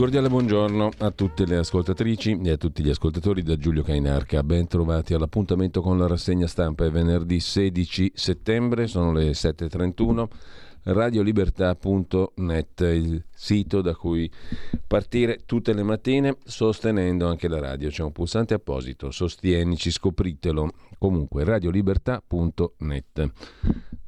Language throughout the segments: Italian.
Cordiale buongiorno a tutte le ascoltatrici e a tutti gli ascoltatori da Giulio Cainarca. Ben trovati all'appuntamento con la rassegna stampa. È venerdì 16 settembre, sono le 7.31 radiolibertà.net, il sito da cui partire tutte le mattine sostenendo anche la radio. C'è un pulsante apposito, sostienici, scopritelo. Comunque, radiolibertà.net.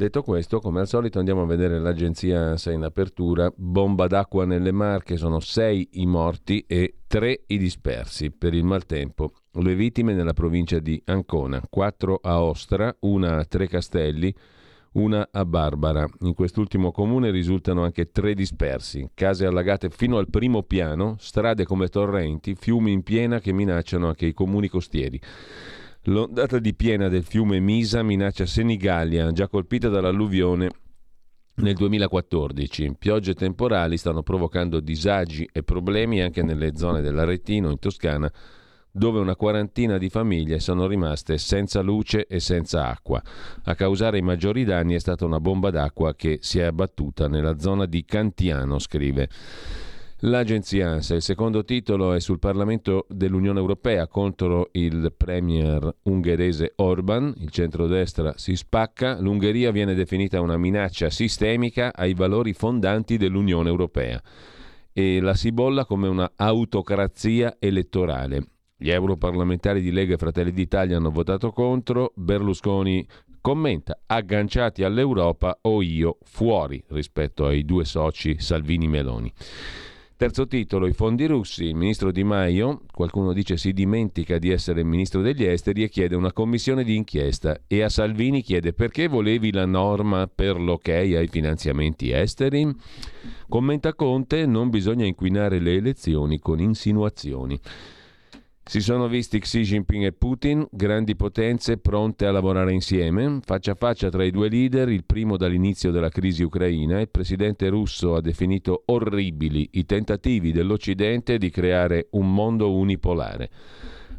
Detto questo, come al solito andiamo a vedere l'agenzia ANSA in apertura. Bomba d'acqua nelle Marche, sono sei i morti e tre i dispersi per il maltempo. Le vittime nella provincia di Ancona, quattro a Ostra, una a Tre Castelli, una a Barbara. In quest'ultimo comune risultano anche tre dispersi, case allagate fino al primo piano, strade come torrenti, fiumi in piena che minacciano anche i comuni costieri. L'ondata di piena del fiume Misa minaccia Senigallia, già colpita dall'alluvione nel 2014. Piogge temporali stanno provocando disagi e problemi anche nelle zone dell'Aretino, in Toscana, dove una quarantina di famiglie sono rimaste senza luce e senza acqua. A causare i maggiori danni è stata una bomba d'acqua che si è abbattuta nella zona di Cantiano, scrive. L'agenzia ANSA, il secondo titolo è sul Parlamento dell'Unione Europea contro il premier ungherese Orban, il centrodestra si spacca, l'Ungheria viene definita una minaccia sistemica ai valori fondanti dell'Unione Europea e la si bolla come una autocrazia elettorale. Gli europarlamentari di Lega e Fratelli d'Italia hanno votato contro, Berlusconi commenta agganciati all'Europa o io fuori rispetto ai due soci Salvini-Meloni. Terzo titolo, i fondi russi. Il ministro Di Maio, qualcuno dice si dimentica di essere ministro degli esteri e chiede una commissione di inchiesta e a Salvini chiede perché volevi la norma per l'ok ai finanziamenti esteri? Commenta Conte, non bisogna inquinare le elezioni con insinuazioni. Si sono visti Xi Jinping e Putin, grandi potenze pronte a lavorare insieme, faccia a faccia tra i due leader, il primo dall'inizio della crisi ucraina. Il presidente russo ha definito orribili i tentativi dell'Occidente di creare un mondo unipolare.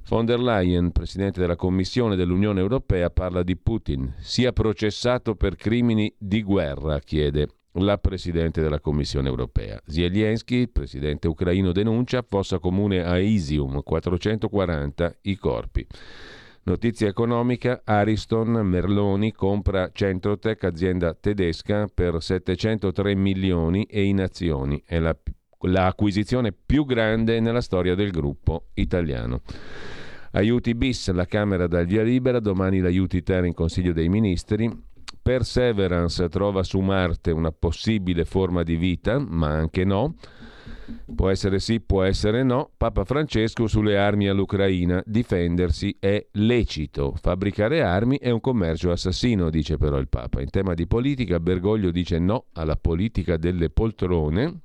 Von der Leyen, presidente della Commissione dell'Unione Europea, parla di Putin. Sia processato per crimini di guerra, chiede la Presidente della Commissione europea. Zelensky, presidente ucraino, denuncia fossa comune a Isium, 440 i corpi. Notizia economica, Ariston Merloni compra Centrotech, azienda tedesca, per 703 milioni e in azioni. È la, l'acquisizione più grande nella storia del gruppo italiano. Aiuti bis, la Camera dal via libera, domani l'aiuti ter in Consiglio dei Ministri, Perseverance trova su Marte una possibile forma di vita, ma anche no. Può essere sì, può essere no. Papa Francesco sulle armi all'Ucraina. Difendersi è lecito. Fabbricare armi è un commercio assassino, dice però il Papa. In tema di politica, Bergoglio dice no alla politica delle poltrone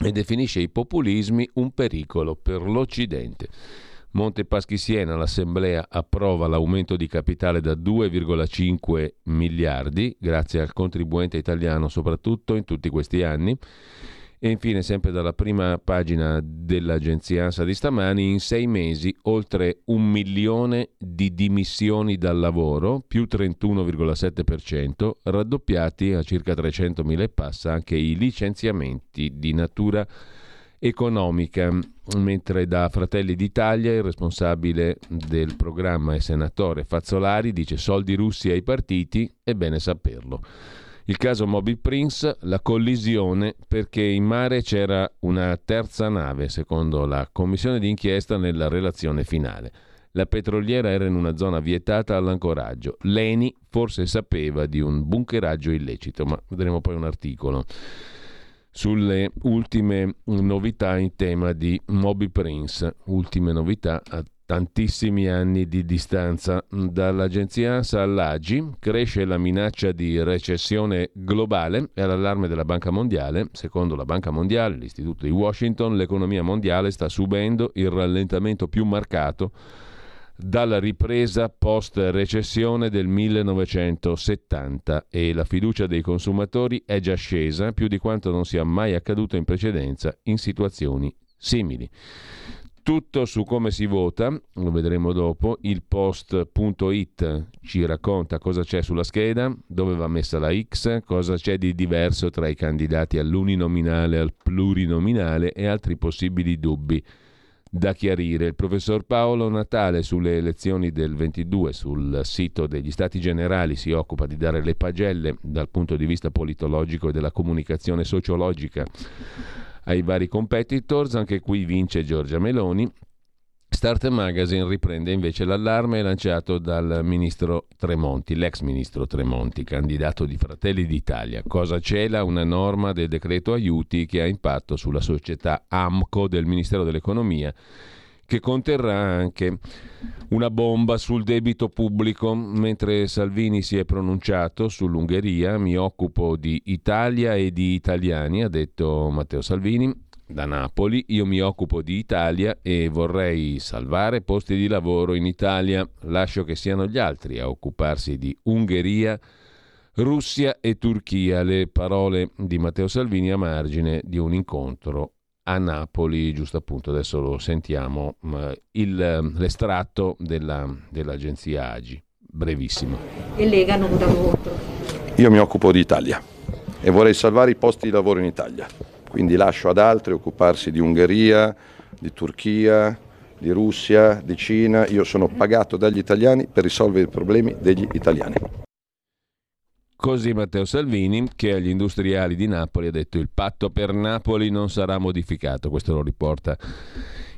e definisce i populismi un pericolo per l'Occidente. Monte Paschi Siena, l'Assemblea approva l'aumento di capitale da 2,5 miliardi, grazie al contribuente italiano soprattutto in tutti questi anni. E infine, sempre dalla prima pagina dell'agenzia ANSA di stamani, in sei mesi oltre un milione di dimissioni dal lavoro, più 31,7%, raddoppiati a circa 300.000 e passa anche i licenziamenti di natura economica. Mentre da Fratelli d'Italia il responsabile del programma e senatore Fazzolari dice soldi russi ai partiti, è bene saperlo. Il caso Moby Prince, la collisione perché in mare c'era una terza nave, secondo la commissione d'inchiesta nella relazione finale. La petroliera era in una zona vietata all'ancoraggio. L'ENI forse sapeva di un bunkeraggio illecito, ma vedremo poi un articolo sulle ultime novità in tema di Moby Prince, ultime novità a tantissimi anni di distanza. Dall'agenzia ANSA all'AGI cresce la minaccia di recessione globale e all'allarme della Banca Mondiale. Secondo la Banca Mondiale, l'Istituto di Washington, l'economia mondiale sta subendo il rallentamento più marcato dalla ripresa post-recessione del 1970 e la fiducia dei consumatori è già scesa più di quanto non sia mai accaduto in precedenza in situazioni simili. Tutto su come si vota, lo vedremo dopo, il post.it ci racconta cosa c'è sulla scheda, dove va messa la X, cosa c'è di diverso tra i candidati all'uninominale, al plurinominale e altri possibili dubbi da chiarire. Il professor Paolo Natale sulle elezioni del 22 sul sito degli Stati Generali si occupa di dare le pagelle dal punto di vista politologico e della comunicazione sociologica ai vari competitors, anche qui vince Giorgia Meloni. Start Magazine riprende invece l'allarme lanciato dal ministro Tremonti, l'ex ministro Tremonti, candidato di Fratelli d'Italia. Cosa cela una norma del decreto aiuti che ha impatto sulla società AMCO del Ministero dell'Economia che conterrà anche una bomba sul debito pubblico. Mentre Salvini si è pronunciato sull'Ungheria, mi occupo di Italia e di italiani, ha detto Matteo Salvini da Napoli, io mi occupo di Italia e vorrei salvare posti di lavoro in Italia, lascio che siano gli altri a occuparsi di Ungheria, Russia e Turchia, le parole di Matteo Salvini a margine di un incontro a Napoli, giusto appunto adesso lo sentiamo, il, l'estratto della, dell'agenzia Agi, brevissimo. E Lega non vota contro. Io mi occupo di Italia e vorrei salvare i posti di lavoro in Italia quindi lascio ad altri occuparsi di Ungheria, di Turchia, di Russia, di Cina. Io sono pagato dagli italiani per risolvere i problemi degli italiani. Così Matteo Salvini, che agli industriali di Napoli ha detto il patto per Napoli non sarà modificato. Questo lo riporta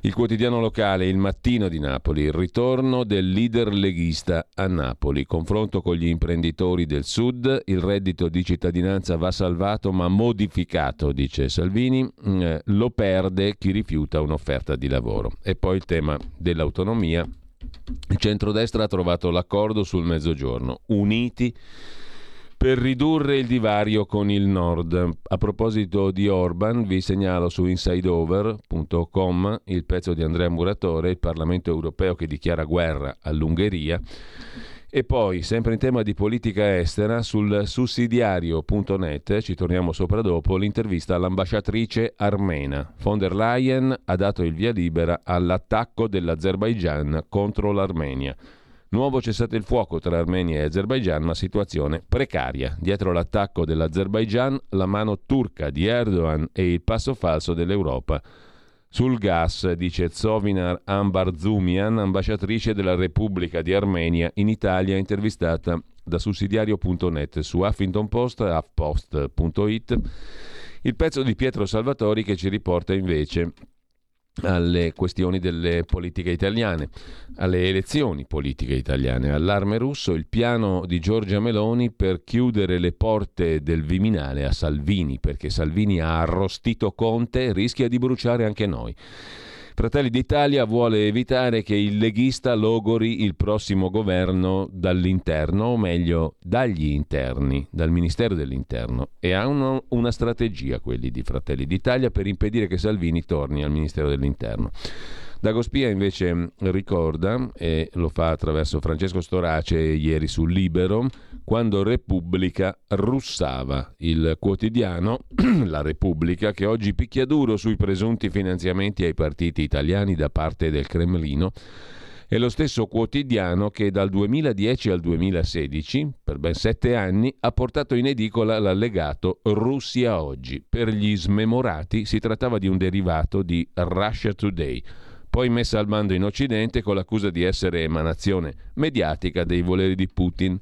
il quotidiano locale Il Mattino di Napoli, il ritorno del leader leghista a Napoli, confronto con gli imprenditori del sud, il reddito di cittadinanza va salvato ma modificato, dice Salvini, mm, lo perde chi rifiuta un'offerta di lavoro. E poi il tema dell'autonomia. Il centrodestra ha trovato l'accordo sul mezzogiorno, uniti per ridurre il divario con il nord. A proposito di Orban, vi segnalo su insideover.com il pezzo di Andrea Muratore, il Parlamento europeo che dichiara guerra all'Ungheria. E poi, sempre in tema di politica estera, sul sussidiario.net, ci torniamo sopra dopo, l'intervista all'ambasciatrice armena. Von der Leyen ha dato il via libera all'attacco dell'Azerbaigian contro l'Armenia. Nuovo cessate il fuoco tra Armenia e Azerbaigian, ma situazione precaria. Dietro l'attacco dell'Azerbaigian, la mano turca di Erdogan e il passo falso dell'Europa. Sul gas, dice Zovinar Ambarzumian, ambasciatrice della Repubblica di Armenia in Italia, intervistata da sussidiario.net su Huffington Post, huffpost.it. Il pezzo di Pietro Salvatori che ci riporta invece alle questioni delle politiche italiane, alle elezioni politiche italiane, allarme russo, il piano di Giorgia Meloni per chiudere le porte del Viminale a Salvini, perché Salvini ha arrostito Conte, rischia di bruciare anche noi. Fratelli d'Italia vuole evitare che il leghista logori il prossimo governo dall'interno, o meglio dagli interni, dal Ministero dell'Interno, e ha uno, una strategia, quelli di Fratelli d'Italia, per impedire che Salvini torni al Ministero dell'Interno. Dagospia invece ricorda, e lo fa attraverso Francesco Storace ieri sul Libero, quando Repubblica russava il quotidiano, la Repubblica, che oggi picchia duro sui presunti finanziamenti ai partiti italiani da parte del Cremlino, È lo stesso quotidiano che dal 2010 al 2016, per ben sette anni, ha portato in edicola l'allegato Russia Oggi. Per gli smemorati si trattava di un derivato di Russia Today, poi messa al bando in Occidente con l'accusa di essere emanazione mediatica dei voleri di Putin.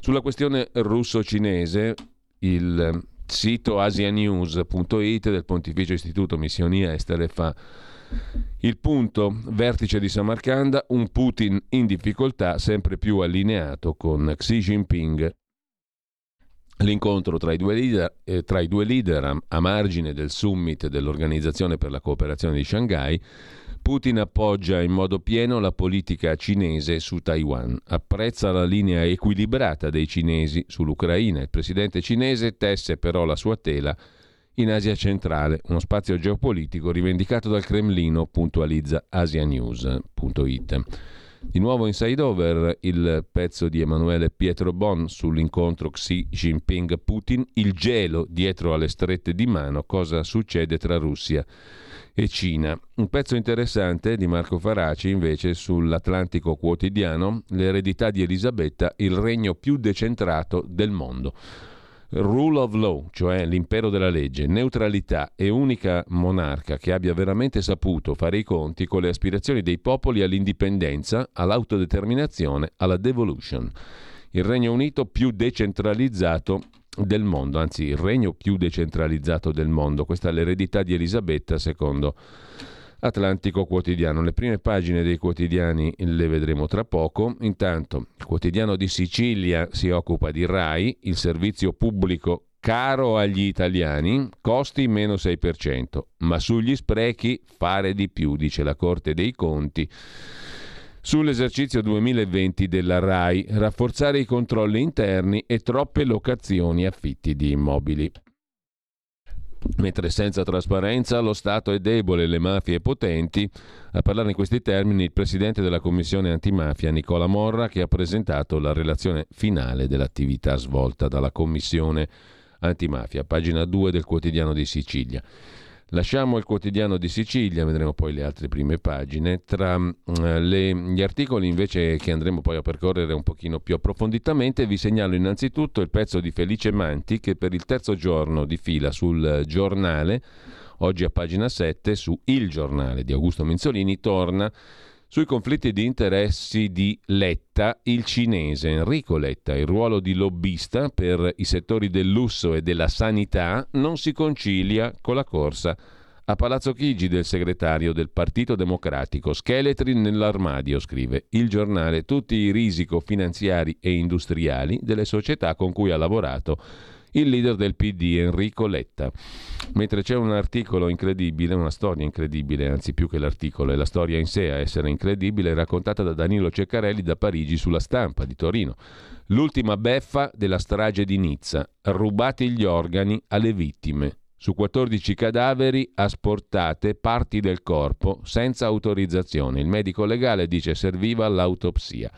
Sulla questione russo-cinese, il sito asianews.it del Pontificio Istituto Missioni Estere fa il punto, vertice di Samarcanda, un Putin in difficoltà sempre più allineato con Xi Jinping. L'incontro tra i due leader, eh, i due leader a margine del summit dell'Organizzazione per la cooperazione di Shanghai Putin appoggia in modo pieno la politica cinese su Taiwan, apprezza la linea equilibrata dei cinesi sull'Ucraina. Il presidente cinese tesse però la sua tela in Asia centrale, uno spazio geopolitico rivendicato dal Cremlino, puntualizza asianews.it. Di nuovo in side over il pezzo di Emanuele Pietro Bon sull'incontro Xi Jinping-Putin, il gelo dietro alle strette di mano, cosa succede tra Russia e Cina. Un pezzo interessante di Marco Faraci invece sull'Atlantico quotidiano, l'eredità di Elisabetta, il regno più decentrato del mondo. Rule of law, cioè l'impero della legge, neutralità e unica monarca che abbia veramente saputo fare i conti con le aspirazioni dei popoli all'indipendenza, all'autodeterminazione, alla devolution. Il Regno Unito più decentralizzato del mondo, anzi il regno più decentralizzato del mondo. Questa è l'eredità di Elisabetta secondo Atlantico Quotidiano. Le prime pagine dei quotidiani le vedremo tra poco. Intanto, il quotidiano di Sicilia si occupa di RAI, il servizio pubblico caro agli italiani, costi meno 6%, ma sugli sprechi fare di più, dice la Corte dei Conti. Sull'esercizio 2020 della RAI, rafforzare i controlli interni e troppe locazioni affitti di immobili. Mentre senza trasparenza lo Stato è debole, le mafie potenti. A parlare in questi termini il presidente della Commissione antimafia Nicola Morra che ha presentato la relazione finale dell'attività svolta dalla Commissione antimafia, pagina 2 del quotidiano di Sicilia. Lasciamo il quotidiano di Sicilia, vedremo poi le altre prime pagine. Tra uh, le, gli articoli invece che andremo poi a percorrere un pochino più approfonditamente, vi segnalo innanzitutto il pezzo di Felice Manti che per il terzo giorno di fila sul giornale, oggi a pagina 7, su Il giornale di Augusto Minzolini, torna sui conflitti di interessi di Letta, il cinese Enrico Letta, il ruolo di lobbista per i settori del lusso e della sanità non si concilia con la corsa a Palazzo Chigi del segretario del Partito Democratico. Scheletri nell'armadio, scrive il giornale, tutti i risico finanziari e industriali delle società con cui ha lavorato il leader del PD Enrico Letta. Mentre c'è un articolo incredibile, una storia incredibile, anzi più che l'articolo, è la storia in sé a essere incredibile, raccontata da Danilo Ceccarelli da Parigi sulla stampa di Torino. L'ultima beffa della strage di Nizza, rubati gli organi alle vittime. Su 14 cadaveri asportate parti del corpo senza autorizzazione. Il medico legale dice serviva l'autopsia.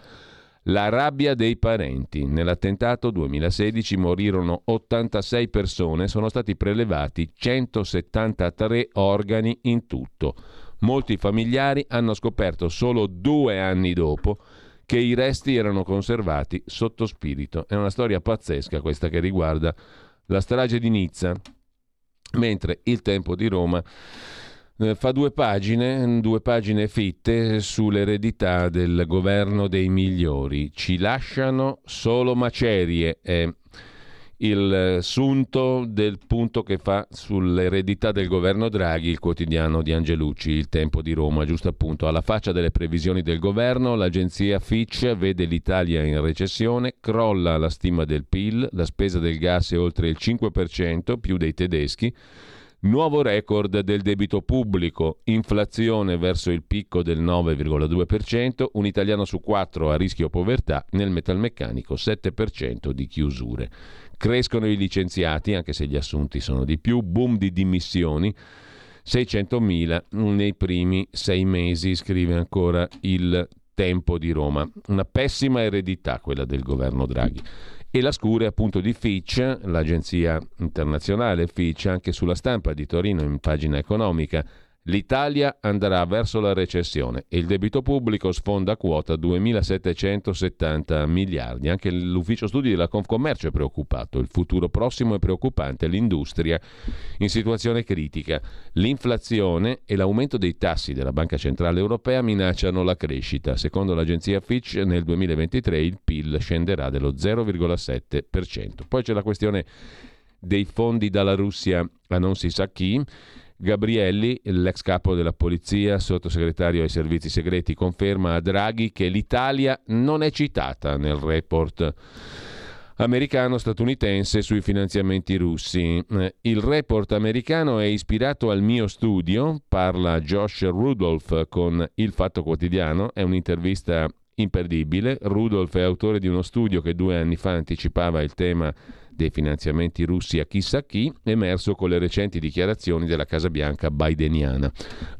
La rabbia dei parenti. Nell'attentato 2016 morirono 86 persone, sono stati prelevati 173 organi in tutto. Molti familiari hanno scoperto solo due anni dopo che i resti erano conservati sotto spirito. È una storia pazzesca questa che riguarda la strage di Nizza, mentre il tempo di Roma fa due pagine, due pagine fitte sull'eredità del governo dei migliori. Ci lasciano solo macerie. È il sunto del punto che fa sull'eredità del governo Draghi il quotidiano di Angelucci, il tempo di Roma, giusto appunto. Alla faccia delle previsioni del governo, l'agenzia Fitch vede l'Italia in recessione, crolla la stima del PIL, la spesa del gas è oltre il 5%, più dei tedeschi. Nuovo record del debito pubblico, inflazione verso il picco del 9,2%, un italiano su quattro a rischio povertà, nel metalmeccanico 7% di chiusure. Crescono i licenziati, anche se gli assunti sono di più, boom di dimissioni, 600.000 nei primi sei mesi, scrive ancora il Tempo di Roma. Una pessima eredità quella del governo Draghi e la scure appunto di Fitch, l'agenzia internazionale Fitch, anche sulla stampa di Torino in pagina economica, L'Italia andrà verso la recessione e il debito pubblico sfonda quota 2.770 miliardi. Anche l'ufficio studi della Confcommercio è preoccupato. Il futuro prossimo è preoccupante. L'industria in situazione critica. L'inflazione e l'aumento dei tassi della Banca Centrale Europea minacciano la crescita. Secondo l'agenzia Fitch nel 2023 il PIL scenderà dello 0,7%. Poi c'è la questione dei fondi dalla Russia a non si sa chi Gabrielli, l'ex capo della polizia, sottosegretario ai servizi segreti, conferma a Draghi che l'Italia non è citata nel report americano-statunitense sui finanziamenti russi. Eh, il report americano è ispirato al mio studio, parla Josh Rudolph con Il Fatto Quotidiano, è un'intervista imperdibile. Rudolph è autore di uno studio che due anni fa anticipava il tema dei finanziamenti russi a chissà chi, emerso con le recenti dichiarazioni della Casa Bianca bideniana.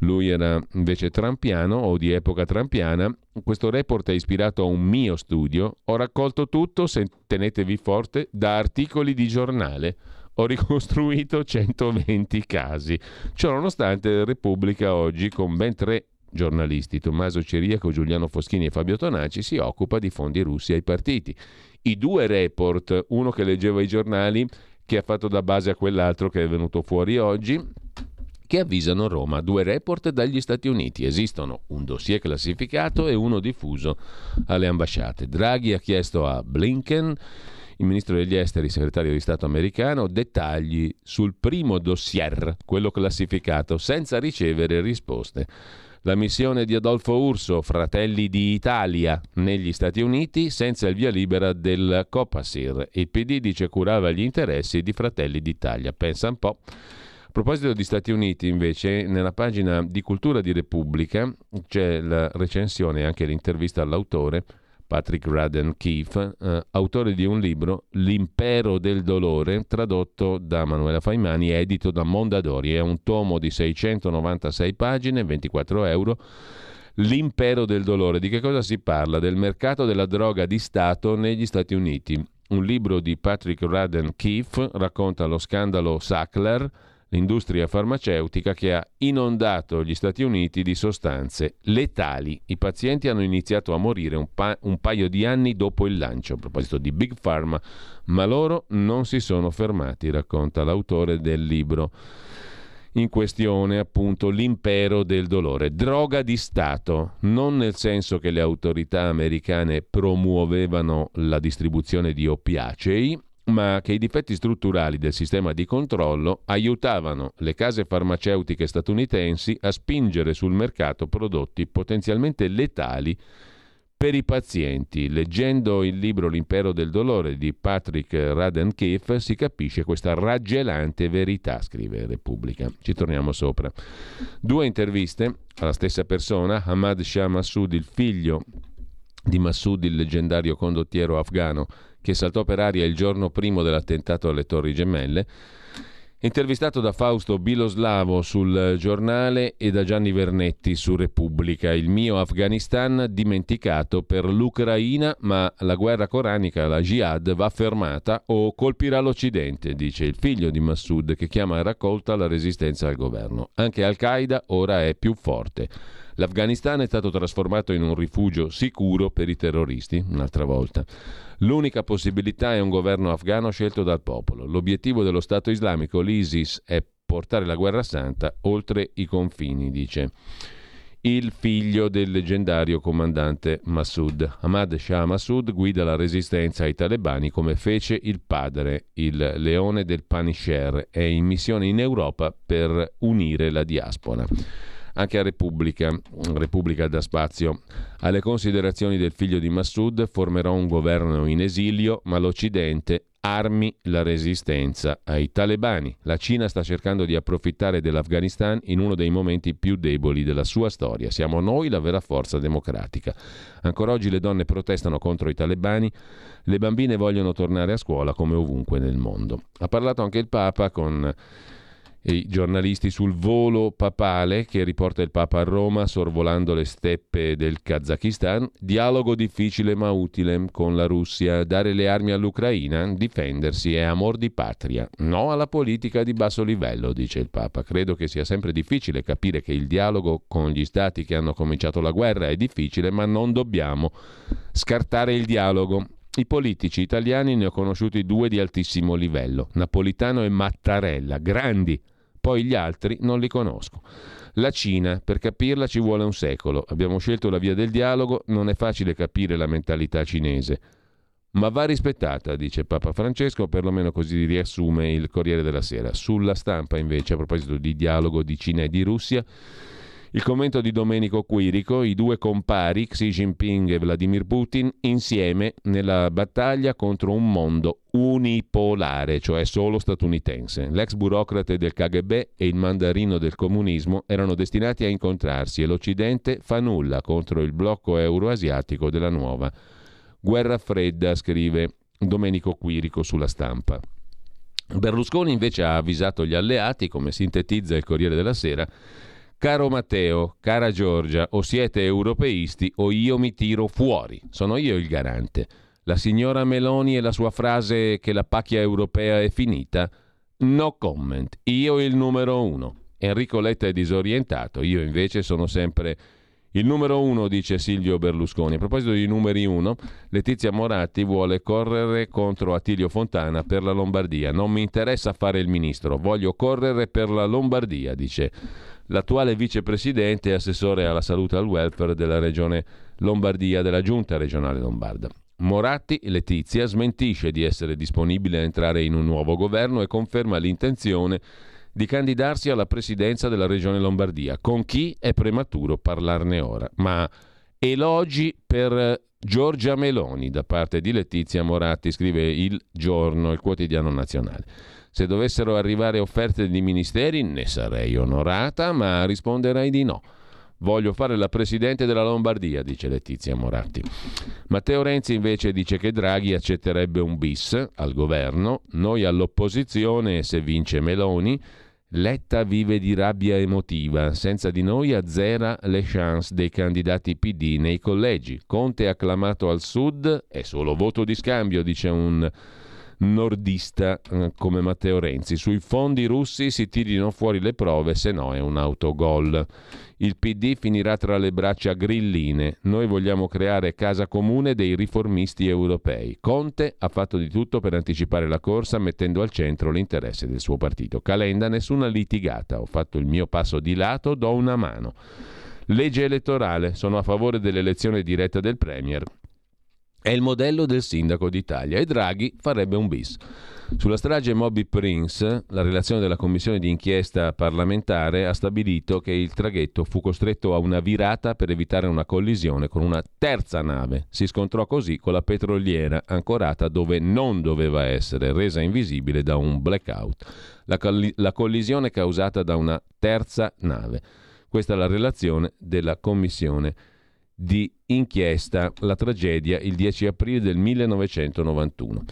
Lui era invece trampiano o di epoca trampiana. Questo report è ispirato a un mio studio. Ho raccolto tutto, se tenetevi forte, da articoli di giornale ho ricostruito 120 casi. Ciò nonostante Repubblica oggi, con ben tre giornalisti, Tommaso Ceriaco, Giuliano Foschini e Fabio Tonacci, si occupa di fondi russi ai partiti i due report, uno che leggeva i giornali, che ha fatto da base a quell'altro che è venuto fuori oggi, che avvisano Roma. Due report dagli Stati Uniti. Esistono un dossier classificato e uno diffuso alle ambasciate. Draghi ha chiesto a Blinken, il ministro degli esteri, segretario di Stato americano, dettagli sul primo dossier, quello classificato, senza ricevere risposte. La missione di Adolfo Urso, Fratelli d'Italia, negli Stati Uniti, senza il via libera del Copasir. Il PD dice curava gli interessi di Fratelli d'Italia. Pensa un po'. A proposito di Stati Uniti, invece, nella pagina di Cultura di Repubblica c'è la recensione e anche l'intervista all'autore Patrick Radden Keefe, eh, autore di un libro, L'impero del dolore, tradotto da Manuela Faimani, edito da Mondadori. È un tomo di 696 pagine, 24 euro. L'impero del dolore. Di che cosa si parla? Del mercato della droga di Stato negli Stati Uniti. Un libro di Patrick Radden Keefe racconta lo scandalo Sackler l'industria farmaceutica che ha inondato gli Stati Uniti di sostanze letali. I pazienti hanno iniziato a morire un, pa- un, paio di anni dopo il lancio, a proposito di Big Pharma, ma loro non si sono fermati, racconta l'autore del libro in questione appunto l'impero del dolore, droga di Stato, non nel senso che le autorità americane promuovevano la distribuzione di oppiacei, ma che i difetti strutturali del sistema di controllo aiutavano le case farmaceutiche statunitensi a spingere sul mercato prodotti potenzialmente letali per i pazienti. Leggendo il libro L'impero del dolore di Patrick Radden Keefe si capisce questa raggelante verità, scrive Repubblica. Ci torniamo sopra. Due interviste alla stessa persona, Ahmad Shah Massoud, il figlio di Massoud, il leggendario condottiero afghano che saltò per aria il giorno primo dell'attentato alle Torri Gemelle, intervistato da Fausto Biloslavo sul giornale e da Gianni Vernetti su Repubblica. Il mio Afghanistan dimenticato per l'Ucraina, ma la guerra coranica, la jihad, va fermata o colpirà l'Occidente, dice il figlio di Massoud che chiama a raccolta la resistenza al governo. Anche Al-Qaeda ora è più forte. L'Afghanistan è stato trasformato in un rifugio sicuro per i terroristi, un'altra volta. L'unica possibilità è un governo afghano scelto dal popolo. L'obiettivo dello Stato islamico, l'ISIS, è portare la guerra santa oltre i confini, dice il figlio del leggendario comandante Massoud. Ahmad Shah Massoud guida la resistenza ai talebani come fece il padre, il leone del Panisher, è in missione in Europa per unire la diaspora anche a Repubblica. Repubblica dà spazio alle considerazioni del figlio di Massoud, formerò un governo in esilio, ma l'Occidente armi la resistenza ai talebani. La Cina sta cercando di approfittare dell'Afghanistan in uno dei momenti più deboli della sua storia. Siamo noi la vera forza democratica. Ancora oggi le donne protestano contro i talebani, le bambine vogliono tornare a scuola come ovunque nel mondo. Ha parlato anche il Papa con i giornalisti sul volo papale che riporta il Papa a Roma sorvolando le steppe del Kazakistan, dialogo difficile ma utile con la Russia, dare le armi all'Ucraina, difendersi è amor di patria, no alla politica di basso livello, dice il Papa. Credo che sia sempre difficile capire che il dialogo con gli stati che hanno cominciato la guerra è difficile, ma non dobbiamo scartare il dialogo. I politici italiani ne ho conosciuti due di altissimo livello, Napolitano e Mattarella, grandi poi gli altri non li conosco. La Cina, per capirla ci vuole un secolo. Abbiamo scelto la via del dialogo, non è facile capire la mentalità cinese. Ma va rispettata, dice Papa Francesco, perlomeno così riassume il Corriere della Sera. Sulla stampa, invece, a proposito di dialogo di Cina e di Russia, il commento di Domenico Quirico, i due compari, Xi Jinping e Vladimir Putin, insieme nella battaglia contro un mondo unipolare, cioè solo statunitense. L'ex burocrate del KGB e il mandarino del comunismo erano destinati a incontrarsi e l'Occidente fa nulla contro il blocco euroasiatico della nuova guerra fredda, scrive Domenico Quirico sulla stampa. Berlusconi invece ha avvisato gli alleati, come sintetizza il Corriere della Sera, Caro Matteo, cara Giorgia, o siete europeisti o io mi tiro fuori. Sono io il garante. La signora Meloni e la sua frase che la pacchia europea è finita? No comment. Io il numero uno. Enrico Letta è disorientato, io invece sono sempre il numero uno, dice Silvio Berlusconi. A proposito di numeri uno, Letizia Moratti vuole correre contro Attilio Fontana per la Lombardia. Non mi interessa fare il ministro, voglio correre per la Lombardia, dice l'attuale vicepresidente e assessore alla salute e al welfare della regione Lombardia, della giunta regionale lombarda. Moratti, Letizia, smentisce di essere disponibile a entrare in un nuovo governo e conferma l'intenzione di candidarsi alla presidenza della regione Lombardia. Con chi è prematuro parlarne ora, ma elogi per Giorgia Meloni da parte di Letizia Moratti, scrive Il Giorno, il quotidiano nazionale. Se dovessero arrivare offerte di ministeri ne sarei onorata, ma risponderei di no. Voglio fare la presidente della Lombardia, dice Letizia Moratti. Matteo Renzi invece dice che Draghi accetterebbe un bis al governo, noi all'opposizione se vince Meloni. Letta vive di rabbia emotiva, senza di noi azzera le chance dei candidati PD nei collegi. Conte acclamato al sud è solo voto di scambio, dice un nordista eh, come Matteo Renzi. Sui fondi russi si tirino fuori le prove, se no è un autogol. Il PD finirà tra le braccia grilline. Noi vogliamo creare casa comune dei riformisti europei. Conte ha fatto di tutto per anticipare la corsa mettendo al centro l'interesse del suo partito. Calenda, nessuna litigata. Ho fatto il mio passo di lato, do una mano. Legge elettorale. Sono a favore dell'elezione diretta del Premier. È il modello del sindaco d'Italia e Draghi farebbe un bis. Sulla strage Moby Prince, la relazione della commissione di inchiesta parlamentare ha stabilito che il traghetto fu costretto a una virata per evitare una collisione con una terza nave. Si scontrò così con la petroliera ancorata dove non doveva essere, resa invisibile da un blackout. La, colli- la collisione causata da una terza nave. Questa è la relazione della commissione di inchiesta la tragedia il 10 aprile del 1991.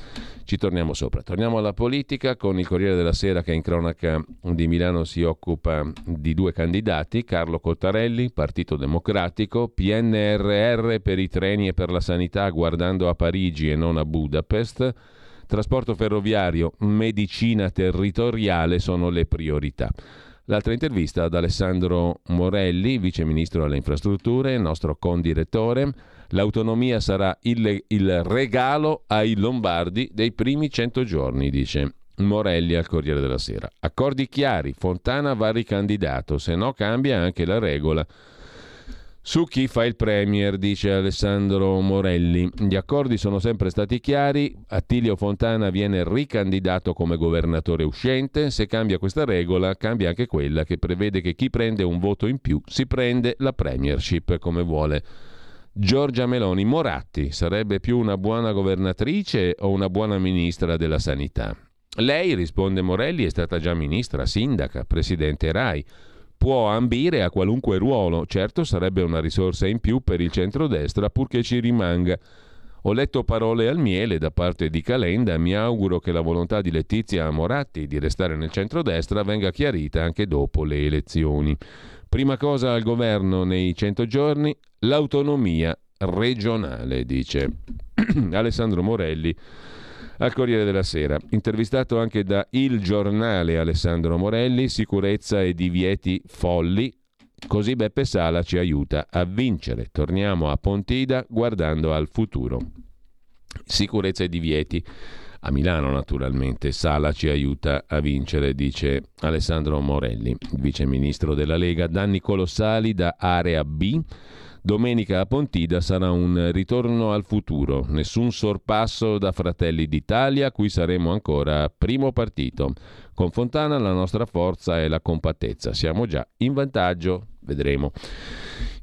Ci torniamo sopra. Torniamo alla politica con il Corriere della Sera che in cronaca di Milano si occupa di due candidati, Carlo Cottarelli, Partito Democratico, PNRR per i treni e per la sanità guardando a Parigi e non a Budapest, trasporto ferroviario, medicina territoriale sono le priorità. L'altra intervista ad Alessandro Morelli, vice ministro alle infrastrutture, nostro condirettore. L'autonomia sarà il, il regalo ai lombardi dei primi cento giorni, dice. Morelli al Corriere della Sera. Accordi chiari, Fontana va ricandidato, se no cambia anche la regola. Su chi fa il Premier, dice Alessandro Morelli. Gli accordi sono sempre stati chiari, Attilio Fontana viene ricandidato come governatore uscente, se cambia questa regola cambia anche quella che prevede che chi prende un voto in più si prende la Premiership come vuole. Giorgia Meloni Moratti sarebbe più una buona governatrice o una buona ministra della sanità? Lei, risponde Morelli, è stata già ministra, sindaca, presidente RAI può ambire a qualunque ruolo, certo sarebbe una risorsa in più per il centrodestra purché ci rimanga. Ho letto parole al miele da parte di Calenda, mi auguro che la volontà di Letizia Moratti di restare nel centrodestra venga chiarita anche dopo le elezioni. Prima cosa al governo nei 100 giorni, l'autonomia regionale, dice Alessandro Morelli al Corriere della Sera. Intervistato anche da Il Giornale Alessandro Morelli, sicurezza e divieti folli, Così Beppe Sala ci aiuta a vincere. Torniamo a Pontida guardando al futuro. Sicurezza e divieti. A Milano naturalmente Sala ci aiuta a vincere, dice Alessandro Morelli, vice ministro della Lega. Danni colossali da area B. Domenica a Pontida sarà un ritorno al futuro, nessun sorpasso da Fratelli d'Italia, qui saremo ancora primo partito. Con Fontana la nostra forza è la compattezza, siamo già in vantaggio vedremo.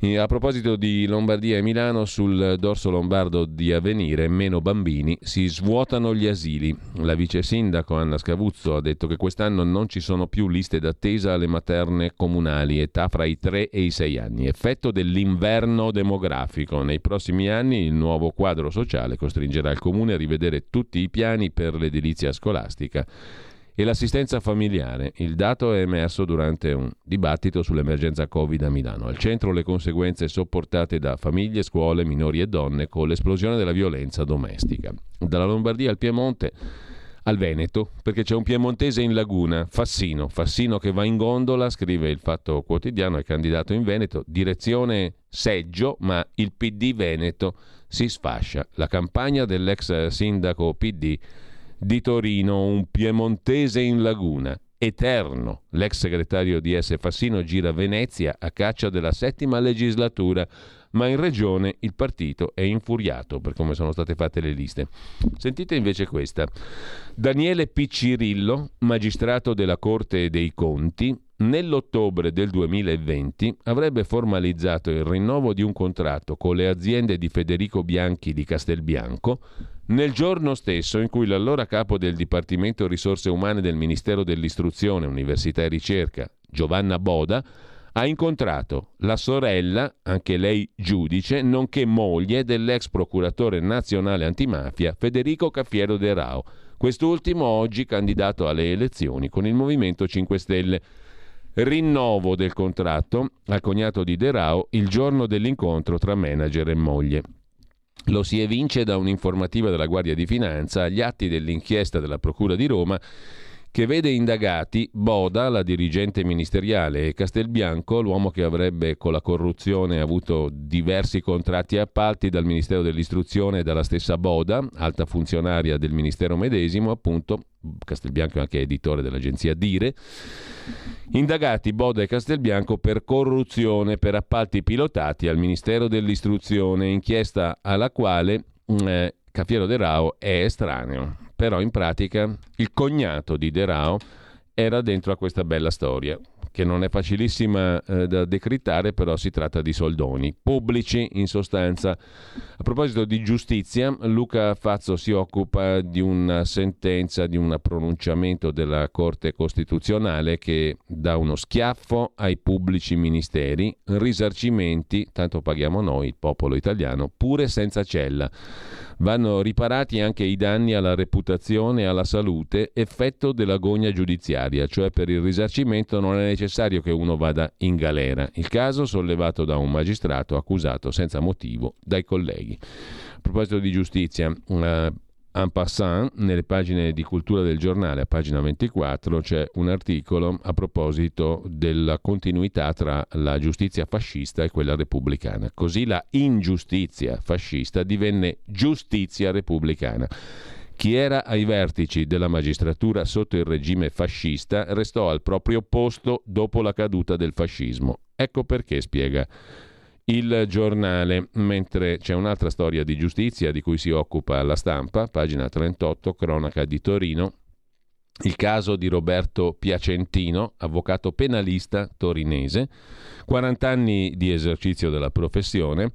E a proposito di Lombardia e Milano, sul dorso lombardo di Avvenire, meno bambini, si svuotano gli asili. La vice sindaco Anna Scavuzzo ha detto che quest'anno non ci sono più liste d'attesa alle materne comunali, età fra i 3 e i 6 anni, effetto dell'inverno demografico. Nei prossimi anni il nuovo quadro sociale costringerà il comune a rivedere tutti i piani per l'edilizia scolastica e l'assistenza familiare. Il dato è emerso durante un dibattito sull'emergenza Covid a Milano. Al centro le conseguenze sopportate da famiglie, scuole, minori e donne con l'esplosione della violenza domestica. Dalla Lombardia al Piemonte al Veneto, perché c'è un piemontese in laguna, Fassino, Fassino che va in gondola, scrive il Fatto Quotidiano, è candidato in Veneto, direzione Seggio, ma il PD Veneto si sfascia. La campagna dell'ex sindaco PD di Torino, un piemontese in laguna. Eterno, l'ex segretario di S. Fassino gira Venezia a caccia della settima legislatura, ma in regione il partito è infuriato per come sono state fatte le liste. Sentite invece questa. Daniele Piccirillo, magistrato della Corte dei Conti, nell'ottobre del 2020 avrebbe formalizzato il rinnovo di un contratto con le aziende di Federico Bianchi di Castelbianco nel giorno stesso in cui l'allora capo del Dipartimento Risorse Umane del Ministero dell'Istruzione, Università e Ricerca, Giovanna Boda, ha incontrato la sorella, anche lei giudice, nonché moglie dell'ex procuratore nazionale antimafia Federico Caffiero De Rao, quest'ultimo oggi candidato alle elezioni con il Movimento 5 Stelle. Rinnovo del contratto al cognato di De Rao il giorno dell'incontro tra manager e moglie. Lo si evince da un'informativa della Guardia di Finanza agli atti dell'inchiesta della Procura di Roma che vede indagati Boda, la dirigente ministeriale, e Castelbianco, l'uomo che avrebbe con la corruzione avuto diversi contratti e appalti dal Ministero dell'Istruzione e dalla stessa Boda, alta funzionaria del Ministero medesimo, appunto, Castelbianco è anche editore dell'agenzia Dire, indagati Boda e Castelbianco per corruzione per appalti pilotati al Ministero dell'Istruzione, inchiesta alla quale eh, Cafiero De Rao è estraneo. Però in pratica il cognato di De Rao era dentro a questa bella storia che non è facilissima eh, da decrittare, però si tratta di soldoni pubblici in sostanza. A proposito di giustizia, Luca Fazzo si occupa di una sentenza, di un pronunciamento della Corte Costituzionale che dà uno schiaffo ai pubblici ministeri, risarcimenti, tanto paghiamo noi, il popolo italiano, pure senza cella. Vanno riparati anche i danni alla reputazione e alla salute, effetto dell'agonia giudiziaria, cioè per il risarcimento non è necessario che uno vada in galera. Il caso sollevato da un magistrato accusato senza motivo dai colleghi. A proposito di giustizia, una En passant, nelle pagine di cultura del giornale, a pagina 24, c'è un articolo a proposito della continuità tra la giustizia fascista e quella repubblicana. Così la ingiustizia fascista divenne giustizia repubblicana. Chi era ai vertici della magistratura sotto il regime fascista restò al proprio posto dopo la caduta del fascismo. Ecco perché, spiega il giornale, mentre c'è un'altra storia di giustizia di cui si occupa la stampa, pagina 38, cronaca di Torino, il caso di Roberto Piacentino, avvocato penalista torinese, 40 anni di esercizio della professione,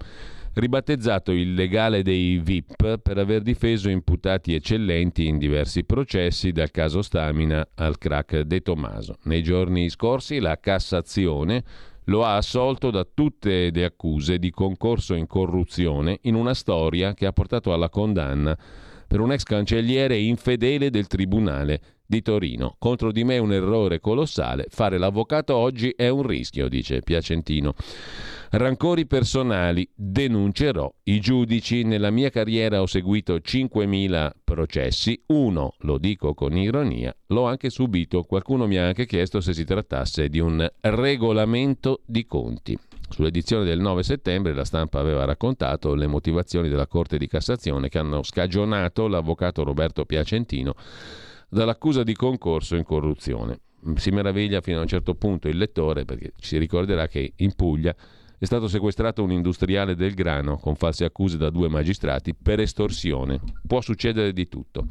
ribattezzato il legale dei VIP per aver difeso imputati eccellenti in diversi processi dal caso Stamina al crack De Tomaso. Nei giorni scorsi la Cassazione lo ha assolto da tutte le accuse di concorso in corruzione in una storia che ha portato alla condanna per un ex cancelliere infedele del Tribunale di Torino. Contro di me è un errore colossale, fare l'avvocato oggi è un rischio, dice Piacentino. Rancori personali, denuncerò i giudici. Nella mia carriera ho seguito 5.000 processi, uno, lo dico con ironia, l'ho anche subito. Qualcuno mi ha anche chiesto se si trattasse di un regolamento di conti. Sull'edizione del 9 settembre la stampa aveva raccontato le motivazioni della Corte di Cassazione che hanno scagionato l'avvocato Roberto Piacentino dall'accusa di concorso in corruzione. Si meraviglia fino a un certo punto il lettore perché si ricorderà che in Puglia è stato sequestrato un industriale del grano con false accuse da due magistrati per estorsione. Può succedere di tutto.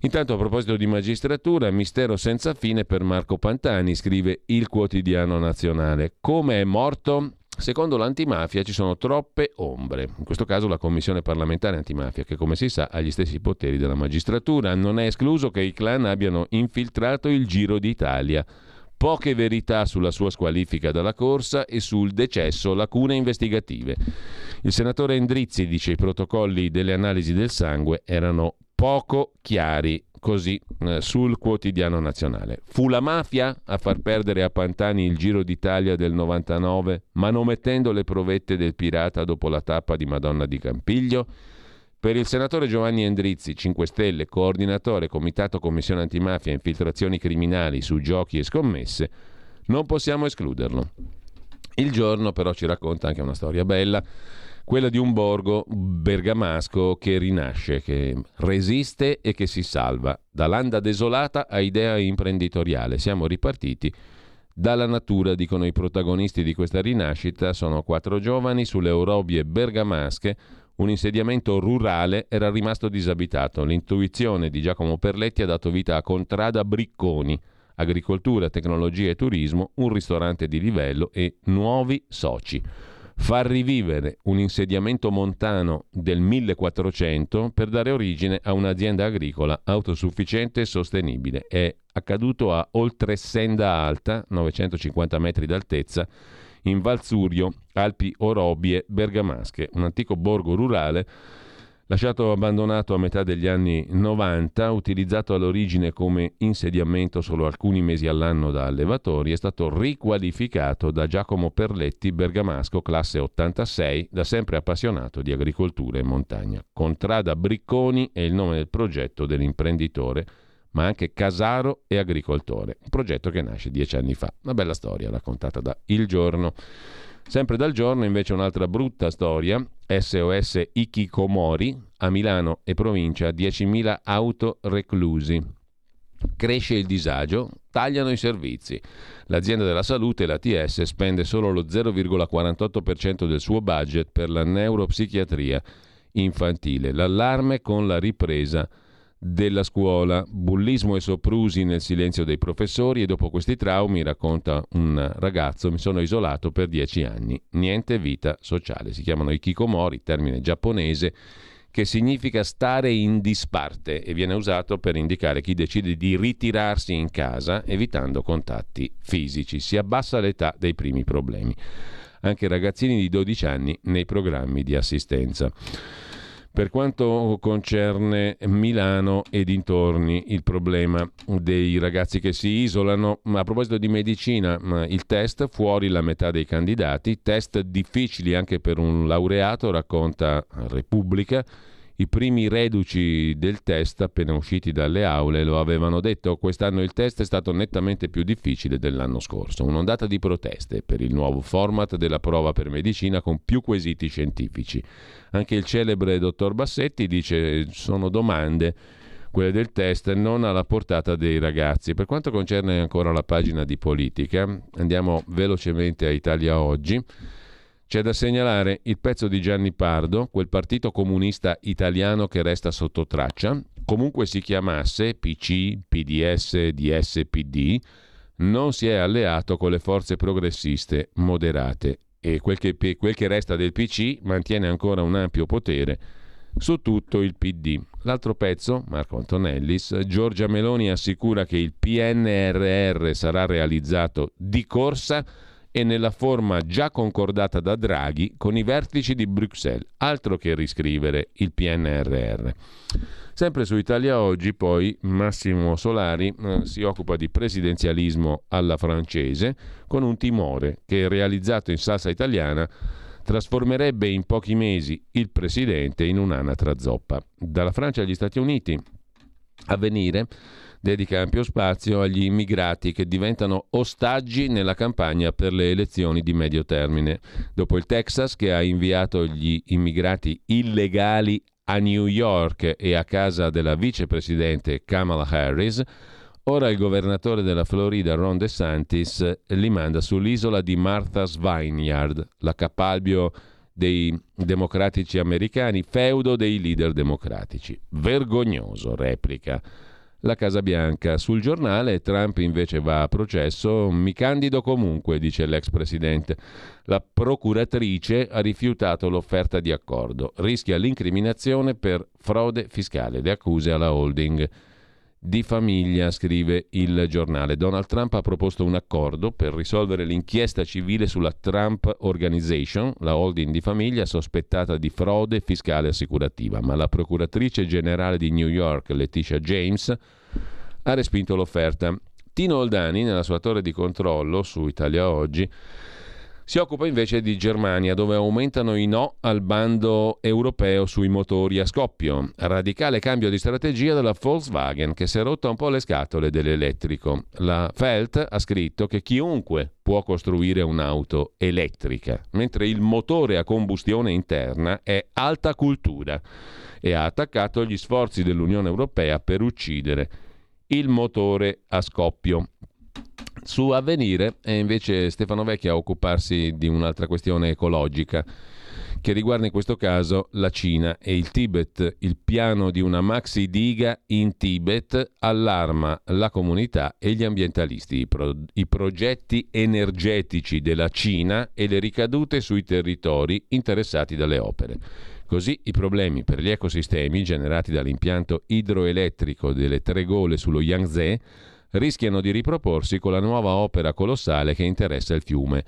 Intanto a proposito di magistratura, mistero senza fine per Marco Pantani, scrive il quotidiano nazionale. Come è morto? Secondo l'antimafia ci sono troppe ombre, in questo caso la Commissione parlamentare antimafia, che come si sa ha gli stessi poteri della magistratura. Non è escluso che i clan abbiano infiltrato il Giro d'Italia. Poche verità sulla sua squalifica dalla corsa e sul decesso, lacune investigative. Il senatore Endrizzi dice i protocolli delle analisi del sangue erano poco chiari, così eh, sul quotidiano nazionale. Fu la mafia a far perdere a Pantani il Giro d'Italia del 99, manomettendo le provette del pirata dopo la tappa di Madonna di Campiglio? Per il senatore Giovanni Endrizzi, 5 Stelle, coordinatore Comitato Commissione Antimafia e Infiltrazioni Criminali su giochi e scommesse, non possiamo escluderlo. Il giorno però ci racconta anche una storia bella quella di un borgo bergamasco che rinasce, che resiste e che si salva. Da landa desolata a idea imprenditoriale. Siamo ripartiti dalla natura, dicono i protagonisti di questa rinascita. Sono quattro giovani sulle orobie bergamasche. Un insediamento rurale era rimasto disabitato. L'intuizione di Giacomo Perletti ha dato vita a Contrada Bricconi agricoltura, tecnologia e turismo, un ristorante di livello e nuovi soci far rivivere un insediamento montano del 1400 per dare origine a un'azienda agricola autosufficiente e sostenibile. È accaduto a Oltresenda Alta, 950 metri d'altezza, in Valzurio, Alpi Orobie, Bergamasche, un antico borgo rurale Lasciato abbandonato a metà degli anni 90, utilizzato all'origine come insediamento solo alcuni mesi all'anno da allevatori, è stato riqualificato da Giacomo Perletti, bergamasco, classe 86, da sempre appassionato di agricoltura e montagna. Contrada Bricconi è il nome del progetto dell'imprenditore, ma anche casaro e agricoltore. Un progetto che nasce dieci anni fa. Una bella storia raccontata da Il Giorno. Sempre dal giorno invece un'altra brutta storia, SOS Ikikomori, a Milano e provincia 10.000 auto reclusi. Cresce il disagio, tagliano i servizi. L'azienda della salute, l'ATS, spende solo lo 0,48% del suo budget per la neuropsichiatria infantile. L'allarme con la ripresa della scuola, bullismo e soprusi nel silenzio dei professori e dopo questi traumi, racconta un ragazzo, mi sono isolato per dieci anni, niente vita sociale. Si chiamano ikikomori, termine giapponese che significa stare in disparte e viene usato per indicare chi decide di ritirarsi in casa evitando contatti fisici. Si abbassa l'età dei primi problemi. Anche ragazzini di 12 anni nei programmi di assistenza. Per quanto concerne Milano e dintorni, il problema dei ragazzi che si isolano, a proposito di medicina, il test fuori la metà dei candidati, test difficili anche per un laureato, racconta Repubblica. I primi reduci del test appena usciti dalle aule lo avevano detto, quest'anno il test è stato nettamente più difficile dell'anno scorso, un'ondata di proteste per il nuovo format della prova per medicina con più quesiti scientifici. Anche il celebre dottor Bassetti dice sono domande quelle del test non alla portata dei ragazzi. Per quanto concerne ancora la pagina di politica, andiamo velocemente a Italia Oggi. C'è da segnalare il pezzo di Gianni Pardo, quel partito comunista italiano che resta sotto traccia, comunque si chiamasse PC, PDS, DSPD, non si è alleato con le forze progressiste moderate. E quel che, quel che resta del PC mantiene ancora un ampio potere su tutto il PD. L'altro pezzo, Marco Antonellis, Giorgia Meloni assicura che il PNRR sarà realizzato di corsa e nella forma già concordata da Draghi con i vertici di Bruxelles, altro che riscrivere il PNRR. Sempre su Italia Oggi poi Massimo Solari eh, si occupa di presidenzialismo alla francese con un timore che realizzato in salsa italiana trasformerebbe in pochi mesi il presidente in un'anatra zoppa. Dalla Francia agli Stati Uniti a venire dedica ampio spazio agli immigrati che diventano ostaggi nella campagna per le elezioni di medio termine. Dopo il Texas che ha inviato gli immigrati illegali a New York e a casa della vicepresidente Kamala Harris, ora il governatore della Florida Ron DeSantis li manda sull'isola di Martha's Vineyard, la capalbio dei democratici americani, feudo dei leader democratici. Vergognoso, replica la Casa Bianca. Sul giornale Trump invece va a processo, mi candido comunque, dice l'ex presidente. La procuratrice ha rifiutato l'offerta di accordo, rischia l'incriminazione per frode fiscale, le accuse alla holding di famiglia, scrive il giornale. Donald Trump ha proposto un accordo per risolvere l'inchiesta civile sulla Trump Organization, la holding di famiglia sospettata di frode fiscale assicurativa, ma la procuratrice generale di New York, Letitia James, ha respinto l'offerta. Tino Oldani, nella sua torre di controllo su Italia Oggi, si occupa invece di Germania, dove aumentano i no al bando europeo sui motori a scoppio. Radicale cambio di strategia della Volkswagen, che si è rotta un po' le scatole dell'elettrico. La Felt ha scritto che chiunque può costruire un'auto elettrica, mentre il motore a combustione interna è alta cultura e ha attaccato gli sforzi dell'Unione Europea per uccidere il motore a scoppio. Su Avvenire è invece Stefano Vecchia a occuparsi di un'altra questione ecologica che riguarda in questo caso la Cina e il Tibet. Il piano di una maxi diga in Tibet allarma la comunità e gli ambientalisti. I, pro- I, progetti energetici della Cina e le ricadute sui territori interessati dalle opere. Così i problemi per gli ecosistemi generati dall'impianto idroelettrico delle tre gole sullo Yangtze rischiano di riproporsi con la nuova opera colossale che interessa il fiume.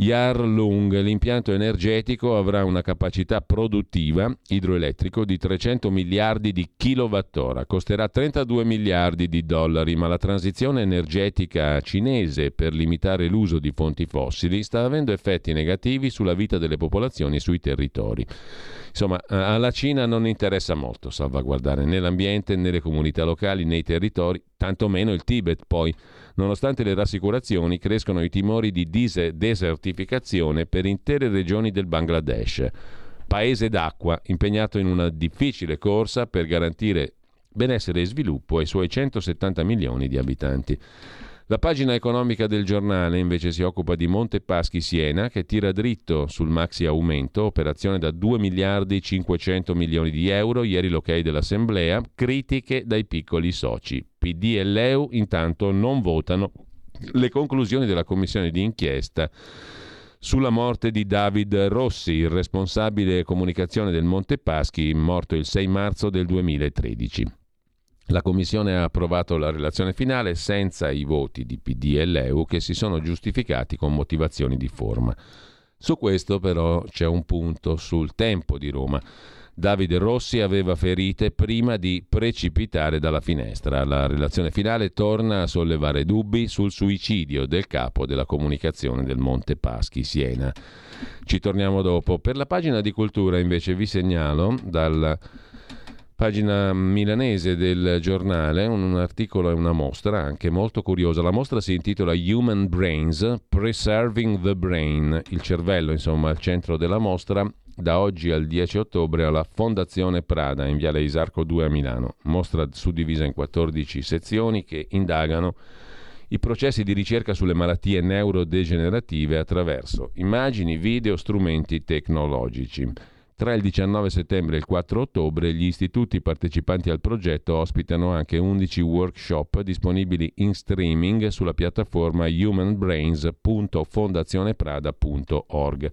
Yarlung, l'impianto energetico, avrà una capacità produttiva idroelettrico di 300 miliardi di kilowattora, costerà 32 miliardi di dollari, ma la transizione energetica cinese per limitare l'uso di fonti fossili sta avendo effetti negativi sulla vita delle popolazioni e sui territori. Insomma, alla Cina non interessa molto salvaguardare né l'ambiente né le comunità locali né i territori, tantomeno il Tibet. Poi, nonostante le rassicurazioni, crescono i timori di desertificazione per intere regioni del Bangladesh, paese d'acqua impegnato in una difficile corsa per garantire benessere e sviluppo ai suoi 170 milioni di abitanti. La pagina economica del giornale invece si occupa di Monte Paschi Siena che tira dritto sul maxi aumento, operazione da 2 miliardi 500 milioni di euro, ieri l'ok dell'Assemblea, critiche dai piccoli soci. PD e Leu intanto non votano le conclusioni della commissione di inchiesta sulla morte di David Rossi, il responsabile comunicazione del Monte Paschi, morto il 6 marzo del 2013. La Commissione ha approvato la relazione finale senza i voti di PD e Leu che si sono giustificati con motivazioni di forma. Su questo però c'è un punto sul tempo di Roma. Davide Rossi aveva ferite prima di precipitare dalla finestra. La relazione finale torna a sollevare dubbi sul suicidio del capo della comunicazione del Monte Paschi, Siena. Ci torniamo dopo. Per la pagina di cultura invece vi segnalo dal pagina milanese del giornale, un articolo e una mostra anche molto curiosa. La mostra si intitola Human Brains, Preserving the Brain, il cervello insomma al centro della mostra da oggi al 10 ottobre alla Fondazione Prada in Viale Isarco 2 a Milano. Mostra suddivisa in 14 sezioni che indagano i processi di ricerca sulle malattie neurodegenerative attraverso immagini, video, strumenti tecnologici. Tra il 19 settembre e il 4 ottobre gli istituti partecipanti al progetto ospitano anche 11 workshop disponibili in streaming sulla piattaforma humanbrains.fondazioneprada.org.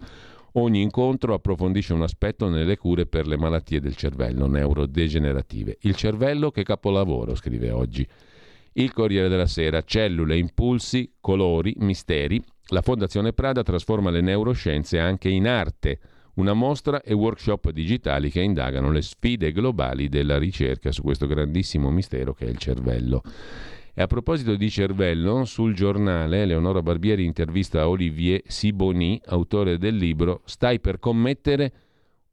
Ogni incontro approfondisce un aspetto nelle cure per le malattie del cervello neurodegenerative. Il cervello che capolavoro, scrive oggi. Il Corriere della Sera, cellule, impulsi, colori, misteri La Fondazione Prada trasforma le neuroscienze anche in arte, una mostra e workshop digitali che indagano le sfide globali della ricerca su questo grandissimo mistero che è il cervello. E a proposito di cervello, sul giornale Leonora Barbieri intervista Olivier Siboni, autore del libro Stai per commettere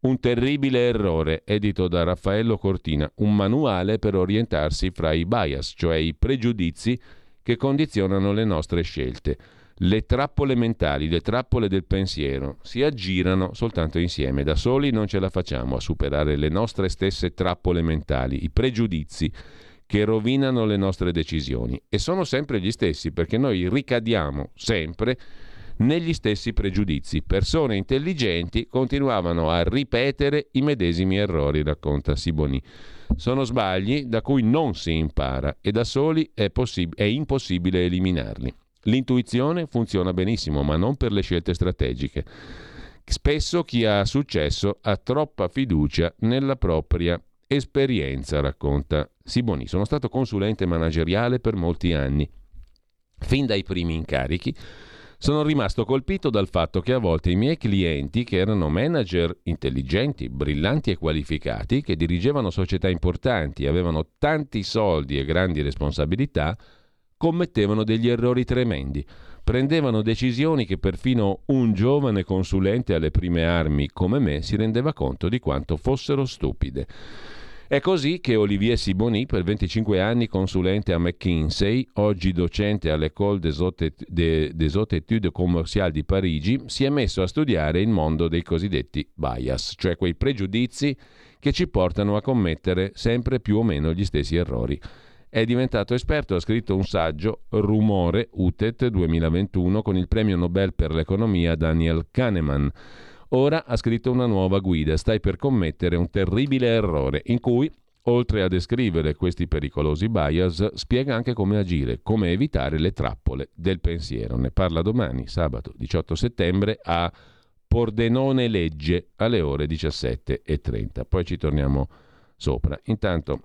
un terribile errore, edito da Raffaello Cortina, un manuale per orientarsi fra i bias, cioè i pregiudizi che condizionano le nostre scelte. Le trappole mentali, le trappole del pensiero si aggirano soltanto insieme. Da soli non ce la facciamo a superare le nostre stesse trappole mentali, i pregiudizi che rovinano le nostre decisioni. E sono sempre gli stessi, perché noi ricadiamo sempre negli stessi pregiudizi. Persone intelligenti continuavano a ripetere i medesimi errori, racconta Siboni. Sono sbagli da cui non si impara e da soli è, possib- è impossibile eliminarli. L'intuizione funziona benissimo, ma non per le scelte strategiche. Spesso chi ha successo ha troppa fiducia nella propria esperienza, racconta Siboni. Sono stato consulente manageriale per molti anni. Fin dai primi incarichi sono rimasto colpito dal fatto che a volte i miei clienti, che erano manager intelligenti, brillanti e qualificati, che dirigevano società importanti, avevano tanti soldi e grandi responsabilità, commettevano degli errori tremendi. Prendevano decisioni che perfino un giovane consulente alle prime armi come me si rendeva conto di quanto fossero stupide. È così che Olivier Siboni, per 25 anni consulente a McKinsey, oggi docente all'École des Hautes Études Commerciales di Parigi, si è messo a studiare il mondo dei cosiddetti bias, cioè quei pregiudizi che ci portano a commettere sempre più o meno gli stessi errori. È diventato esperto, ha scritto un saggio, Rumore, UTET 2021, con il premio Nobel per l'economia Daniel Kahneman. Ora ha scritto una nuova guida, stai per commettere un terribile errore, in cui, oltre a descrivere questi pericolosi bias, spiega anche come agire, come evitare le trappole del pensiero. Ne parla domani, sabato 18 settembre, a Pordenone Legge alle ore 17.30. Poi ci torniamo sopra. Intanto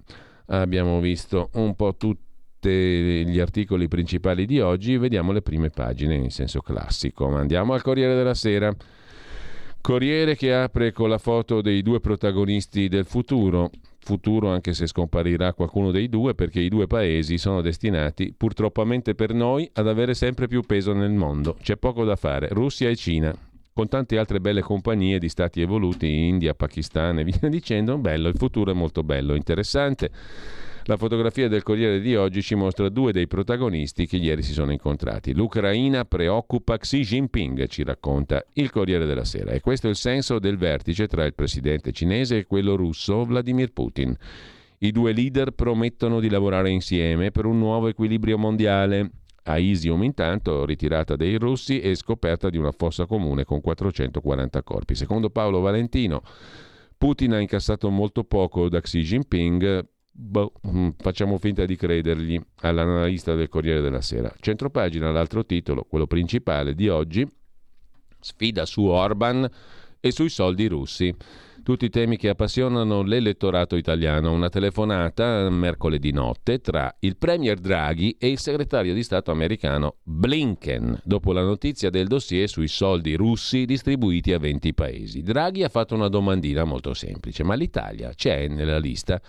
abbiamo visto un po' tutti gli articoli principali di oggi, vediamo le prime pagine in senso classico. Andiamo al Corriere della Sera. Corriere che apre con la foto dei due protagonisti del futuro, futuro anche se scomparirà qualcuno dei due perché i due paesi sono destinati, purtroppamente per noi, ad avere sempre più peso nel mondo. C'è poco da fare, Russia e Cina, con tante altre belle compagnie di stati evoluti, India, Pakistan e via dicendo, bello, il futuro è molto bello, interessante. La fotografia del Corriere di oggi ci mostra due dei protagonisti che ieri si sono incontrati. L'Ucraina preoccupa Xi Jinping, ci racconta il Corriere della Sera. E questo è il senso del vertice tra il presidente cinese e quello russo Vladimir Putin. I due leader promettono di lavorare insieme per un nuovo equilibrio mondiale. A Isium intanto ritirata dai russi e scoperta di una fossa comune con 440 corpi. Secondo Paolo Valentino, Putin ha incassato molto poco da Xi Jinping Boh, mm, facciamo finta di credergli all'analista del Corriere della Sera. Centropagina, l'altro titolo, quello principale di oggi, sfida su Orban e sui soldi russi. Tutti temi che appassionano l'elettorato italiano. Una telefonata mercoledì notte tra il Premier Draghi e il segretario di Stato americano Blinken, dopo la notizia del dossier sui soldi russi distribuiti a 20 paesi. Draghi ha fatto una domandina molto semplice, ma l'Italia c'è nella lista?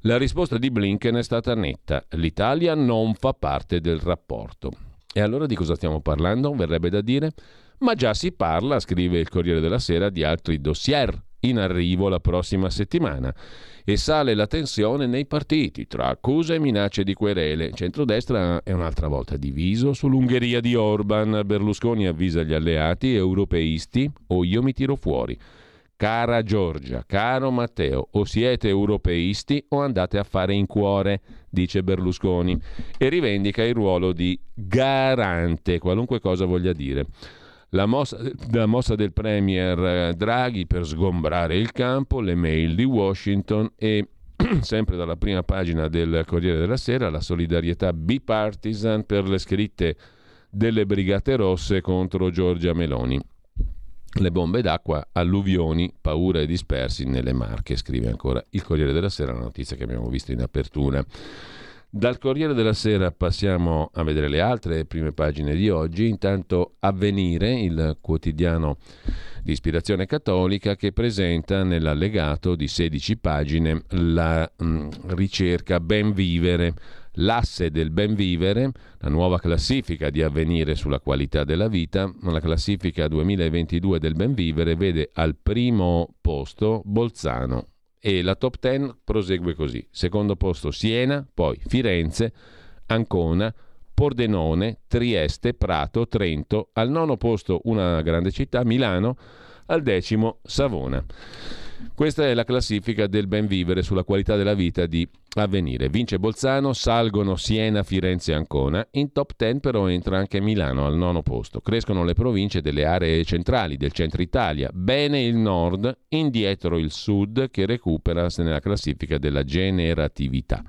La risposta di Blinken è stata netta. L'Italia non fa parte del rapporto. E allora di cosa stiamo parlando? Verrebbe da dire. Ma già si parla, scrive il Corriere della Sera, di altri dossier in arrivo la prossima settimana. E sale la tensione nei partiti tra accuse e minacce di querele. Centrodestra è un'altra volta diviso sull'Ungheria di Orban. Berlusconi avvisa gli alleati europeisti o io mi tiro fuori. Cara Giorgia, caro Matteo, o siete europeisti o andate a fare in cuore, dice Berlusconi, e rivendica il ruolo di garante, qualunque cosa voglia dire. La mossa, la mossa del Premier Draghi per sgombrare il campo, le mail di Washington e sempre dalla prima pagina del Corriere della Sera, la solidarietà bipartisan per le scritte delle Brigate Rosse contro Giorgia Meloni. Le bombe d'acqua, alluvioni, paura e dispersi nelle Marche, scrive ancora il Corriere della Sera, la notizia che abbiamo visto in apertura Dal Corriere della Sera passiamo a vedere le altre prime pagine di oggi. Intanto Avvenire, il quotidiano di ispirazione cattolica, che presenta nell'allegato di 16 pagine la mh, mm, ricerca Ben Vivere, l'asse del ben vivere, la nuova classifica di avvenire sulla qualità della vita. La classifica 2022 del ben vivere vede al primo posto Bolzano, e la top 10 prosegue così. Secondo posto Siena, poi Firenze, Ancona, Pordenone, Trieste, Prato, Trento, al nono posto una grande città, Milano, al decimo Savona. Questa è la classifica del ben vivere sulla qualità della vita di Avvenire. Vince Bolzano, salgono Siena, Firenze e Ancona. In top 10 però entra anche Milano al nono posto. Crescono le province delle aree centrali del centro Italia. Bene il nord, indietro il sud che recupera nella classifica della generatività.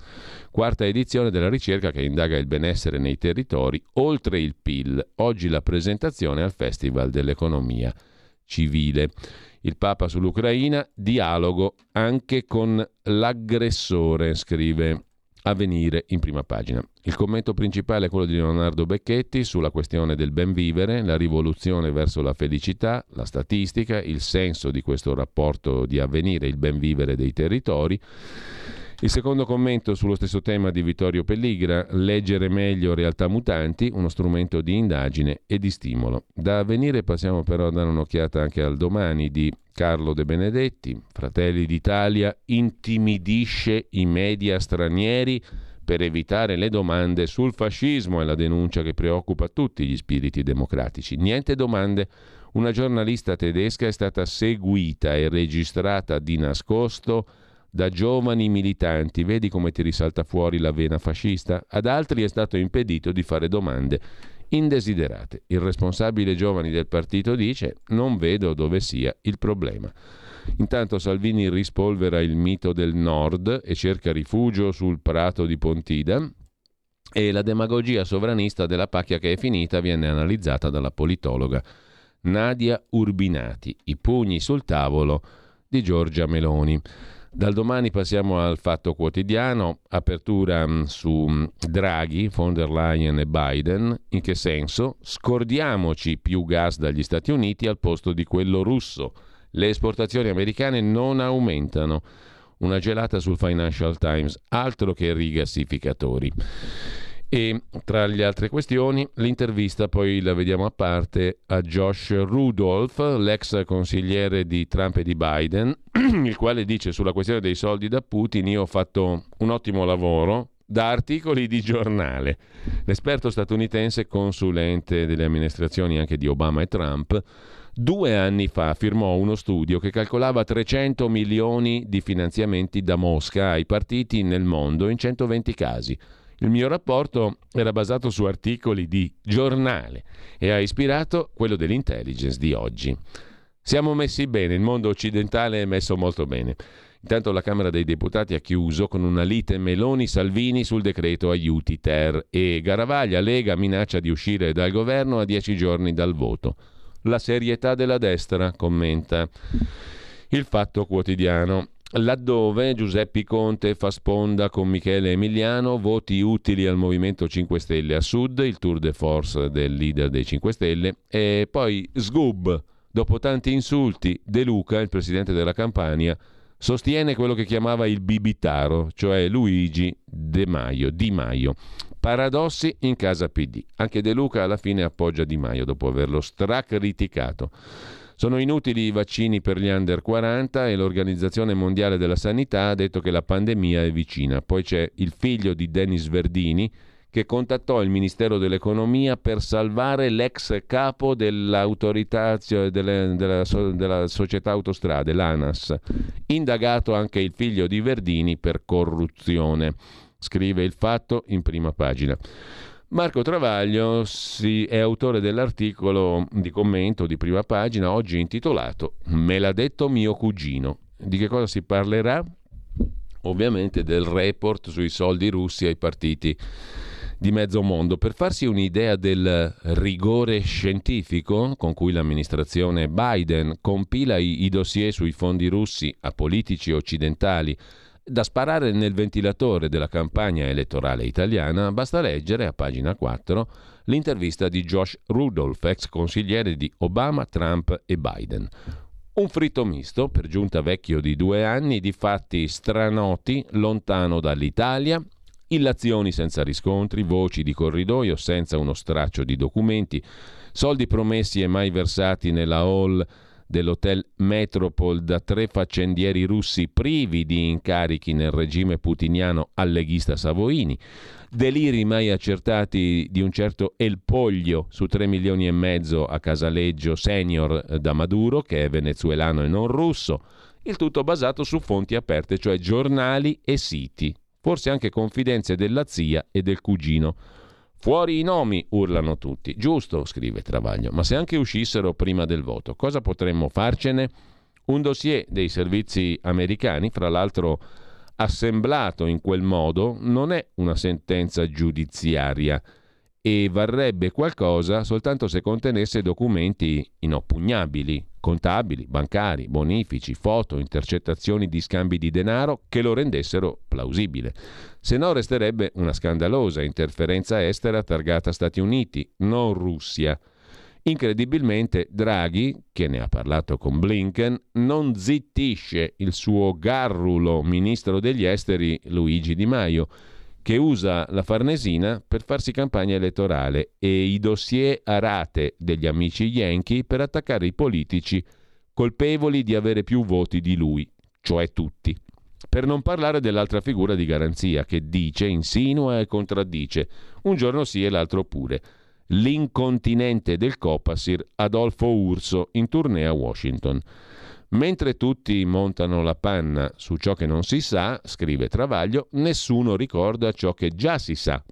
Quarta edizione della ricerca che indaga il benessere nei territori oltre il PIL. Oggi la presentazione al Festival dell'Economia Civile il Papa sull'Ucraina, dialogo anche con l'aggressore, scrive Avvenire in prima pagina. Il commento principale è quello di Leonardo Becchetti sulla questione del ben vivere, la rivoluzione verso la felicità, la statistica, il senso di questo rapporto di avvenire, il ben vivere dei territori. Il secondo commento sullo stesso tema di Vittorio Pelligra, leggere meglio realtà mutanti, uno strumento di indagine e di stimolo. Da avvenire passiamo però a dare un'occhiata anche al domani di Carlo De Benedetti, Fratelli d'Italia intimidisce i media stranieri per evitare le domande sul fascismo e la denuncia che preoccupa tutti gli spiriti democratici. Niente domande. Una giornalista tedesca è stata seguita e registrata di nascosto da giovani militanti, vedi come ti risalta fuori la vena fascista? Ad altri è stato impedito di fare domande indesiderate. Il responsabile giovani del partito dice non vedo dove sia il problema. Intanto Salvini rispolvera il mito del nord e cerca rifugio sul prato di Pontida e la demagogia sovranista della pacchia che è finita viene analizzata dalla politologa Nadia Urbinati. I pugni sul tavolo di Giorgia Meloni. Dal domani passiamo al fatto quotidiano, apertura mm, su mm, Draghi, von der Leyen e Biden. In che senso? Scordiamoci più gas dagli Stati Uniti al posto di quello russo. Le esportazioni americane non aumentano. Una gelata sul Financial Times, altro che rigassificatori. E tra le altre questioni, l'intervista poi la vediamo a parte a Josh Rudolph, l'ex consigliere di Trump e di Biden, il quale dice sulla questione dei soldi da Putin io ho fatto un ottimo lavoro, da articoli di giornale. L'esperto statunitense, consulente delle amministrazioni anche di Obama e Trump, due anni fa firmò uno studio che calcolava 300 milioni di finanziamenti da Mosca ai partiti nel mondo in 120 casi. Il mio rapporto era basato su articoli di giornale e ha ispirato quello dell'intelligence di oggi. Siamo messi bene, il mondo occidentale è messo molto bene. Intanto la Camera dei Deputati ha chiuso con una lite Meloni-Salvini sul decreto aiuti ter e Garavaglia Lega minaccia di uscire dal governo a dieci giorni dal voto. La serietà della destra, commenta il fatto quotidiano laddove Giuseppe Conte fa sponda con Michele Emiliano, voti utili al Movimento 5 Stelle a Sud, il tour de force del leader dei 5 Stelle, e poi Sgub, dopo tanti insulti, De Luca, il presidente della Campania, sostiene quello che chiamava il bibitaro, cioè Luigi De Maio, Di Maio. Paradossi in casa PD. Anche De Luca alla fine appoggia Di Maio dopo averlo stracriticato. Sono inutili i vaccini per gli under 40 e l'Organizzazione Mondiale della Sanità ha detto che la pandemia è vicina. Poi c'è il figlio di Denis Verdini che contattò il Ministero dell'Economia per salvare l'ex capo dell'autorità delle, della, della società autostrade, l'ANAS. Indagato anche il figlio di Verdini per corruzione. Scrive il fatto in prima pagina. Marco Travaglio si, è autore dell'articolo di commento di prima pagina oggi intitolato Me l'ha detto mio cugino. Di che cosa si parlerà? Ovviamente del report sui soldi russi ai partiti di mezzo mondo. Per farsi un'idea del rigore scientifico con cui l'amministrazione Biden compila i, i dossier sui fondi russi a politici occidentali Da sparare nel ventilatore della campagna elettorale italiana basta leggere a pagina 4 l'intervista di Josh Rudolph, ex consigliere di Obama, Trump e Biden. Un fritto misto, per giunta vecchio di due anni, di fatti stranoti, lontano dall'Italia, illazioni senza riscontri, voci di corridoio senza uno straccio di documenti, soldi promessi e mai versati nella hall dell'hotel Metropol da tre faccendieri russi privi di incarichi nel regime putiniano alleghista Savoini, deliri mai accertati di un certo El Poglio su 3 milioni e mezzo a Casaleggio senior da Maduro, che è venezuelano e non russo, il tutto basato su fonti aperte, cioè giornali e siti, forse anche confidenze della zia e del cugino. Fuori i nomi, urlano tutti. Giusto, scrive Travaglio, ma se anche uscissero prima del voto, cosa potremmo farcene? Un dossier dei servizi americani, fra l'altro assemblato in quel modo, non è una sentenza giudiziaria e varrebbe qualcosa soltanto se contenesse documenti inoppugnabili, contabili, bancari, bonifici, foto, intercettazioni di scambi di denaro che lo rendessero plausibile. Se no resterebbe una scandalosa interferenza estera targata Stati Uniti, non Russia. Incredibilmente Draghi, che ne ha parlato con Blinken, non zittisce il suo garrulo ministro degli esteri Luigi Di Maio, che usa la Farnesina per farsi campagna elettorale e i dossier a rate degli amici Yankee per attaccare i politici colpevoli di avere più voti di lui, cioè tutti. Per non parlare dell'altra figura di garanzia che dice, insinua e contraddice, un giorno sì e l'altro pure, l'incontinente del Copasir Adolfo Urso in tournée a Washington. Mentre tutti montano la panna su ciò che non si sa, scrive Travaglio, nessuno ricorda ciò che già si sa.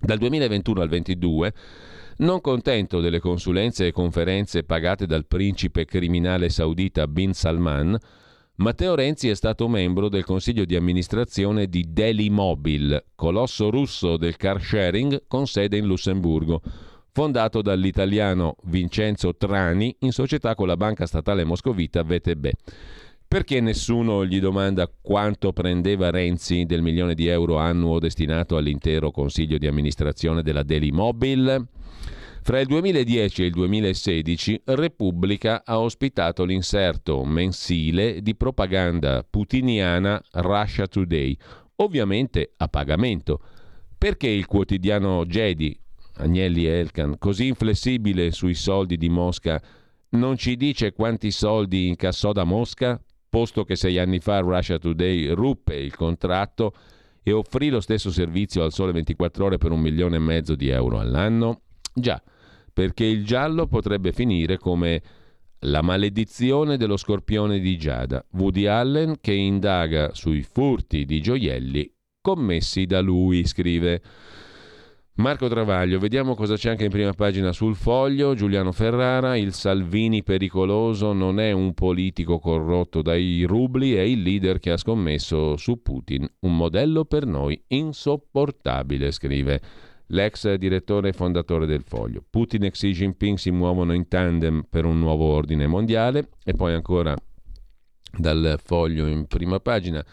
Dal 2021 al 2022, non contento delle consulenze e conferenze pagate dal principe criminale saudita Bin Salman, Matteo Renzi è stato membro del consiglio di amministrazione di Delimobil, colosso russo del car sharing con sede in Lussemburgo fondato dall'italiano Vincenzo Trani in società con la banca statale moscovita VTB. Perché nessuno gli domanda quanto prendeva Renzi del milione di euro annuo destinato all'intero consiglio di amministrazione della Delimobil? Fra il 2010 e il 2016 Repubblica ha ospitato l'inserto mensile di propaganda putiniana Russia Today, ovviamente a pagamento. Perché il quotidiano Jedi, Agnelli Elkan, così inflessibile sui soldi di Mosca, non ci dice quanti soldi incassò da Mosca, posto che sei anni fa Russia Today ruppe il contratto e offrì lo stesso servizio al sole 24 ore per un milione e mezzo di euro all'anno? Già, perché il giallo potrebbe finire come La maledizione dello scorpione di Giada, Woody Allen che indaga sui furti di gioielli commessi da lui, scrive. Marco Travaglio, vediamo cosa c'è anche in prima pagina sul foglio. Giuliano Ferrara, il Salvini pericoloso non è un politico corrotto dai rubli, è il leader che ha scommesso su Putin. Un modello per noi insopportabile, scrive l'ex direttore e fondatore del foglio. Putin e Xi Jinping si muovono in tandem per un nuovo ordine mondiale e poi ancora dal foglio in prima pagina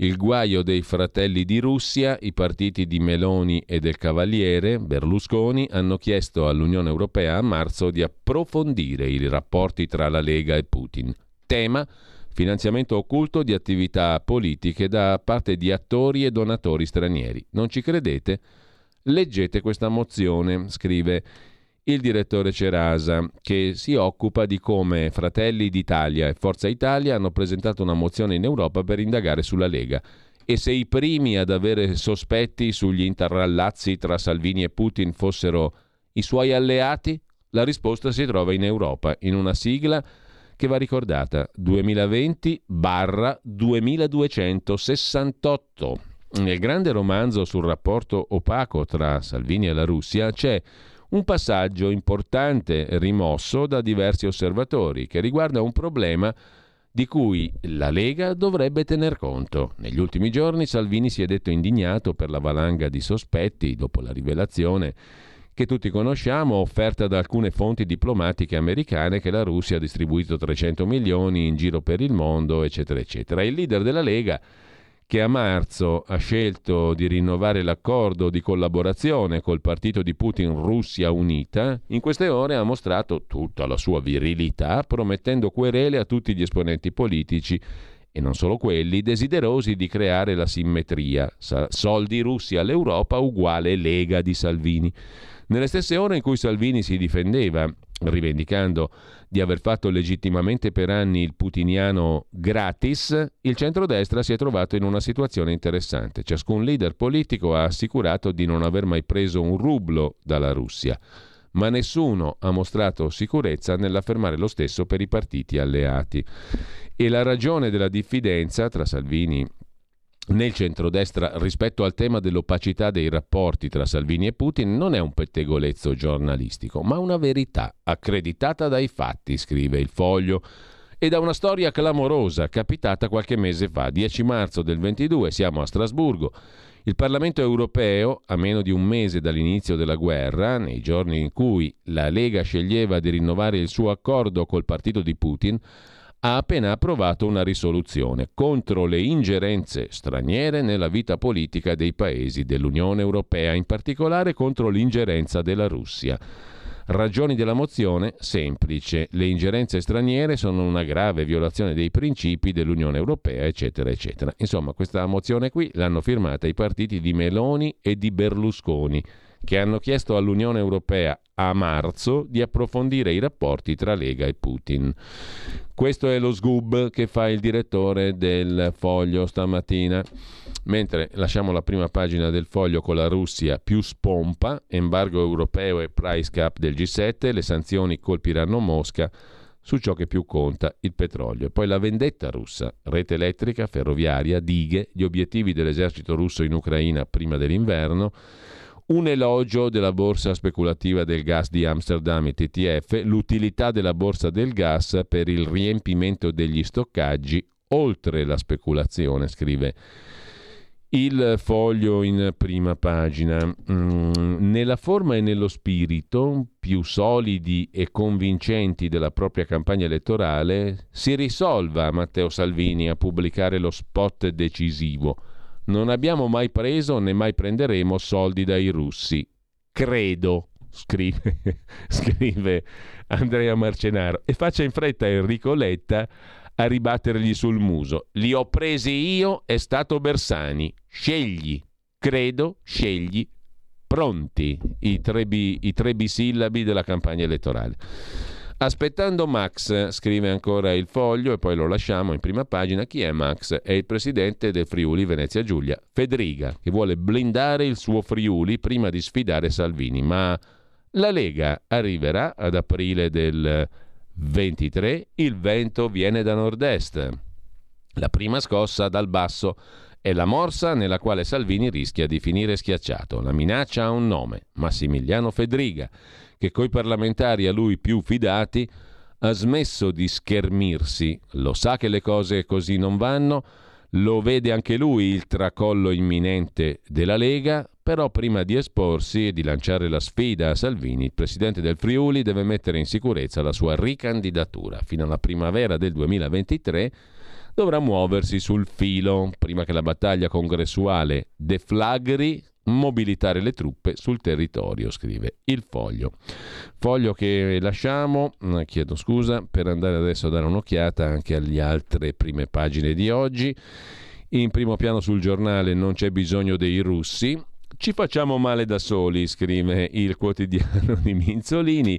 il guaio dei fratelli di Russia, i partiti di Meloni e del Cavaliere, Berlusconi, hanno chiesto all'Unione Europea a marzo di approfondire i rapporti tra la Lega e Putin. Tema finanziamento occulto di attività politiche da parte di attori e donatori stranieri. Non ci credete? Leggete questa mozione, scrive il direttore Cerasa, che si occupa di come Fratelli d'Italia e Forza Italia hanno presentato una mozione in Europa per indagare sulla Lega. E se i primi ad avere sospetti sugli interrallazzi tra Salvini e Putin fossero i suoi alleati? La risposta si trova in Europa, in una sigla che va ricordata 2020-2268. Nel grande romanzo sul rapporto opaco tra Salvini e la Russia c'è un passaggio importante rimosso da diversi osservatori che riguarda un problema di cui la Lega dovrebbe tener conto. Negli ultimi giorni Salvini si è detto indignato per la valanga di sospetti dopo la rivelazione che tutti conosciamo, offerta da alcune fonti diplomatiche americane che la Russia ha distribuito 300 milioni in giro per il mondo, eccetera, eccetera. Il leader della Lega che a marzo ha scelto di rinnovare l'accordo di collaborazione col partito di Putin Russia Unita, in queste ore ha mostrato tutta la sua virilità promettendo querele a tutti gli esponenti politici e non solo quelli, desiderosi di creare la simmetria. Soldi russi all'Europa uguale Lega di Salvini. Nelle stesse ore in cui Salvini si difendeva, rivendicando di aver fatto legittimamente per anni il putiniano gratis, il centrodestra si è trovato in una situazione interessante. Ciascun leader politico ha assicurato di non aver mai preso un rublo dalla Russia, ma nessuno ha mostrato sicurezza nell'affermare lo stesso per i partiti alleati. E la ragione della diffidenza tra Salvini nel centrodestra rispetto al tema dell'opacità dei rapporti tra Salvini e Putin non è un pettegolezzo giornalistico, ma una verità accreditata dai fatti, scrive il foglio, e da una storia clamorosa capitata qualche mese fa, 10 marzo del 22, siamo a Strasburgo. Il Parlamento europeo, a meno di un mese dall'inizio della guerra, nei giorni in cui la Lega sceglieva di rinnovare il suo accordo col partito di Putin, ha appena approvato una risoluzione contro le ingerenze straniere nella vita politica dei paesi dell'Unione Europea, in particolare contro l'ingerenza della Russia. Ragioni della mozione? Semplice. Le ingerenze straniere sono una grave violazione dei principi dell'Unione Europea, eccetera, eccetera. Insomma, questa mozione qui l'hanno firmata i partiti di Meloni e di Berlusconi che hanno chiesto all'Unione Europea a marzo di approfondire i rapporti tra Lega e Putin. Questo è lo sgub che fa il direttore del foglio stamattina. Mentre lasciamo la prima pagina del foglio con la Russia più spompa, embargo europeo e price cap del G7, le sanzioni colpiranno Mosca su ciò che più conta, il petrolio. E poi la vendetta russa, rete elettrica, ferroviaria, dighe, gli obiettivi dell'esercito russo in Ucraina prima dell'inverno un elogio della borsa speculativa del gas di Amsterdam e TTF, l'utilità della borsa del gas per il riempimento degli stoccaggi oltre la speculazione, scrive il foglio in prima pagina. Mm, nella forma e nello spirito più solidi e convincenti della propria campagna elettorale si risolva Matteo Salvini a pubblicare lo spot decisivo non abbiamo mai preso né mai prenderemo soldi dai russi. Credo, scrive, scrive Andrea Marcenaro. E faccia in fretta Enrico Letta a ribattergli sul muso. Li ho presi io, è stato Bersani. Scegli, credo, scegli, pronti i tre, i tre bisillabi della campagna elettorale. Aspettando Max, scrive ancora il foglio e poi lo lasciamo in prima pagina. Chi è Max? È il presidente del Friuli Venezia Giulia, Federica, che vuole blindare il suo Friuli prima di sfidare Salvini. Ma la Lega arriverà ad aprile del 23, il vento viene da nord-est. La prima scossa dal basso è la morsa nella quale Salvini rischia di finire schiacciato. La minaccia ha un nome, Massimiliano Fedriga che coi parlamentari a lui più fidati ha smesso di schermirsi, lo sa che le cose così non vanno, lo vede anche lui il tracollo imminente della Lega, però prima di esporsi e di lanciare la sfida a Salvini, il presidente del Friuli deve mettere in sicurezza la sua ricandidatura. Fino alla primavera del 2023 dovrà muoversi sul filo, prima che la battaglia congressuale deflagri mobilitare le truppe sul territorio, scrive il foglio. Foglio che lasciamo, mm, chiedo scusa, per andare adesso a dare un'occhiata anche alle altre prime pagine di oggi. In primo piano sul giornale non c'è bisogno dei russi, ci facciamo male da soli, scrive il quotidiano di Minzolini.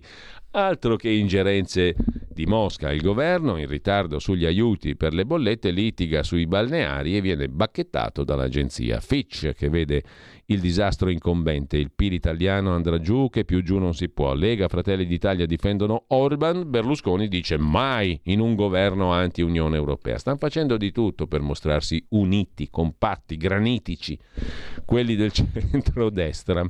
Altro che ingerenze di Mosca. Il governo, in ritardo sugli aiuti per le bollette, litiga sui balneari e viene bacchettato dall'agenzia Fitch, che vede il disastro incombente. Il PIL italiano andrà giù, che più giù non si può. Lega, Fratelli d'Italia difendono Orban. Berlusconi dice mai in un governo anti-Unione Europea. Stanno facendo di tutto per mostrarsi uniti, compatti, granitici, quelli del centro-destra.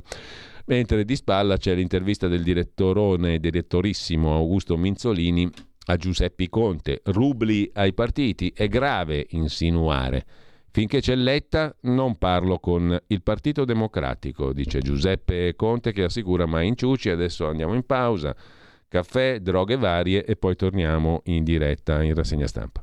Mentre di spalla c'è l'intervista del direttorone, direttorissimo Augusto Minzolini a Giuseppe Conte. Rubli ai partiti, è grave insinuare. Finché c'è Letta non parlo con il Partito Democratico, dice Giuseppe Conte che assicura mai inciuci. Adesso andiamo in pausa, caffè, droghe varie e poi torniamo in diretta in rassegna stampa.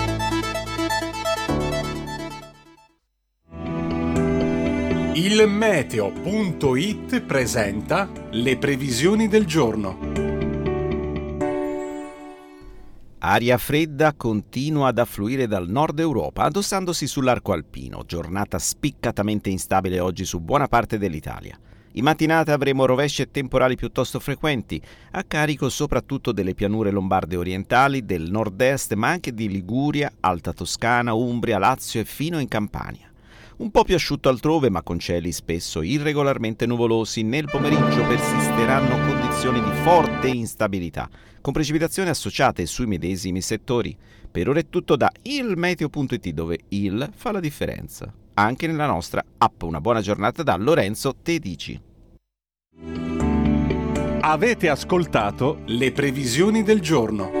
Il meteo.it presenta le previsioni del giorno. Aria fredda continua ad affluire dal nord Europa, addossandosi sull'arco alpino. Giornata spiccatamente instabile oggi su buona parte dell'Italia. In mattinata avremo rovesci e temporali piuttosto frequenti, a carico soprattutto delle pianure lombarde orientali, del nord-est, ma anche di Liguria, Alta Toscana, Umbria, Lazio e fino in Campania. Un po' più asciutto altrove, ma con cieli spesso irregolarmente nuvolosi, nel pomeriggio persisteranno condizioni di forte instabilità, con precipitazioni associate sui medesimi settori. Per ora è tutto da ilmeteo.it dove il fa la differenza. Anche nella nostra app. Una buona giornata da Lorenzo Tedici. Avete ascoltato le previsioni del giorno.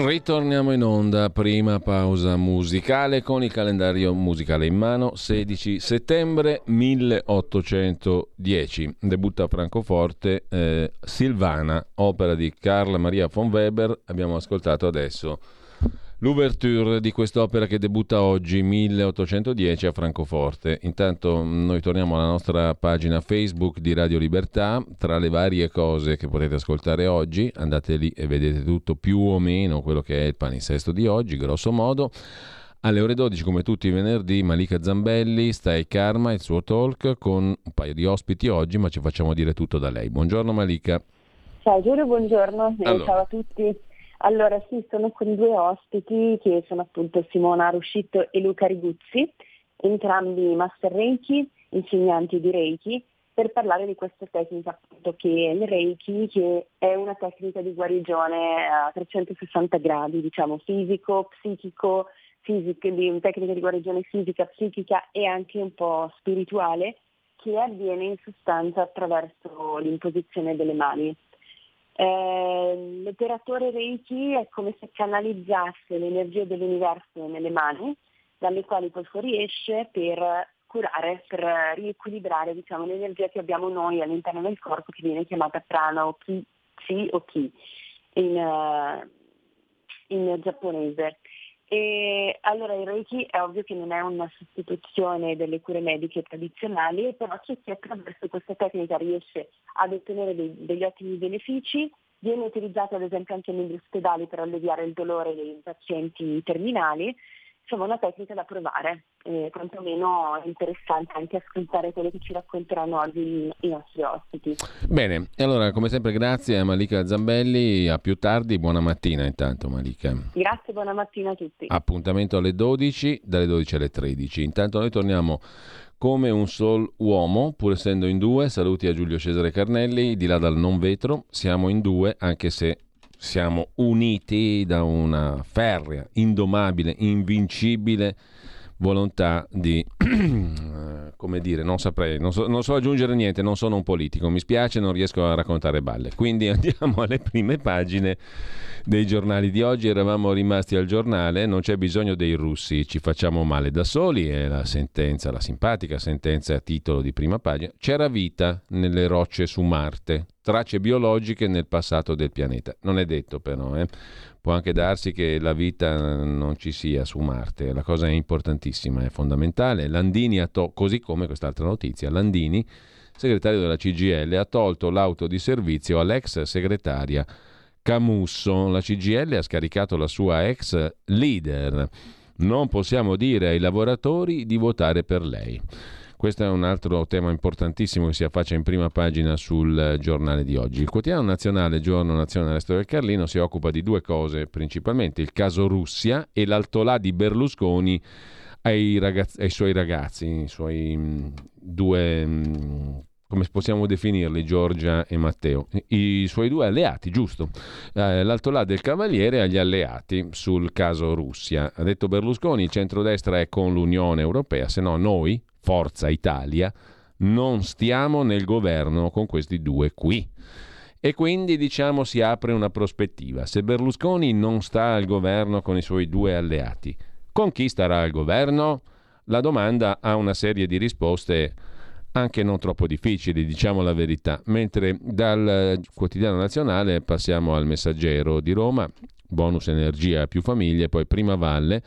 Ritorniamo in onda, prima pausa musicale con il calendario musicale in mano, 16 settembre 1810, debutta a Francoforte eh, Silvana, opera di Carla Maria von Weber, abbiamo ascoltato adesso l'ouverture di quest'opera che debutta oggi, 1810 a Francoforte. Intanto noi torniamo alla nostra pagina Facebook di Radio Libertà, tra le varie cose che potete ascoltare oggi, andate lì e vedete tutto più o meno quello che è il paninsesto di oggi, grosso modo. Alle ore 12, come tutti i venerdì, Malika Zambelli, Stai Karma, il suo talk con un paio di ospiti oggi, ma ci facciamo dire tutto da lei. Buongiorno Malika. Ciao Giulio, buongiorno allora. ciao a tutti. Allora sì, sono con due ospiti che sono appunto Simona Ruscitto e Luca Riguzzi, entrambi master Reiki, insegnanti di Reiki, per parlare di questa tecnica appunto che è il Reiki, che è una tecnica di guarigione a 360 gradi, diciamo fisico, psichico, fisico, di tecnica di guarigione fisica, psichica e anche un po' spirituale, che avviene in sostanza attraverso l'imposizione delle mani. Eh, l'operatore Reiki è come se canalizzasse l'energia dell'universo nelle mani, dalle quali poi fuoriesce per curare, per riequilibrare diciamo, l'energia che abbiamo noi all'interno del corpo che viene chiamata prana o ki, chi o chi in, uh, in giapponese. E allora il Reiki è ovvio che non è una sostituzione delle cure mediche tradizionali, però c'è chi attraverso questa tecnica riesce ad ottenere dei, degli ottimi benefici, viene utilizzato ad esempio anche negli ospedali per alleviare il dolore dei pazienti terminali insomma una tecnica da provare, eh, quantomeno interessante anche ascoltare quello che ci racconteranno oggi i nostri ospiti. Bene, allora come sempre grazie a Malika Zambelli, a più tardi, buona mattina intanto Malika. Grazie, buona mattina a tutti. Appuntamento alle 12, dalle 12 alle 13. Intanto noi torniamo come un sol uomo, pur essendo in due, saluti a Giulio Cesare Carnelli, di là dal non vetro, siamo in due anche se siamo uniti da una ferrea, indomabile, invincibile volontà di, come dire, non saprei, non so, non so, aggiungere niente, non sono un politico, mi spiace, non riesco a raccontare balle. Quindi andiamo alle prime pagine dei giornali di oggi, eravamo rimasti al giornale, non c'è bisogno dei russi, ci facciamo male da soli, è la sentenza, la simpatica sentenza a titolo di prima pagina, c'era vita nelle rocce su Marte, tracce biologiche nel passato del pianeta. Non è detto però, eh. Può anche darsi che la vita non ci sia su Marte, la cosa è importantissima, è fondamentale. Landini ha to- così come quest'altra notizia, Landini, segretario della CGL, ha tolto l'auto di servizio all'ex segretaria Camusso. La CGL ha scaricato la sua ex leader. Non possiamo dire ai lavoratori di votare per lei. Questo è un altro tema importantissimo che si affaccia in prima pagina sul giornale di oggi. Il quotidiano nazionale, giorno nazionale Resto del Carlino, si occupa di due cose principalmente, il caso Russia e l'altolà di Berlusconi ai, ragazzi, ai suoi ragazzi, i suoi mm, due... Mm, come possiamo definirli, Giorgia e Matteo, i suoi due alleati, giusto? Eh, l'altolà del Cavaliere agli alleati sul caso Russia. Ha detto Berlusconi, il centrodestra è con l'Unione Europea, se no noi, Forza Italia, non stiamo nel governo con questi due qui. E quindi diciamo si apre una prospettiva. Se Berlusconi non sta al governo con i suoi due alleati, con chi starà al governo? La domanda ha una serie di risposte anche non troppo difficili, diciamo la verità. Mentre dal quotidiano nazionale passiamo al messaggero di Roma, bonus energia più famiglie, poi prima valle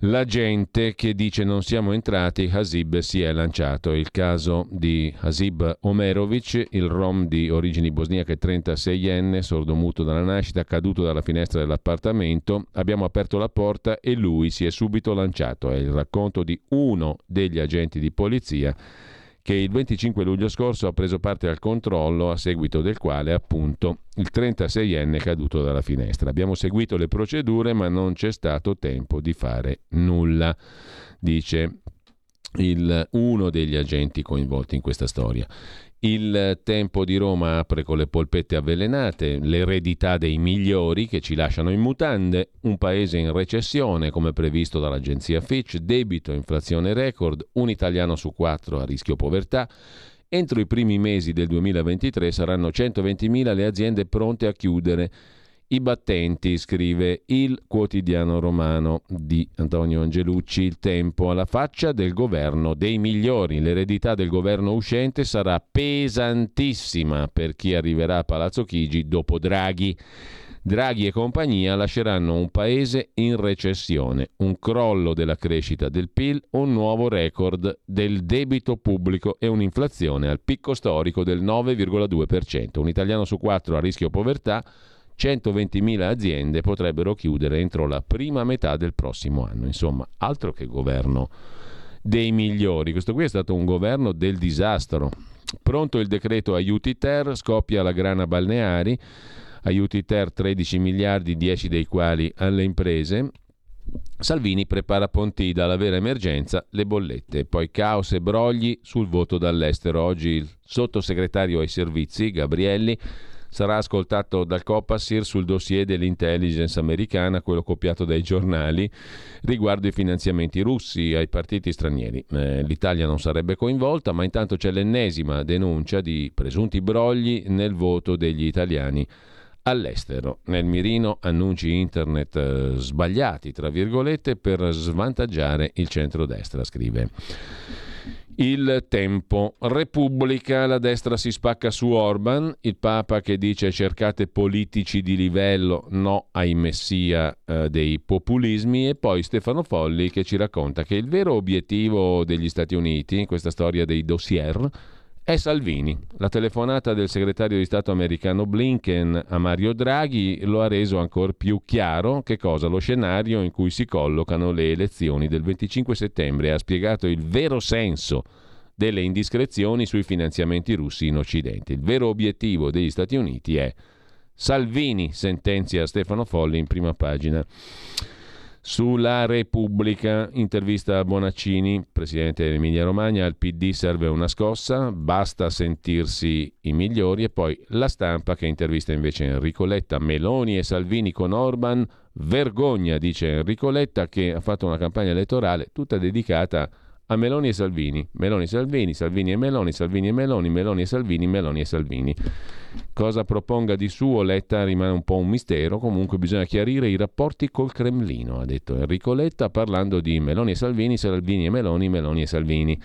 la gente che dice non siamo entrati, Hasib si è lanciato. Il caso di Hasib Omerovic, il rom di origini bosniache 36enne, sordomuto dalla nascita, caduto dalla finestra dell'appartamento. Abbiamo aperto la porta e lui si è subito lanciato. È il racconto di uno degli agenti di polizia che il 25 luglio scorso ha preso parte al controllo a seguito del quale appunto il 36enne è caduto dalla finestra. Abbiamo seguito le procedure ma non c'è stato tempo di fare nulla, dice il, uno degli agenti coinvolti in questa storia. Il tempo di Roma apre con le polpette avvelenate, l'eredità dei migliori che ci lasciano in mutande, un paese in recessione come previsto dall'agenzia Fitch, debito inflazione record, un italiano su quattro a rischio povertà. Entro i primi mesi del 2023 saranno 120.000 le aziende pronte a chiudere i battenti, scrive il quotidiano romano di Antonio Angelucci, il tempo alla faccia del governo dei migliori. L'eredità del governo uscente sarà pesantissima per chi arriverà a Palazzo Chigi dopo Draghi. Draghi e compagnia lasceranno un paese in recessione, un crollo della crescita del PIL, un nuovo record del debito pubblico e un'inflazione al picco storico del 9,2%. Un italiano su quattro a rischio povertà, 120.000 aziende potrebbero chiudere entro la prima metà del prossimo anno. Insomma, altro che governo dei migliori. Questo qui è stato un governo del disastro. Pronto il decreto aiuti ter, scoppia la grana balneari aiuti ter 13 miliardi, 10 dei quali alle imprese. Salvini prepara Pontida alla vera emergenza, le bollette, poi caos e brogli sul voto dall'estero. Oggi il sottosegretario ai servizi, Gabrielli, sarà ascoltato dal Copasir sul dossier dell'intelligence americana, quello copiato dai giornali, riguardo i finanziamenti russi ai partiti stranieri. Eh, L'Italia non sarebbe coinvolta, ma intanto c'è l'ennesima denuncia di presunti brogli nel voto degli italiani all'estero. Nel mirino annunci internet eh, sbagliati, tra virgolette, per svantaggiare il centrodestra, scrive. Il tempo. Repubblica, la destra si spacca su Orban, il Papa che dice cercate politici di livello, no ai messia eh, dei populismi e poi Stefano Folli che ci racconta che il vero obiettivo degli Stati Uniti in questa storia dei dossier è Salvini. La telefonata del segretario di Stato americano Blinken a Mario Draghi lo ha reso ancora più chiaro che cosa lo scenario in cui si collocano le elezioni del 25 settembre ha spiegato il vero senso delle indiscrezioni sui finanziamenti russi in Occidente. Il vero obiettivo degli Stati Uniti è Salvini, sentenzia Stefano Folli in prima pagina. Sulla Repubblica, intervista a Bonaccini, presidente dell'Emilia Romagna, al PD serve una scossa, basta sentirsi i migliori e poi la stampa che intervista invece Enrico Letta, Meloni e Salvini con Orban, vergogna, dice Enrico Letta che ha fatto una campagna elettorale tutta dedicata a a Meloni e Salvini, Meloni e Salvini, Salvini e Meloni, Salvini e Meloni, Meloni e Salvini, Meloni e Salvini. Cosa proponga di suo Letta rimane un po' un mistero, comunque bisogna chiarire i rapporti col Cremlino, ha detto Enrico Letta parlando di Meloni e Salvini, Salvini e Meloni, Meloni e Salvini.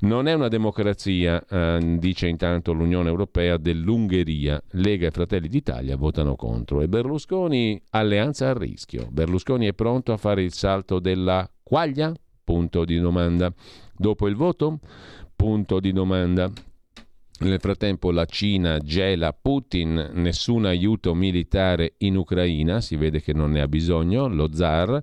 Non è una democrazia, eh, dice intanto l'Unione Europea dell'Ungheria, Lega e Fratelli d'Italia votano contro e Berlusconi alleanza a rischio. Berlusconi è pronto a fare il salto della quaglia? Punto di domanda. Dopo il voto? Punto di domanda. Nel frattempo la Cina gela Putin, nessun aiuto militare in Ucraina, si vede che non ne ha bisogno, lo zar.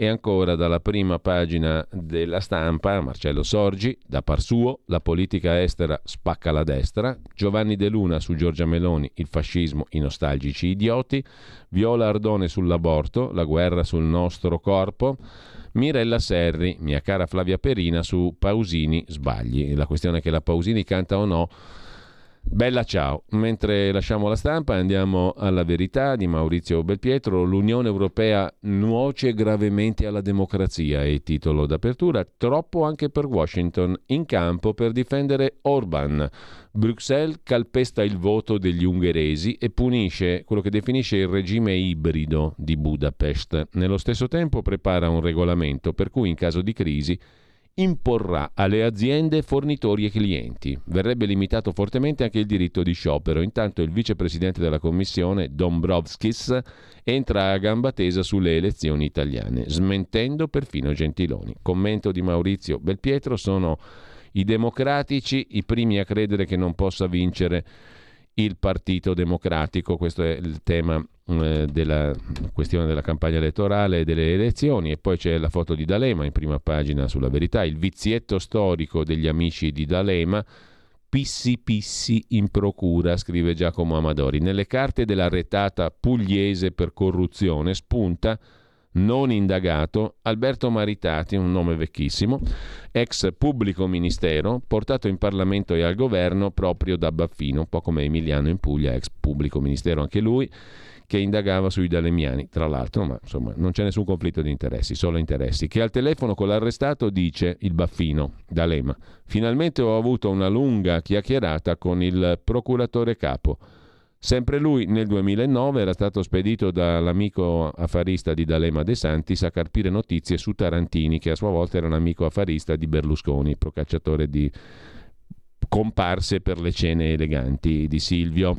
E ancora dalla prima pagina della stampa, Marcello Sorgi, da par suo, la politica estera spacca la destra, Giovanni De Luna su Giorgia Meloni, il fascismo, i nostalgici idioti, Viola Ardone sull'aborto, la guerra sul nostro corpo, Mirella Serri, mia cara Flavia Perina, su Pausini sbagli. La questione è che la Pausini canta o no. Bella ciao. Mentre lasciamo la stampa andiamo alla verità di Maurizio Belpietro. L'Unione Europea nuoce gravemente alla democrazia, è titolo d'apertura. Troppo anche per Washington in campo per difendere Orban. Bruxelles calpesta il voto degli ungheresi e punisce quello che definisce il regime ibrido di Budapest. Nello stesso tempo prepara un regolamento per cui in caso di crisi imporrà alle aziende fornitori e clienti. Verrebbe limitato fortemente anche il diritto di sciopero. Intanto il vicepresidente della Commissione, Dombrovskis, entra a gamba tesa sulle elezioni italiane, smentendo perfino Gentiloni. Commento di Maurizio Belpietro sono i democratici, i primi a credere che non possa vincere il Partito Democratico, questo è il tema eh, della questione della campagna elettorale e delle elezioni. E poi c'è la foto di D'Alema in prima pagina sulla verità, il vizietto storico degli amici di D'Alema, pissi pissi in procura, scrive Giacomo Amadori. Nelle carte della retata pugliese per corruzione spunta non indagato, Alberto Maritati, un nome vecchissimo, ex pubblico ministero, portato in Parlamento e al governo proprio da Baffino, un po' come Emiliano in Puglia, ex pubblico ministero anche lui, che indagava sui dalemiani, tra l'altro, ma insomma non c'è nessun conflitto di interessi, solo interessi, che al telefono con l'arrestato dice il Baffino, D'Alema, finalmente ho avuto una lunga chiacchierata con il procuratore capo. Sempre lui nel 2009 era stato spedito dall'amico affarista di D'Alema De Santis a carpire notizie su Tarantini, che a sua volta era un amico affarista di Berlusconi, procacciatore di comparse per le cene eleganti di Silvio.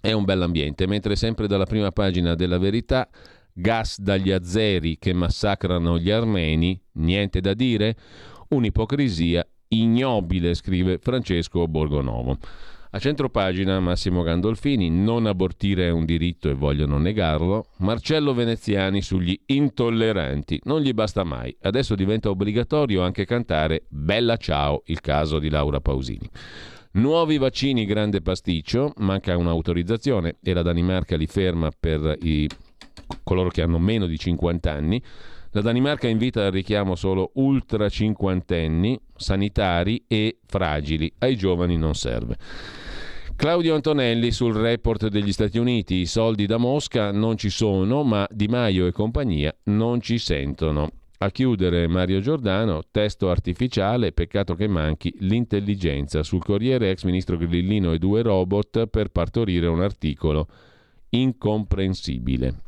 È un bell'ambiente, mentre sempre dalla prima pagina della verità, gas dagli azzeri che massacrano gli armeni, niente da dire? Un'ipocrisia ignobile, scrive Francesco Borgonovo. A centropagina Massimo Gandolfini, non abortire è un diritto e vogliono negarlo. Marcello Veneziani sugli intolleranti, non gli basta mai. Adesso diventa obbligatorio anche cantare Bella ciao, il caso di Laura Pausini. Nuovi vaccini, grande pasticcio, manca un'autorizzazione e la Danimarca li ferma per i, coloro che hanno meno di 50 anni. La Danimarca invita al richiamo solo ultra cinquantenni, sanitari e fragili. Ai giovani non serve. Claudio Antonelli sul report degli Stati Uniti, i soldi da Mosca non ci sono, ma Di Maio e compagnia non ci sentono. A chiudere Mario Giordano, testo artificiale, peccato che manchi l'intelligenza. Sul Corriere ex ministro Grillino e due robot per partorire un articolo incomprensibile.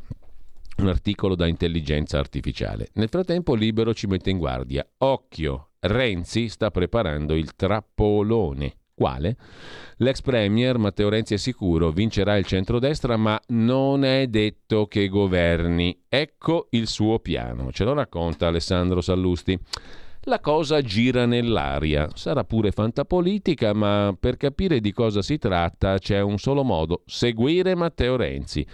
Un articolo da intelligenza artificiale. Nel frattempo Libero ci mette in guardia. Occhio, Renzi sta preparando il trappolone. Quale? L'ex premier Matteo Renzi è sicuro vincerà il centrodestra, ma non è detto che governi. Ecco il suo piano. Ce lo racconta Alessandro Sallusti. La cosa gira nell'aria. Sarà pure fantapolitica, ma per capire di cosa si tratta c'è un solo modo: seguire Matteo Renzi.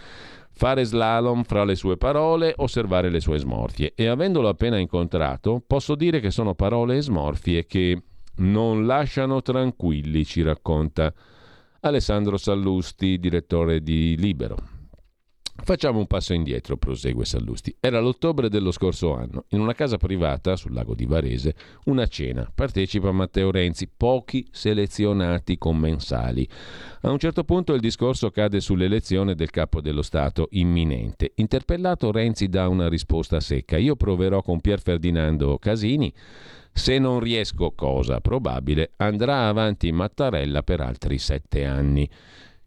Fare slalom fra le sue parole, osservare le sue smorfie. E avendolo appena incontrato, posso dire che sono parole e smorfie che non lasciano tranquilli, ci racconta Alessandro Sallusti, direttore di Libero. Facciamo un passo indietro, prosegue Sallusti. Era l'ottobre dello scorso anno. In una casa privata sul lago di Varese, una cena. Partecipa Matteo Renzi, pochi selezionati commensali. A un certo punto il discorso cade sull'elezione del capo dello Stato imminente. Interpellato Renzi dà una risposta secca. Io proverò con Pier Ferdinando Casini se non riesco, cosa probabile, andrà avanti Mattarella per altri sette anni.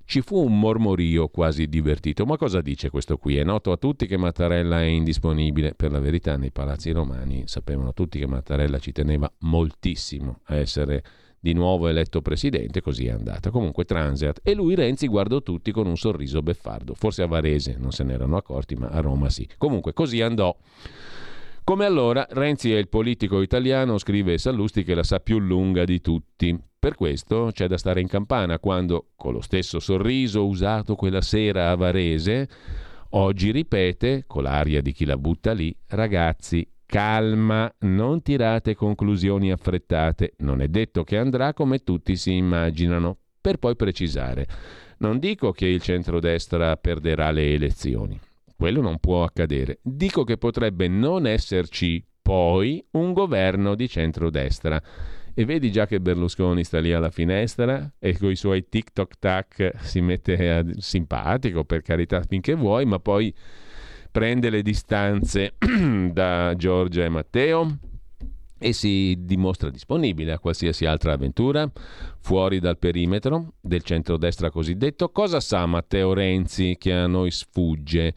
Ci fu un mormorio quasi divertito. Ma cosa dice questo qui? È noto a tutti che Mattarella è indisponibile. Per la verità, nei palazzi romani sapevano tutti che Mattarella ci teneva moltissimo a essere di nuovo eletto presidente, così è andata. Comunque Transeat. E lui Renzi guardò tutti con un sorriso beffardo. Forse a Varese non se ne erano accorti, ma a Roma sì. Comunque così andò. Come allora, Renzi è il politico italiano, scrive Sallusti, che la sa più lunga di tutti. Per questo c'è da stare in campana quando, con lo stesso sorriso usato quella sera a Varese, oggi ripete, con l'aria di chi la butta lì, ragazzi, calma, non tirate conclusioni affrettate, non è detto che andrà come tutti si immaginano, per poi precisare. Non dico che il centrodestra perderà le elezioni, quello non può accadere. Dico che potrebbe non esserci poi un governo di centrodestra. E vedi già che Berlusconi sta lì alla finestra e con i suoi TikTok tac si mette a... simpatico, per carità, finché vuoi, ma poi prende le distanze da Giorgia e Matteo e si dimostra disponibile a qualsiasi altra avventura fuori dal perimetro del centrodestra cosiddetto. Cosa sa Matteo Renzi che a noi sfugge?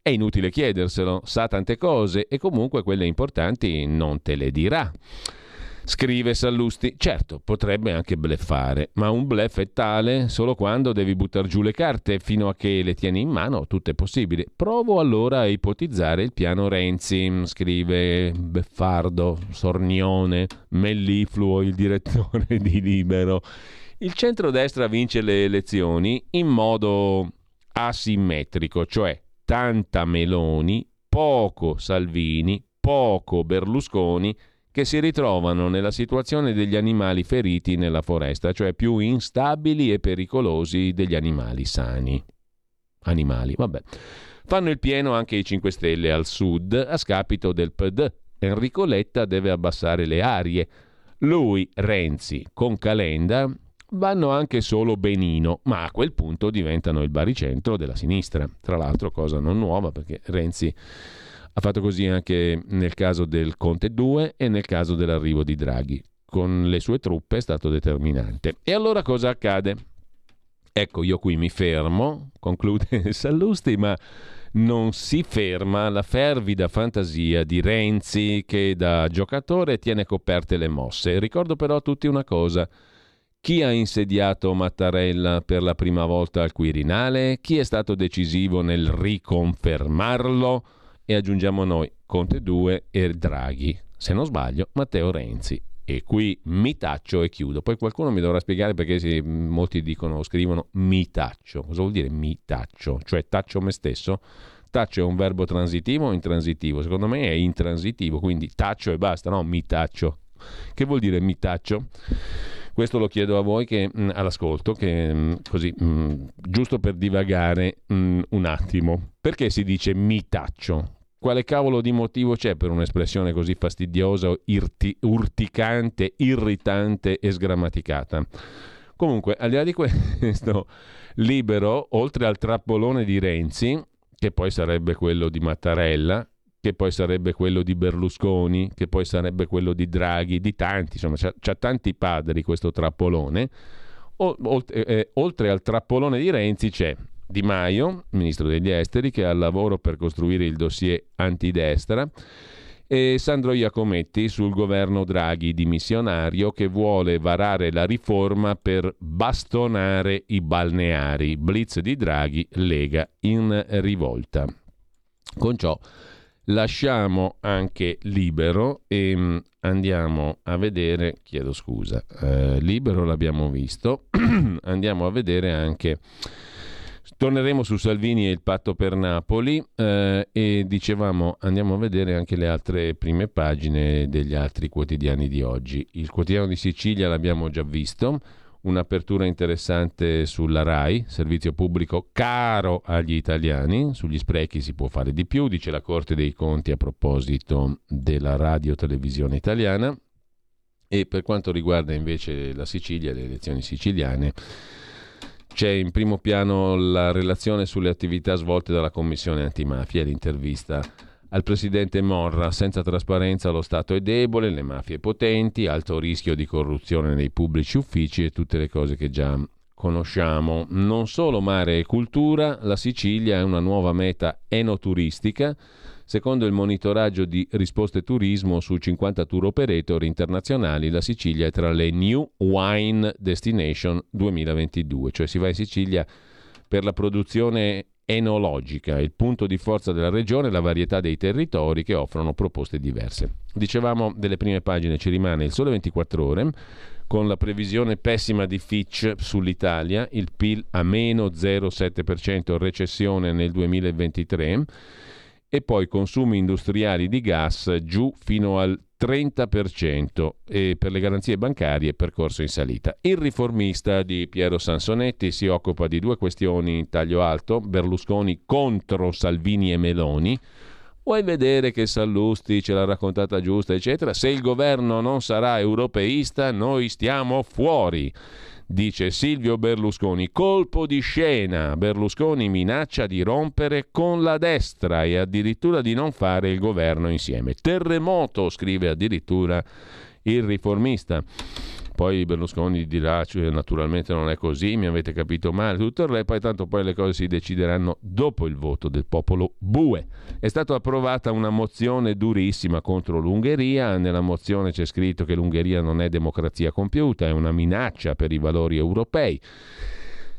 È inutile chiederselo, sa tante cose e comunque quelle importanti non te le dirà. Scrive Sallusti, certo, potrebbe anche bleffare, ma un bluff è tale solo quando devi buttare giù le carte, fino a che le tieni in mano, tutto è possibile. Provo allora a ipotizzare il piano Renzi, scrive Beffardo, Sornione, Mellifluo, il direttore di Libero. Il centrodestra vince le elezioni in modo asimmetrico, cioè tanta Meloni, poco Salvini, poco Berlusconi, che si ritrovano nella situazione degli animali feriti nella foresta, cioè più instabili e pericolosi degli animali sani. Animali, vabbè. Fanno il pieno anche i 5 Stelle al sud, a scapito del PD. Enrico Letta deve abbassare le arie. Lui, Renzi, con Calenda, vanno anche solo benino, ma a quel punto diventano il baricentro della sinistra. Tra l'altro cosa non nuova perché Renzi ha fatto così anche nel caso del Conte 2 e nel caso dell'arrivo di Draghi. Con le sue truppe è stato determinante. E allora cosa accade? Ecco, io qui mi fermo, conclude Sallusti, ma non si ferma la fervida fantasia di Renzi che da giocatore tiene coperte le mosse. Ricordo però a tutti una cosa. Chi ha insediato Mattarella per la prima volta al Quirinale? Chi è stato decisivo nel riconfermarlo? E aggiungiamo noi Conte 2 e Draghi. Se non sbaglio, Matteo Renzi. E qui mi taccio e chiudo. Poi qualcuno mi dovrà spiegare perché si, molti dicono o scrivono mi taccio. Cosa vuol dire mi taccio? Cioè taccio me stesso? Taccio è un verbo transitivo o intransitivo? Secondo me è intransitivo, quindi taccio e basta, no? Mi taccio. Che vuol dire mi taccio? Questo lo chiedo a voi che, mh, all'ascolto, che mh, così, mh, giusto per divagare un attimo. Perché si dice mi taccio? Quale cavolo di motivo c'è per un'espressione così fastidiosa, irti, urticante, irritante e sgrammaticata? Comunque, al di là di questo, libero, oltre al trappolone di Renzi, che poi sarebbe quello di Mattarella, che poi sarebbe quello di Berlusconi, che poi sarebbe quello di Draghi, di tanti, insomma, c'ha, c'ha tanti padri questo trappolone. O, oltre, eh, oltre al trappolone di Renzi c'è di Maio, ministro degli esteri, che è al lavoro per costruire il dossier antidestra, e Sandro Iacometti sul governo Draghi dimissionario che vuole varare la riforma per bastonare i balneari. Blitz di Draghi, Lega in rivolta. Con ciò lasciamo anche libero e mm, andiamo a vedere, chiedo scusa, eh, libero l'abbiamo visto, andiamo a vedere anche Torneremo su Salvini e il patto per Napoli eh, e dicevamo andiamo a vedere anche le altre prime pagine degli altri quotidiani di oggi. Il quotidiano di Sicilia l'abbiamo già visto, un'apertura interessante sulla RAI, servizio pubblico caro agli italiani, sugli sprechi si può fare di più, dice la Corte dei Conti a proposito della radio-televisione italiana. E per quanto riguarda invece la Sicilia, le elezioni siciliane, c'è in primo piano la relazione sulle attività svolte dalla Commissione antimafia, l'intervista al presidente Morra. Senza trasparenza lo Stato è debole, le mafie potenti, alto rischio di corruzione nei pubblici uffici e tutte le cose che già conosciamo. Non solo mare e cultura, la Sicilia è una nuova meta enoturistica Secondo il monitoraggio di risposte turismo su 50 tour operator internazionali, la Sicilia è tra le New Wine Destination 2022, cioè si va in Sicilia per la produzione enologica. Il punto di forza della regione è la varietà dei territori che offrono proposte diverse. Dicevamo delle prime pagine ci rimane il sole 24 ore con la previsione pessima di Fitch sull'Italia, il PIL a meno 0,7% recessione nel 2023 e poi consumi industriali di gas giù fino al 30% e per le garanzie bancarie percorso in salita. Il riformista di Piero Sansonetti si occupa di due questioni in taglio alto, Berlusconi contro Salvini e Meloni. Vuoi vedere che Sallusti ce l'ha raccontata giusta, eccetera? Se il governo non sarà europeista, noi stiamo fuori dice Silvio Berlusconi. Colpo di scena. Berlusconi minaccia di rompere con la destra e addirittura di non fare il governo insieme. Terremoto, scrive addirittura il riformista. Poi Berlusconi dirà, cioè, naturalmente non è così, mi avete capito male, tutto il re, poi tanto poi le cose si decideranno dopo il voto del popolo bue. È stata approvata una mozione durissima contro l'Ungheria, nella mozione c'è scritto che l'Ungheria non è democrazia compiuta, è una minaccia per i valori europei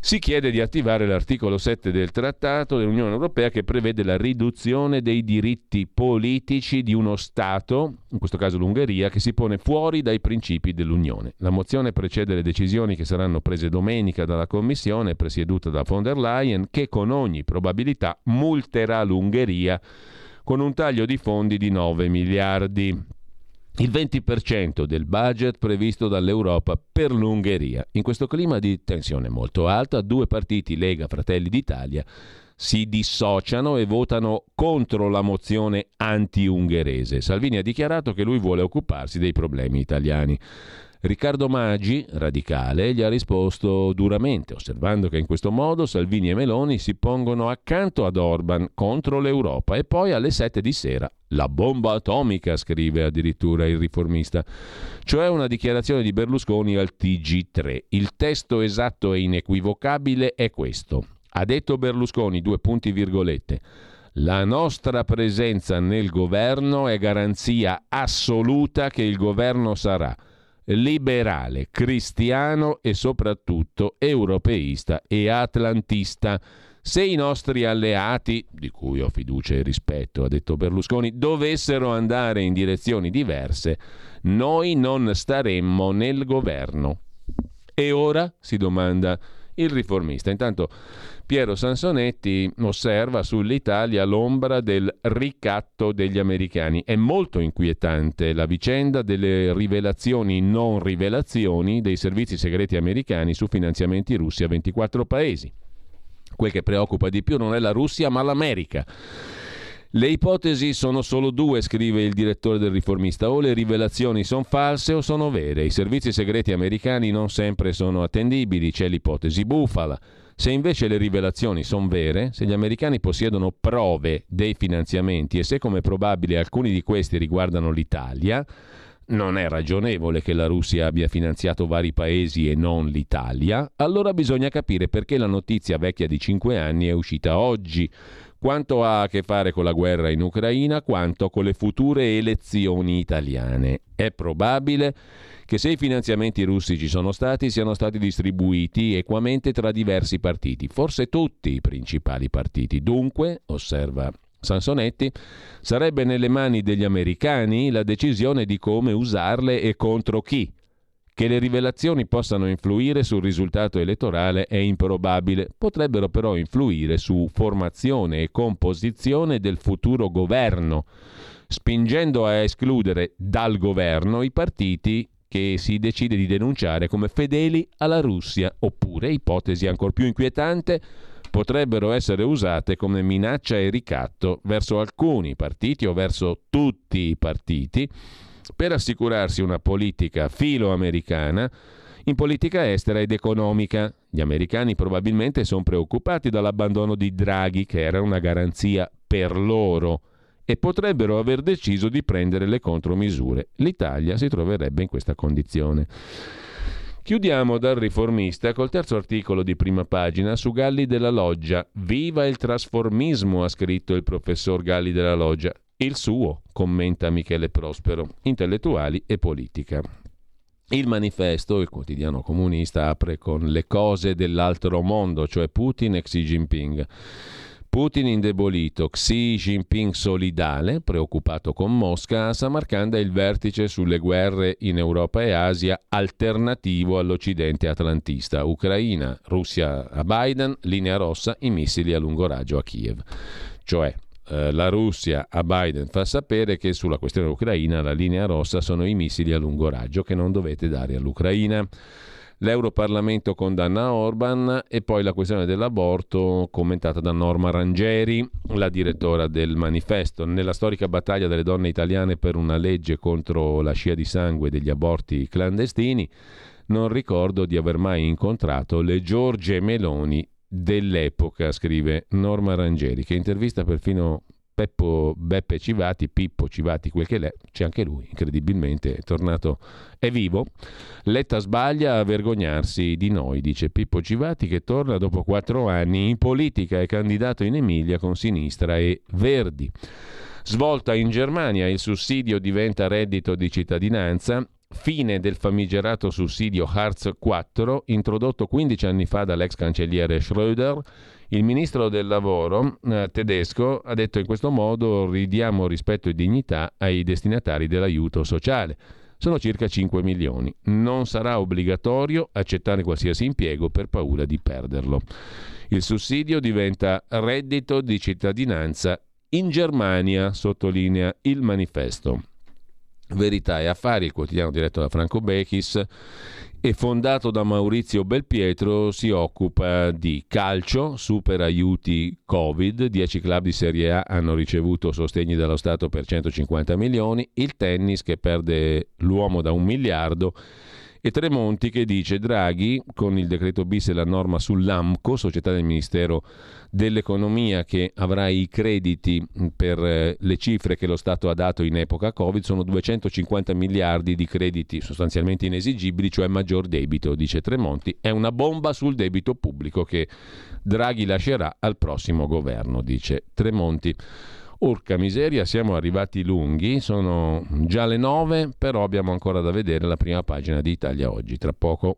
si chiede di attivare l'articolo 7 del Trattato dell'Unione Europea che prevede la riduzione dei diritti politici di uno Stato, in questo caso l'Ungheria, che si pone fuori dai principi dell'Unione. La mozione precede le decisioni che saranno prese domenica dalla Commissione presieduta da von der Leyen che con ogni probabilità multerà l'Ungheria con un taglio di fondi di 9 miliardi il 20% del budget previsto dall'Europa per l'Ungheria. In questo clima di tensione molto alta, due partiti, Lega Fratelli d'Italia, si dissociano e votano contro la mozione anti-ungherese. Salvini ha dichiarato che lui vuole occuparsi dei problemi italiani. Riccardo Maggi, radicale, gli ha risposto duramente, osservando che in questo modo Salvini e Meloni si pongono accanto ad Orban contro l'Europa e poi alle 7 di sera la bomba atomica, scrive addirittura il riformista, cioè una dichiarazione di Berlusconi al TG3. Il testo esatto e inequivocabile è questo. Ha detto Berlusconi, due punti virgolette. La nostra presenza nel governo è garanzia assoluta che il governo sarà liberale, cristiano e soprattutto europeista e atlantista. Se i nostri alleati, di cui ho fiducia e rispetto, ha detto Berlusconi, dovessero andare in direzioni diverse, noi non staremmo nel governo. E ora? si domanda il riformista. Intanto Piero Sansonetti osserva sull'Italia l'ombra del ricatto degli americani. È molto inquietante la vicenda delle rivelazioni non rivelazioni dei servizi segreti americani su finanziamenti russi a 24 paesi. Quel che preoccupa di più non è la Russia ma l'America. Le ipotesi sono solo due, scrive il direttore del riformista, o le rivelazioni sono false o sono vere. I servizi segreti americani non sempre sono attendibili, c'è l'ipotesi bufala. Se invece le rivelazioni sono vere, se gli americani possiedono prove dei finanziamenti e se come probabile alcuni di questi riguardano l'Italia, non è ragionevole che la Russia abbia finanziato vari paesi e non l'Italia, allora bisogna capire perché la notizia vecchia di cinque anni è uscita oggi, quanto ha a che fare con la guerra in Ucraina, quanto con le future elezioni italiane. È probabile che se i finanziamenti russi ci sono stati siano stati distribuiti equamente tra diversi partiti, forse tutti i principali partiti. Dunque, osserva Sansonetti, sarebbe nelle mani degli americani la decisione di come usarle e contro chi. Che le rivelazioni possano influire sul risultato elettorale è improbabile, potrebbero però influire su formazione e composizione del futuro governo, spingendo a escludere dal governo i partiti che si decide di denunciare come fedeli alla Russia, oppure, ipotesi ancora più inquietante, potrebbero essere usate come minaccia e ricatto verso alcuni partiti o verso tutti i partiti per assicurarsi una politica filo-americana in politica estera ed economica. Gli americani probabilmente sono preoccupati dall'abbandono di Draghi, che era una garanzia per loro e potrebbero aver deciso di prendere le contromisure. L'Italia si troverebbe in questa condizione. Chiudiamo dal riformista col terzo articolo di prima pagina su Galli della Loggia. Viva il trasformismo, ha scritto il professor Galli della Loggia. Il suo, commenta Michele Prospero, intellettuali e politica. Il manifesto, il quotidiano comunista, apre con le cose dell'altro mondo, cioè Putin e Xi Jinping. Putin indebolito, Xi Jinping solidale, preoccupato con Mosca, a Samarcanda il vertice sulle guerre in Europa e Asia alternativo all'Occidente atlantista, Ucraina, Russia a Biden, linea rossa, i missili a lungo raggio a Kiev. Cioè, eh, la Russia a Biden fa sapere che sulla questione ucraina la linea rossa sono i missili a lungo raggio che non dovete dare all'Ucraina. L'Europarlamento condanna Orban e poi la questione dell'aborto commentata da Norma Rangeri, la direttora del manifesto. Nella storica battaglia delle donne italiane per una legge contro la scia di sangue degli aborti clandestini, non ricordo di aver mai incontrato le Giorge Meloni dell'epoca, scrive Norma Rangeri, che intervista perfino Peppo Beppe Civati, Pippo Civati, quel che l'è, c'è anche lui, incredibilmente, è tornato, è vivo. Letta sbaglia a vergognarsi di noi, dice Pippo Civati, che torna dopo quattro anni in politica, è candidato in Emilia con Sinistra e Verdi. Svolta in Germania, il sussidio diventa reddito di cittadinanza, fine del famigerato sussidio Hartz 4, introdotto 15 anni fa dall'ex cancelliere Schröder, il ministro del lavoro eh, tedesco ha detto in questo modo ridiamo rispetto e dignità ai destinatari dell'aiuto sociale. Sono circa 5 milioni. Non sarà obbligatorio accettare qualsiasi impiego per paura di perderlo. Il sussidio diventa reddito di cittadinanza in Germania, sottolinea il manifesto. Verità e Affari, il quotidiano diretto da Franco Bechis e fondato da Maurizio Belpietro, si occupa di calcio, super aiuti Covid, 10 club di Serie A hanno ricevuto sostegni dallo Stato per 150 milioni, il tennis che perde l'uomo da un miliardo E Tremonti che dice Draghi, con il decreto bis e la norma sull'AMCO, società del Ministero dell'Economia che avrà i crediti per eh, le cifre che lo Stato ha dato in epoca Covid, sono 250 miliardi di crediti sostanzialmente inesigibili, cioè maggior debito, dice Tremonti. È una bomba sul debito pubblico che Draghi lascerà al prossimo governo, dice Tremonti. Urca miseria, siamo arrivati lunghi, sono già le nove, però abbiamo ancora da vedere la prima pagina di Italia oggi. Tra poco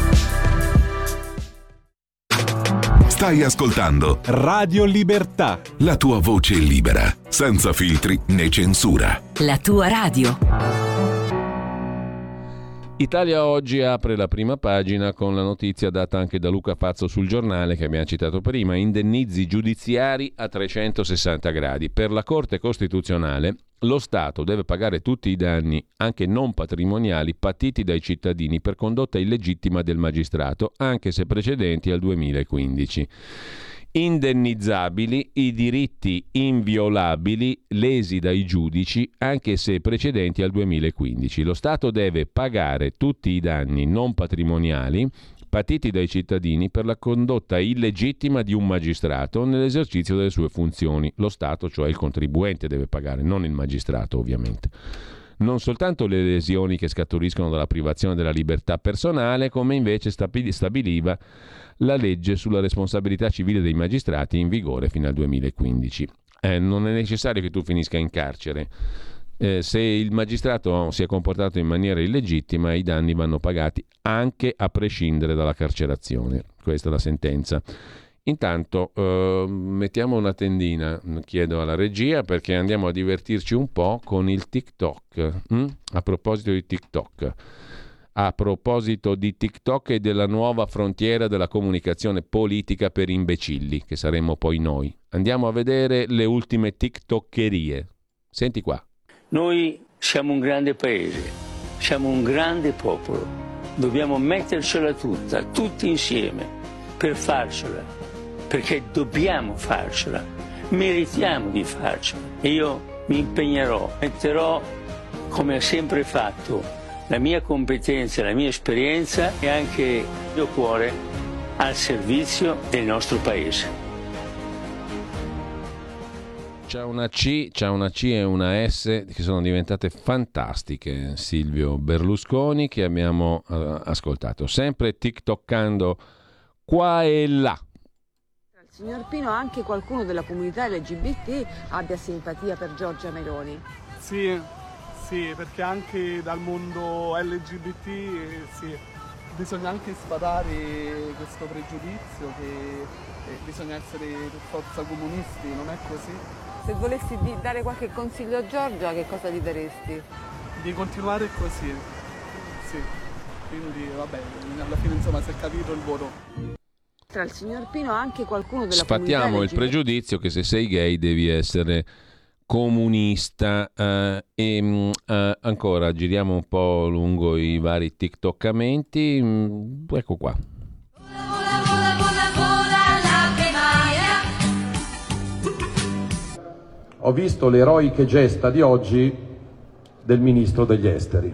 Stai ascoltando Radio Libertà. La tua voce libera, senza filtri né censura. La tua radio. Italia Oggi apre la prima pagina con la notizia data anche da Luca Fazzo sul giornale che abbiamo citato prima, indennizi giudiziari a 360 gradi. Per la Corte Costituzionale lo Stato deve pagare tutti i danni, anche non patrimoniali, patiti dai cittadini per condotta illegittima del magistrato, anche se precedenti al 2015. Indennizzabili i diritti inviolabili lesi dai giudici, anche se precedenti al 2015. Lo Stato deve pagare tutti i danni non patrimoniali patiti dai cittadini per la condotta illegittima di un magistrato nell'esercizio delle sue funzioni. Lo Stato, cioè il contribuente, deve pagare, non il magistrato ovviamente. Non soltanto le lesioni che scaturiscono dalla privazione della libertà personale, come invece stabiliva la legge sulla responsabilità civile dei magistrati in vigore fino al 2015. Eh, non è necessario che tu finisca in carcere eh, se il magistrato si è comportato in maniera illegittima i danni vanno pagati anche a prescindere dalla carcerazione. Questa è la sentenza. Intanto eh, mettiamo una tendina, chiedo alla regia, perché andiamo a divertirci un po' con il TikTok. Hm? A proposito di TikTok. A proposito di TikTok e della nuova frontiera della comunicazione politica per imbecilli, che saremmo poi noi. Andiamo a vedere le ultime TikTokerie. Senti qua. Noi siamo un grande paese, siamo un grande popolo, dobbiamo mettercela tutta, tutti insieme, per farcela, perché dobbiamo farcela, meritiamo di farcela. E io mi impegnerò, metterò, come ho sempre fatto, la mia competenza, la mia esperienza e anche il mio cuore al servizio del nostro Paese. C'è una C, c'è una C e una S che sono diventate fantastiche, Silvio Berlusconi, che abbiamo uh, ascoltato, sempre TikTokando qua e là. Signor Pino, anche qualcuno della comunità LGBT abbia simpatia per Giorgia Meloni? Sì, sì, perché anche dal mondo LGBT sì, bisogna anche sfatare questo pregiudizio che eh, bisogna essere per forza comunisti, non è così? Se volessi dare qualche consiglio a Giorgia, che cosa gli daresti? Di continuare così, sì. Quindi vabbè, alla fine insomma si è capito il voto. Tra il signor Pino anche qualcuno della Sfattiamo il pregiudizio che se sei gay devi essere comunista eh, e mh, eh, ancora giriamo un po' lungo i vari TikTokamenti. Mh, ecco qua. Ho visto le eroiche gesta di oggi del ministro degli esteri.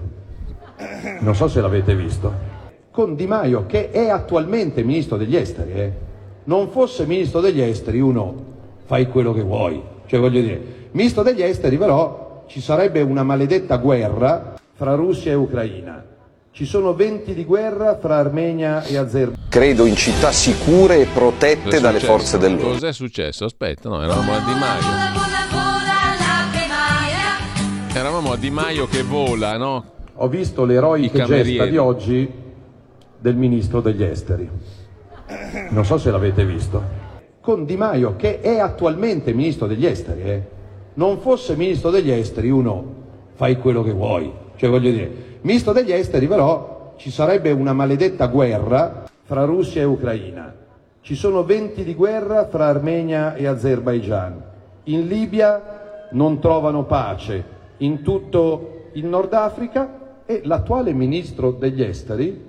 Non so se l'avete visto. Con Di Maio, che è attualmente ministro degli esteri, eh? non fosse ministro degli esteri, uno fai quello che vuoi. Cioè, voglio dire, ministro degli esteri, però ci sarebbe una maledetta guerra fra Russia e Ucraina. Ci sono venti di guerra fra Armenia e Azerbaijan. Credo in città sicure e protette dalle forze dell'ordine. Cos'è successo? Aspetta, no, eravamo a Di Maio. Di Maio che vola, no? Ho visto l'eroica gesta di oggi del ministro degli esteri. Non so se l'avete visto. Con Di Maio, che è attualmente ministro degli esteri, eh? non fosse ministro degli esteri, uno fai quello che vuoi. Cioè, voglio dire, ministro degli esteri, però ci sarebbe una maledetta guerra fra Russia e Ucraina. Ci sono venti di guerra fra Armenia e Azerbaigian. In Libia non trovano pace, in tutto il Nord Africa e l'attuale ministro degli esteri,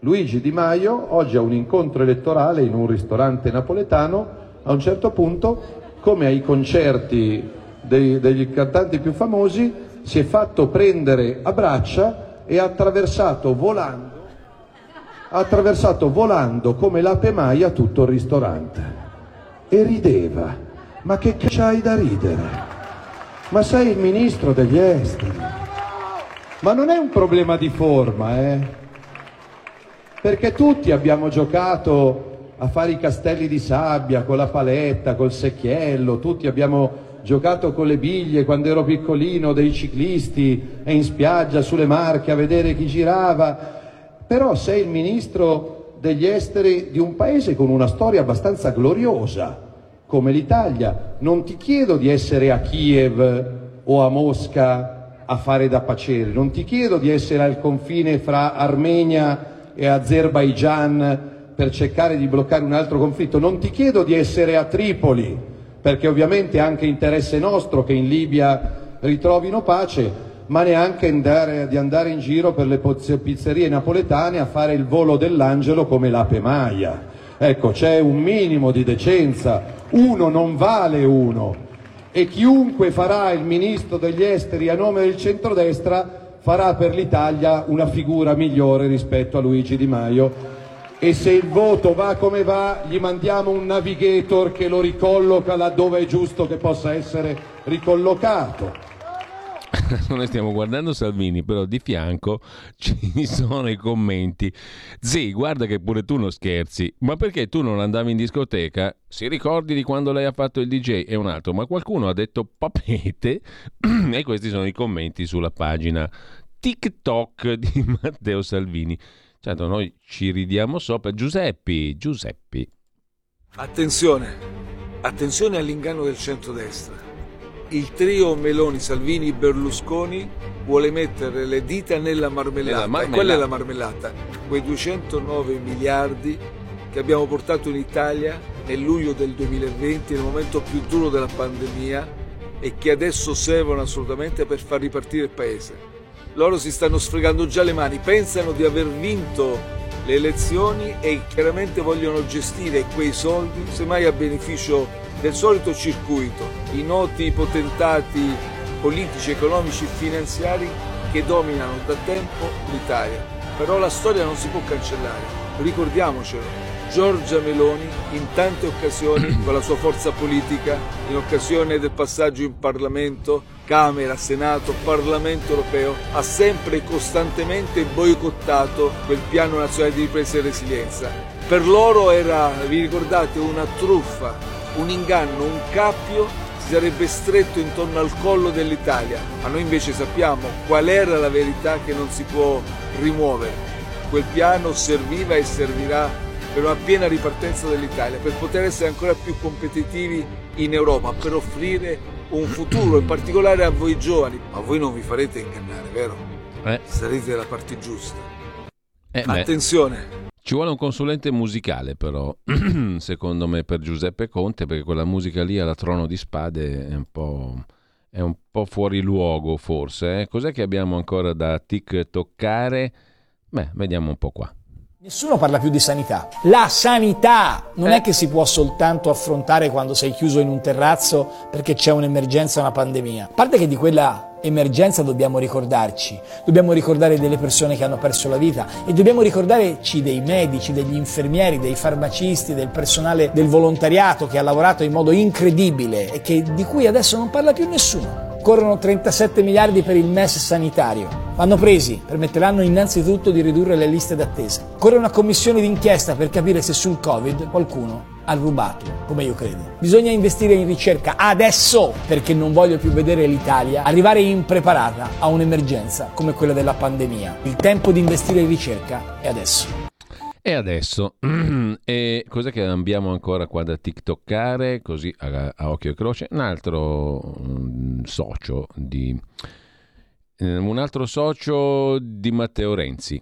Luigi Di Maio, oggi a un incontro elettorale in un ristorante napoletano, a un certo punto, come ai concerti dei, degli cantanti più famosi, si è fatto prendere a braccia e ha attraversato volando ha attraversato volando come l'ape maia tutto il ristorante e rideva. Ma che c'hai da ridere? Ma sei il ministro degli esteri. Ma non è un problema di forma, eh? Perché tutti abbiamo giocato a fare i castelli di sabbia con la paletta, col secchiello, tutti abbiamo giocato con le biglie quando ero piccolino dei ciclisti e in spiaggia sulle marche a vedere chi girava però sei il ministro degli esteri di un paese con una storia abbastanza gloriosa come l'Italia. Non ti chiedo di essere a Kiev o a Mosca a fare da pacere, non ti chiedo di essere al confine fra Armenia e Azerbaigian per cercare di bloccare un altro conflitto, non ti chiedo di essere a Tripoli, perché ovviamente è anche interesse nostro che in Libia ritrovino pace, ma neanche andare, di andare in giro per le pizzerie napoletane a fare il volo dell'angelo come l'ape maia. Ecco, c'è un minimo di decenza, uno non vale uno e chiunque farà il ministro degli esteri a nome del centrodestra farà per l'Italia una figura migliore rispetto a Luigi Di Maio e se il voto va come va gli mandiamo un navigator che lo ricolloca laddove è giusto che possa essere ricollocato. noi stiamo guardando Salvini, però di fianco ci sono i commenti. Sì, guarda che pure tu non scherzi, ma perché tu non andavi in discoteca? Si ricordi di quando lei ha fatto il DJ e un altro, ma qualcuno ha detto papete e questi sono i commenti sulla pagina TikTok di Matteo Salvini. Certo, noi ci ridiamo sopra. Giuseppi, Giuseppi. Attenzione, attenzione all'inganno del centrodestra il trio Meloni, Salvini, Berlusconi vuole mettere le dita nella marmellata, marmellata. e quella è la marmellata, quei 209 miliardi che abbiamo portato in Italia nel luglio del 2020, nel momento più duro della pandemia e che adesso servono assolutamente per far ripartire il paese. Loro si stanno sfregando già le mani, pensano di aver vinto le elezioni e chiaramente vogliono gestire quei soldi, semmai a beneficio del solito circuito, i noti potentati politici, economici e finanziari che dominano da tempo l'Italia. Però la storia non si può cancellare, ricordiamocelo. Giorgia Meloni in tante occasioni con la sua forza politica, in occasione del passaggio in Parlamento, Camera, Senato, Parlamento europeo, ha sempre e costantemente boicottato quel piano nazionale di ripresa e resilienza. Per loro era, vi ricordate, una truffa, un inganno, un cappio si sarebbe stretto intorno al collo dell'Italia, ma noi invece sappiamo qual era la verità che non si può rimuovere. Quel piano serviva e servirà per una piena ripartenza dell'Italia, per poter essere ancora più competitivi in Europa, per offrire un futuro, in particolare a voi giovani. Ma voi non vi farete ingannare, vero? Eh. Sarete dalla parte giusta. Eh, Attenzione, ci vuole un consulente musicale però, secondo me, per Giuseppe Conte, perché quella musica lì alla trono di spade è un po', è un po fuori luogo forse. Eh? Cos'è che abbiamo ancora da tic-toccare? Beh, vediamo un po' qua. Nessuno parla più di sanità. La sanità non eh. è che si può soltanto affrontare quando sei chiuso in un terrazzo perché c'è un'emergenza, una pandemia. A parte che di quella emergenza dobbiamo ricordarci, dobbiamo ricordare delle persone che hanno perso la vita e dobbiamo ricordarci dei medici, degli infermieri, dei farmacisti, del personale del volontariato che ha lavorato in modo incredibile e che, di cui adesso non parla più nessuno. Corrono 37 miliardi per il MES sanitario. Vanno presi, permetteranno innanzitutto di ridurre le liste d'attesa. Corre una commissione d'inchiesta per capire se sul Covid qualcuno ha rubato, come io credo. Bisogna investire in ricerca adesso, perché non voglio più vedere l'Italia arrivare impreparata a un'emergenza come quella della pandemia. Il tempo di investire in ricerca è adesso. E adesso, e cos'è che abbiamo ancora qua da TikTokare, così a, a occhio e croce? Un altro um, socio di... Um, un altro socio di Matteo Renzi,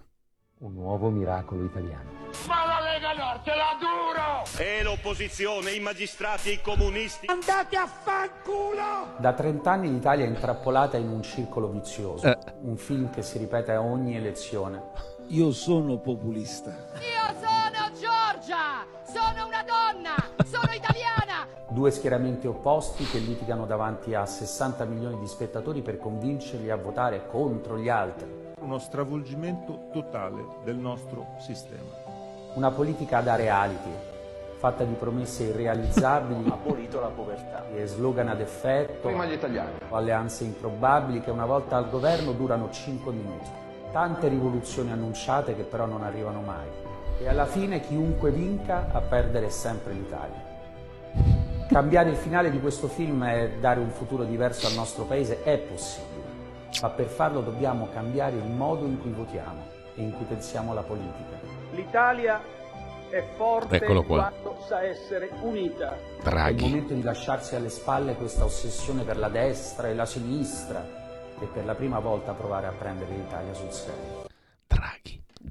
un nuovo miracolo italiano. Ma la Lega Nord ce l'ha duro! E l'opposizione, i magistrati e i comunisti. Andate a fanculo! Da 30 anni l'Italia è intrappolata in un circolo vizioso, Eh. un film che si ripete a ogni elezione. Io sono populista. Io sono Giorgia! Sono una donna! Sono italiana! Due schieramenti opposti che litigano davanti a 60 milioni di spettatori per convincerli a votare contro gli altri. Uno stravolgimento totale del nostro sistema. Una politica da reality, fatta di promesse irrealizzabili abolito la povertà. e slogan ad effetto Prima gli italiani. o alleanze improbabili che una volta al governo durano 5 minuti. Tante rivoluzioni annunciate che però non arrivano mai. E alla fine chiunque vinca a perdere è sempre l'Italia. Cambiare il finale di questo film e dare un futuro diverso al nostro paese è possibile, ma per farlo dobbiamo cambiare il modo in cui votiamo e in cui pensiamo la politica. L'Italia è forte Eccolo qua. quando sa essere unita. È il Draghi. momento di lasciarsi alle spalle questa ossessione per la destra e la sinistra e per la prima volta provare a prendere l'Italia sul serio.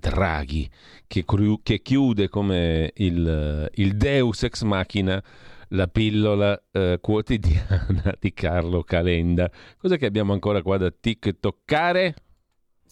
Draghi, che, cru- che chiude come il, il Deus ex machina la pillola eh, quotidiana di Carlo Calenda. Cos'è che abbiamo ancora qua da TikTokkare?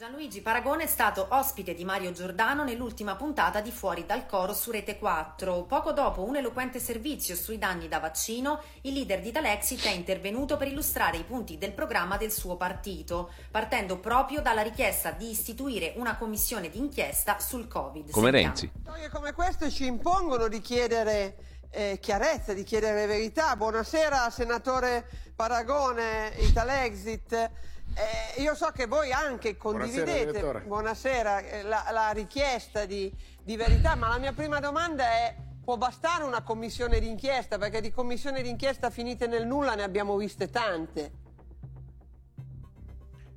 Gianluigi Paragone è stato ospite di Mario Giordano nell'ultima puntata di Fuori dal coro su Rete 4. Poco dopo un eloquente servizio sui danni da vaccino, il leader di Talexit è intervenuto per illustrare i punti del programma del suo partito, partendo proprio dalla richiesta di istituire una commissione d'inchiesta sul Covid. Come Sentiamo. Renzi. Storie come queste ci impongono di chiedere eh, chiarezza, di chiedere verità. Buonasera, senatore Paragone, Italexit. Eh, io so che voi anche condividete direttore. buonasera, eh, la, la richiesta di, di verità, ma la mia prima domanda è può bastare una commissione d'inchiesta? Perché di commissioni d'inchiesta finite nel nulla ne abbiamo viste tante.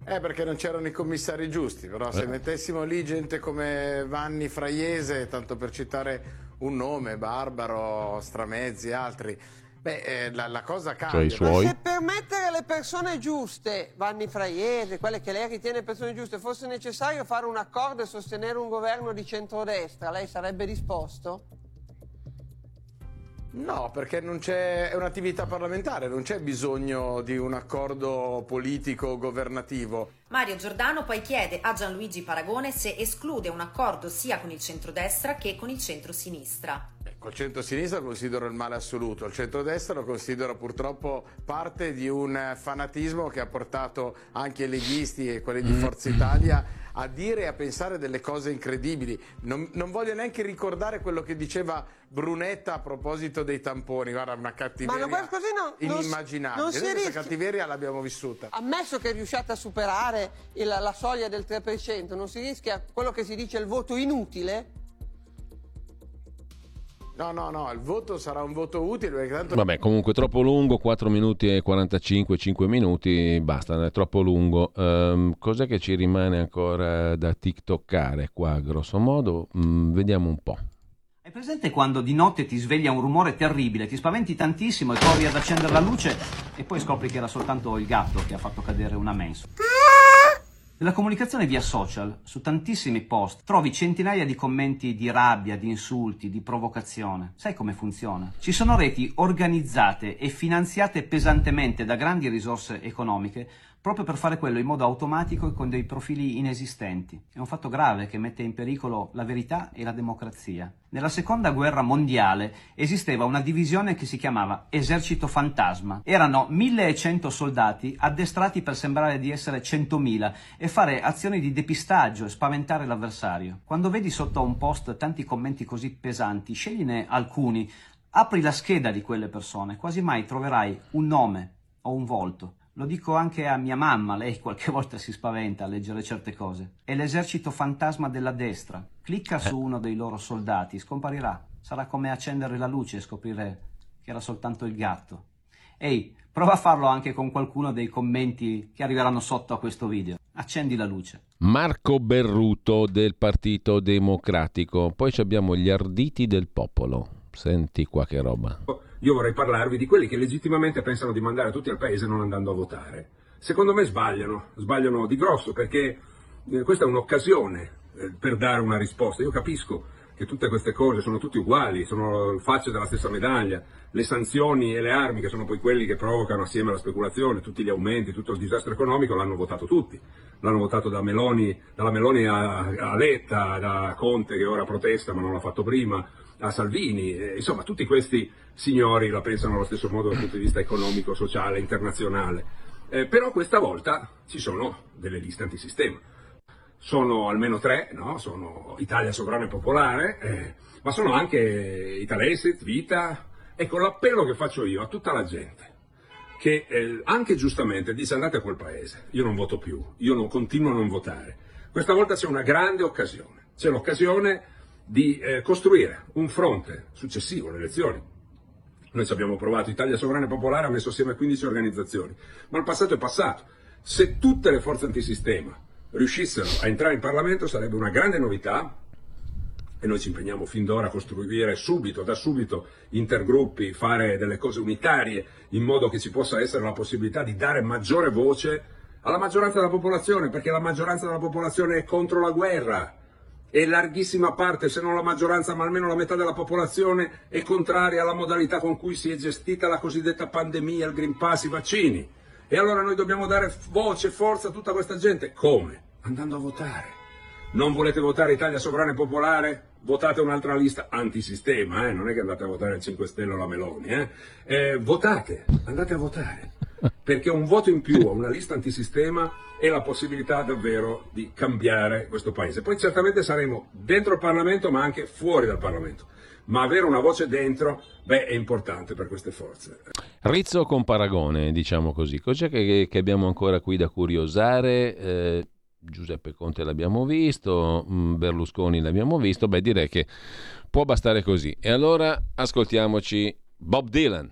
Eh, perché non c'erano i commissari giusti, però se Eh. mettessimo lì gente come Vanni Fraiese, tanto per citare un nome, Barbaro, Stramezzi, altri, beh, eh, la, la cosa cambia. Cioè i suoi? Se per mettere le persone giuste, Vanni Fraiese, quelle che lei ritiene persone giuste, fosse necessario fare un accordo e sostenere un governo di centrodestra, lei sarebbe disposto? No, perché non c'è, è un'attività parlamentare, non c'è bisogno di un accordo politico governativo. Mario Giordano poi chiede a Gianluigi Paragone se esclude un accordo sia con il centrodestra che con il centrosinistra. Col centro-sinistra considero il male assoluto, il centrodestra lo considero purtroppo parte di un fanatismo che ha portato anche i leghisti e quelli di Forza Italia a dire e a pensare delle cose incredibili. Non, non voglio neanche ricordare quello che diceva Brunetta a proposito dei tamponi, guarda una Ma cattiveria non, così non, non, inimmaginabile. non si questa rischia- cattiveria l'abbiamo vissuta. Ammesso che riusciate a superare il- la soglia del 3%, non si rischia quello che si dice il voto inutile? No, no, no, il voto sarà un voto utile perché tanto Vabbè, comunque troppo lungo, 4 minuti e 45, 5 minuti, basta, non è troppo lungo. Ehm, cos'è che ci rimane ancora da TikTokkare qua, grosso modo? Mm, vediamo un po'. Hai presente quando di notte ti sveglia un rumore terribile, ti spaventi tantissimo e provi ad accendere la luce e poi scopri che era soltanto il gatto che ha fatto cadere una mensola? Nella comunicazione via social, su tantissimi post, trovi centinaia di commenti di rabbia, di insulti, di provocazione. Sai come funziona? Ci sono reti organizzate e finanziate pesantemente da grandi risorse economiche proprio per fare quello in modo automatico e con dei profili inesistenti. È un fatto grave che mette in pericolo la verità e la democrazia. Nella seconda guerra mondiale esisteva una divisione che si chiamava Esercito Fantasma. Erano 1100 soldati addestrati per sembrare di essere 100.000 e fare azioni di depistaggio e spaventare l'avversario. Quando vedi sotto un post tanti commenti così pesanti, scegliene alcuni, apri la scheda di quelle persone, quasi mai troverai un nome o un volto. Lo dico anche a mia mamma, lei qualche volta si spaventa a leggere certe cose. È l'esercito fantasma della destra. Clicca su uno dei loro soldati, scomparirà. Sarà come accendere la luce e scoprire che era soltanto il gatto. Ehi, prova a farlo anche con qualcuno dei commenti che arriveranno sotto a questo video. Accendi la luce. Marco Berruto del Partito Democratico. Poi ci abbiamo gli arditi del popolo. Senti qua che roba. Io vorrei parlarvi di quelli che legittimamente pensano di mandare tutti al paese non andando a votare. Secondo me sbagliano, sbagliano di grosso perché eh, questa è un'occasione eh, per dare una risposta. Io capisco che tutte queste cose sono tutte uguali, sono facce della stessa medaglia, le sanzioni e le armi che sono poi quelli che provocano assieme alla speculazione, tutti gli aumenti, tutto il disastro economico l'hanno votato tutti, l'hanno votato da Meloni, dalla Meloni a, a Letta, da Conte che ora protesta ma non l'ha fatto prima, a Salvini, eh, insomma tutti questi signori la pensano allo stesso modo dal punto di vista economico, sociale, internazionale. Eh, però questa volta ci sono delle liste antisistema sono almeno tre, no? sono Italia Sovrana e Popolare, eh, ma sono anche Italexit, Vita. Ecco l'appello che faccio io a tutta la gente, che eh, anche giustamente dice andate a quel paese, io non voto più, io non, continuo a non votare. Questa volta c'è una grande occasione, c'è l'occasione di eh, costruire un fronte successivo alle elezioni. Noi ci abbiamo provato, Italia Sovrana e Popolare ha messo assieme 15 organizzazioni, ma il passato è passato. Se tutte le forze antisistema riuscissero a entrare in Parlamento sarebbe una grande novità. E noi ci impegniamo fin d'ora a costruire subito, da subito, intergruppi, fare delle cose unitarie in modo che ci possa essere la possibilità di dare maggiore voce alla maggioranza della popolazione, perché la maggioranza della popolazione è contro la guerra e larghissima parte, se non la maggioranza, ma almeno la metà della popolazione è contraria alla modalità con cui si è gestita la cosiddetta pandemia, il Green Pass, i vaccini. E allora noi dobbiamo dare voce e forza a tutta questa gente. Come? andando a votare. Non volete votare Italia Sovrana e Popolare? Votate un'altra lista antisistema, eh? non è che andate a votare il 5 Stelle o la Meloni. Eh? Eh, votate, andate a votare, perché un voto in più a una lista antisistema è la possibilità davvero di cambiare questo Paese. Poi certamente saremo dentro il Parlamento, ma anche fuori dal Parlamento. Ma avere una voce dentro, beh, è importante per queste forze. Rizzo con paragone, diciamo così. Cos'è che, che abbiamo ancora qui da curiosare? Eh, Giuseppe Conte l'abbiamo visto, mm, Berlusconi l'abbiamo visto, beh direi che può bastare così. E allora ascoltiamoci Bob Dylan.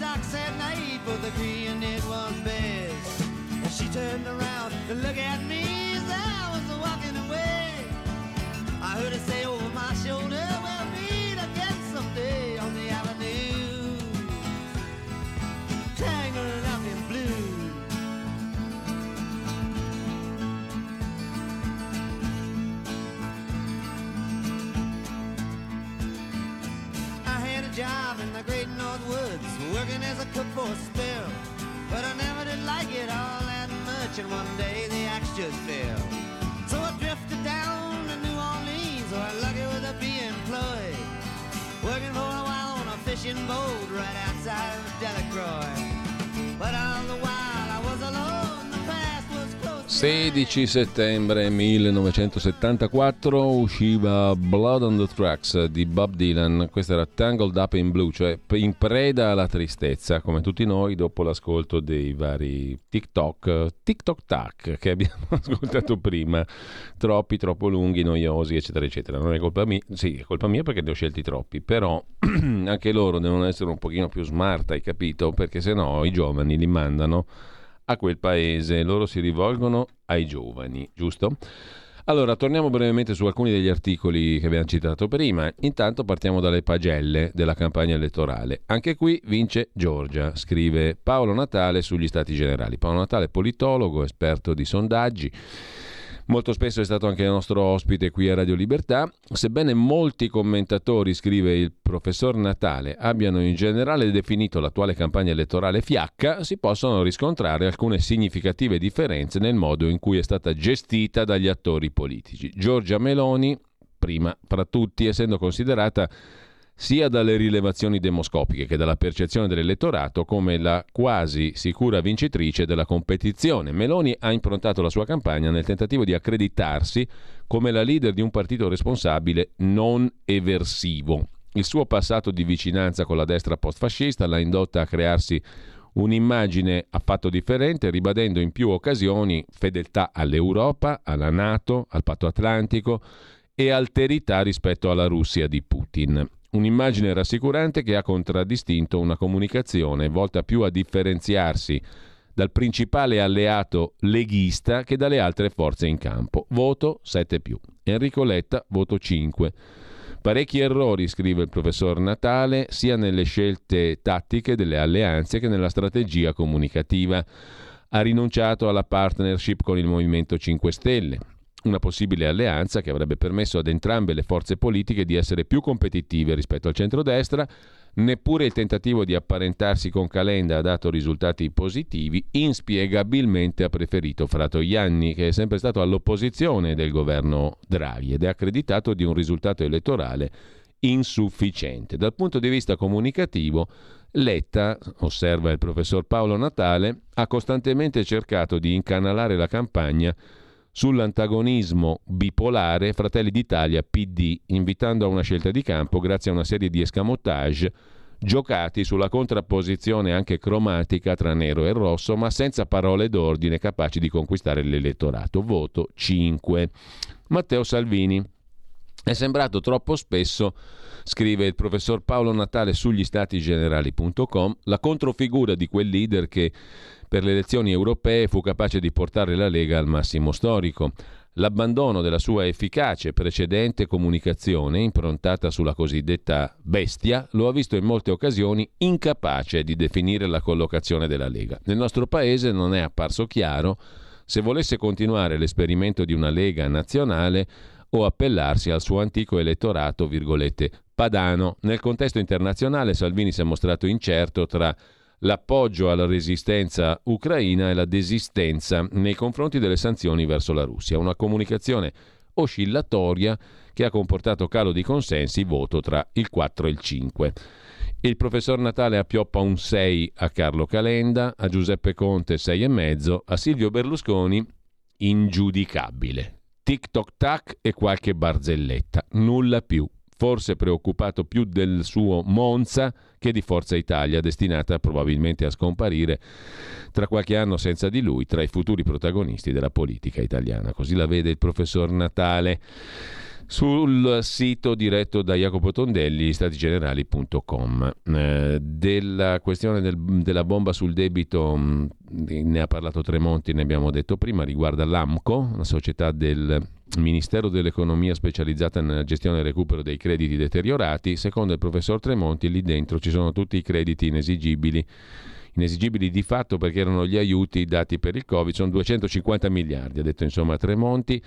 docks at night, both agreeing it was best. And she turned around to look at me as I was walking away. I heard her say over my shoulder, Woods, working as a cook for a spell. But I never did like it all that much, and one day the axe just fell. So I drifted down to New Orleans, where I'm lucky with a be employed. Working for a while on a fishing boat right outside of Delacroix. But all the while I was alone, 16 settembre 1974 usciva Blood on the Tracks di Bob Dylan, questa era Tangled Up in Blue, cioè in preda alla tristezza, come tutti noi dopo l'ascolto dei vari TikTok, TikTok Tac che abbiamo ascoltato prima, troppi, troppo lunghi, noiosi, eccetera, eccetera. Non è colpa mia, sì, è colpa mia perché ne ho scelti troppi, però anche loro devono essere un pochino più smart, hai capito? Perché se no i giovani li mandano a quel paese, loro si rivolgono ai giovani, giusto? Allora, torniamo brevemente su alcuni degli articoli che abbiamo citato prima. Intanto partiamo dalle pagelle della campagna elettorale. Anche qui vince Giorgia, scrive Paolo Natale sugli Stati Generali. Paolo Natale, politologo, esperto di sondaggi Molto spesso è stato anche il nostro ospite qui a Radio Libertà. Sebbene molti commentatori, scrive il professor Natale, abbiano in generale definito l'attuale campagna elettorale fiacca, si possono riscontrare alcune significative differenze nel modo in cui è stata gestita dagli attori politici. Giorgia Meloni, prima fra tutti, essendo considerata sia dalle rilevazioni demoscopiche che dalla percezione dell'elettorato come la quasi sicura vincitrice della competizione. Meloni ha improntato la sua campagna nel tentativo di accreditarsi come la leader di un partito responsabile non eversivo. Il suo passato di vicinanza con la destra post-fascista l'ha indotta a crearsi un'immagine affatto differente, ribadendo in più occasioni fedeltà all'Europa, alla Nato, al Patto Atlantico e alterità rispetto alla Russia di Putin. Un'immagine rassicurante che ha contraddistinto una comunicazione volta più a differenziarsi dal principale alleato leghista che dalle altre forze in campo. Voto 7 più. Enrico Letta, voto 5. Parecchi errori, scrive il professor Natale, sia nelle scelte tattiche delle alleanze che nella strategia comunicativa. Ha rinunciato alla partnership con il Movimento 5 Stelle una possibile alleanza che avrebbe permesso ad entrambe le forze politiche di essere più competitive rispetto al centrodestra. Neppure il tentativo di apparentarsi con Calenda ha dato risultati positivi. Inspiegabilmente ha preferito Fratoianni, che è sempre stato all'opposizione del governo Draghi ed è accreditato di un risultato elettorale insufficiente. Dal punto di vista comunicativo, Letta, osserva il professor Paolo Natale, ha costantemente cercato di incanalare la campagna sull'antagonismo bipolare Fratelli d'Italia PD, invitando a una scelta di campo grazie a una serie di escamotage giocati sulla contrapposizione anche cromatica tra nero e rosso, ma senza parole d'ordine capaci di conquistare l'elettorato. Voto 5. Matteo Salvini. È sembrato troppo spesso, scrive il professor Paolo Natale sugli statigenerali.com, la controfigura di quel leader che per le elezioni europee fu capace di portare la Lega al massimo storico. L'abbandono della sua efficace precedente comunicazione, improntata sulla cosiddetta bestia, lo ha visto in molte occasioni incapace di definire la collocazione della Lega. Nel nostro paese non è apparso chiaro se volesse continuare l'esperimento di una Lega nazionale o appellarsi al suo antico elettorato, virgolette, padano. Nel contesto internazionale Salvini si è mostrato incerto tra l'appoggio alla resistenza ucraina e la desistenza nei confronti delle sanzioni verso la Russia. Una comunicazione oscillatoria che ha comportato calo di consensi, voto tra il 4 e il 5. Il professor Natale appioppa un 6 a Carlo Calenda, a Giuseppe Conte 6,5, a Silvio Berlusconi ingiudicabile. Tic toc tac e qualche barzelletta, nulla più. Forse preoccupato più del suo Monza che di Forza Italia, destinata probabilmente a scomparire tra qualche anno senza di lui tra i futuri protagonisti della politica italiana. Così la vede il professor Natale sul sito diretto da Jacopo Tondelli, statigenerali.com. Eh, della questione del, della bomba sul debito mh, mm, ne ha parlato Tremonti, ne abbiamo detto prima, riguarda l'AMCO, una società del Ministero dell'Economia specializzata nella gestione e recupero dei crediti deteriorati. Secondo il professor Tremonti, lì dentro ci sono tutti i crediti inesigibili inesigibili di fatto perché erano gli aiuti dati per il Covid, sono 250 miliardi, ha detto insomma Tremonti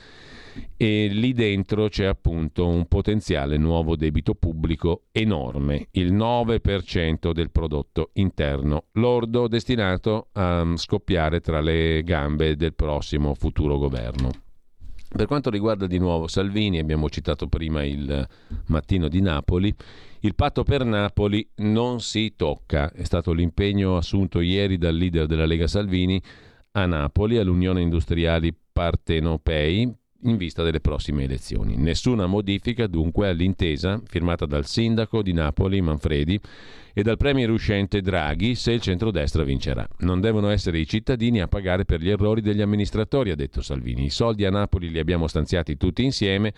e lì dentro c'è appunto un potenziale nuovo debito pubblico enorme, il 9% del prodotto interno lordo destinato a scoppiare tra le gambe del prossimo futuro governo. Per quanto riguarda di nuovo Salvini, abbiamo citato prima il mattino di Napoli, il patto per Napoli non si tocca, è stato l'impegno assunto ieri dal leader della Lega Salvini a Napoli, all'Unione Industriali Partenopei, in vista delle prossime elezioni. Nessuna modifica dunque all'intesa firmata dal sindaco di Napoli Manfredi e dal premier uscente Draghi se il centrodestra vincerà. Non devono essere i cittadini a pagare per gli errori degli amministratori, ha detto Salvini. I soldi a Napoli li abbiamo stanziati tutti insieme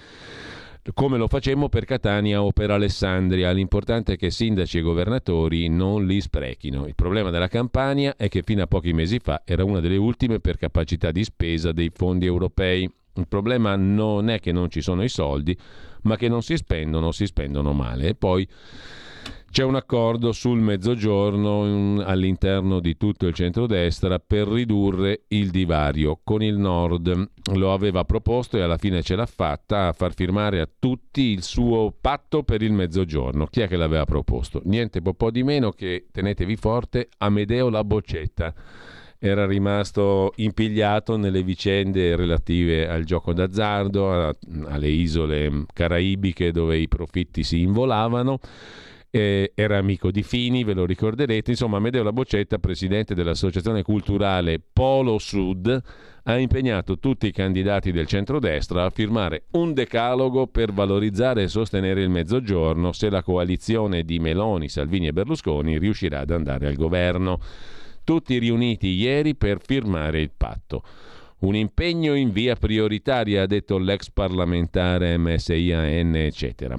come lo facemmo per Catania o per Alessandria. L'importante è che sindaci e governatori non li sprechino. Il problema della Campania è che fino a pochi mesi fa era una delle ultime per capacità di spesa dei fondi europei. Il problema non è che non ci sono i soldi, ma che non si spendono, si spendono male. E poi c'è un accordo sul mezzogiorno all'interno di tutto il centrodestra per ridurre il divario con il nord. Lo aveva proposto e alla fine ce l'ha fatta a far firmare a tutti il suo patto per il mezzogiorno. Chi è che l'aveva proposto? Niente po' di meno che, tenetevi forte, Amedeo La Boccetta era rimasto impigliato nelle vicende relative al gioco d'azzardo, alle isole caraibiche dove i profitti si involavano eh, era amico di Fini, ve lo ricorderete. Insomma, Amedeo La Boccetta, presidente dell'associazione culturale Polo Sud, ha impegnato tutti i candidati del centrodestra a firmare un decalogo per valorizzare e sostenere il mezzogiorno se la coalizione di Meloni, Salvini e Berlusconi riuscirà ad andare al governo. Tutti riuniti ieri per firmare il patto. Un impegno in via prioritaria, ha detto l'ex parlamentare MSIAN, eccetera.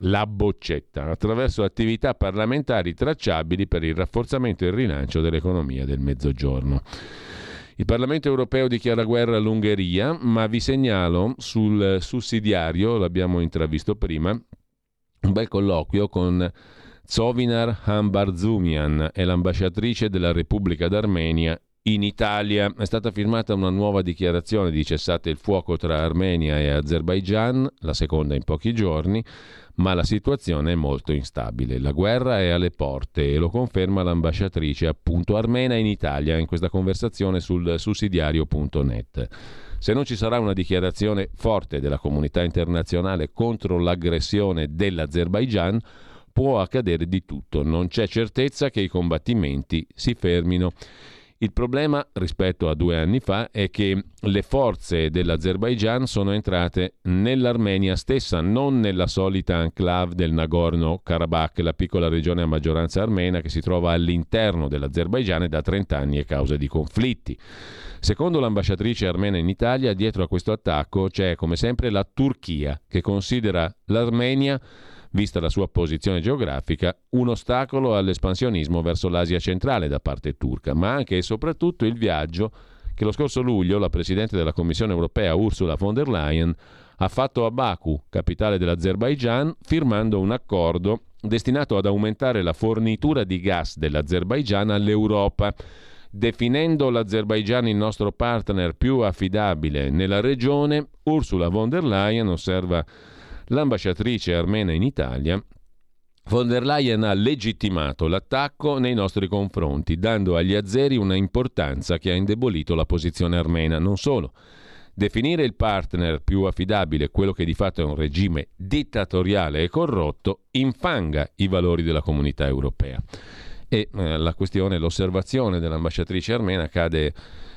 La boccetta, attraverso attività parlamentari tracciabili per il rafforzamento e il rilancio dell'economia del Mezzogiorno. Il Parlamento europeo dichiara guerra all'Ungheria, ma vi segnalo sul sussidiario, l'abbiamo intravisto prima, un bel colloquio con Zovinar Hambarzumian, è l'ambasciatrice della Repubblica d'Armenia in Italia è stata firmata una nuova dichiarazione di cessate il fuoco tra Armenia e Azerbaigian, la seconda in pochi giorni, ma la situazione è molto instabile. La guerra è alle porte e lo conferma l'ambasciatrice appunto armena in Italia in questa conversazione sul sussidiario.net. Se non ci sarà una dichiarazione forte della comunità internazionale contro l'aggressione dell'Azerbaigian, può accadere di tutto. Non c'è certezza che i combattimenti si fermino. Il problema rispetto a due anni fa è che le forze dell'Azerbaigian sono entrate nell'Armenia stessa, non nella solita enclave del Nagorno-Karabakh, la piccola regione a maggioranza armena che si trova all'interno dell'Azerbaigian da 30 anni a causa di conflitti. Secondo l'ambasciatrice armena in Italia, dietro a questo attacco c'è come sempre la Turchia, che considera l'Armenia vista la sua posizione geografica, un ostacolo all'espansionismo verso l'Asia centrale da parte turca, ma anche e soprattutto il viaggio che lo scorso luglio la Presidente della Commissione europea Ursula von der Leyen ha fatto a Baku, capitale dell'Azerbaigian, firmando un accordo destinato ad aumentare la fornitura di gas dell'Azerbaigian all'Europa, definendo l'Azerbaigian il nostro partner più affidabile nella regione. Ursula von der Leyen osserva l'ambasciatrice armena in Italia, von der Leyen ha legittimato l'attacco nei nostri confronti, dando agli azeri una importanza che ha indebolito la posizione armena. Non solo. Definire il partner più affidabile quello che di fatto è un regime dittatoriale e corrotto infanga i valori della comunità europea. E eh, la questione, l'osservazione dell'ambasciatrice armena cade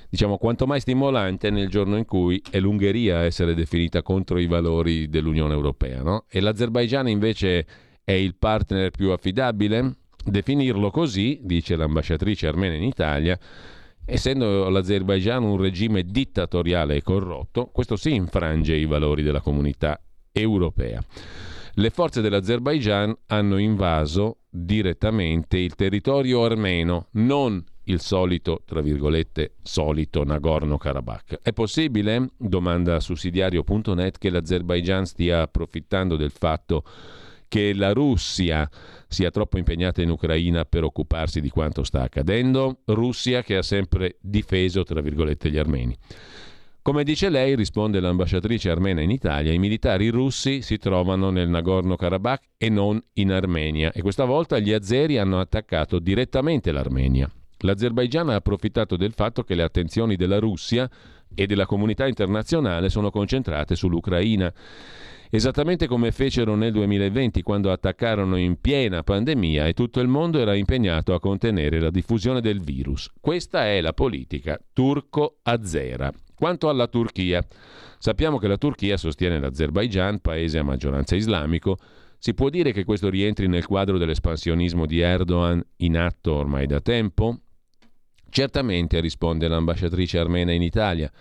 diciamo quanto mai stimolante nel giorno in cui è l'Ungheria a essere definita contro i valori dell'Unione Europea. No? E l'Azerbaigian invece è il partner più affidabile? Definirlo così, dice l'ambasciatrice armena in Italia, essendo l'Azerbaigian un regime dittatoriale e corrotto, questo sì infrange i valori della comunità europea. Le forze dell'Azerbaigian hanno invaso direttamente il territorio armeno, non il solito, tra virgolette, solito Nagorno-Karabakh. È possibile, domanda sussidiario.net, che l'Azerbaigian stia approfittando del fatto che la Russia sia troppo impegnata in Ucraina per occuparsi di quanto sta accadendo? Russia che ha sempre difeso, tra virgolette, gli armeni. Come dice lei, risponde l'ambasciatrice armena in Italia, i militari russi si trovano nel Nagorno-Karabakh e non in Armenia e questa volta gli azeri hanno attaccato direttamente l'Armenia. L'Azerbaigian ha approfittato del fatto che le attenzioni della Russia e della comunità internazionale sono concentrate sull'Ucraina. Esattamente come fecero nel 2020 quando attaccarono in piena pandemia e tutto il mondo era impegnato a contenere la diffusione del virus. Questa è la politica turco-azera. Quanto alla Turchia, sappiamo che la Turchia sostiene l'Azerbaigian, paese a maggioranza islamico, si può dire che questo rientri nel quadro dell'espansionismo di Erdogan in atto ormai da tempo? Certamente, risponde l'ambasciatrice armena in Italia.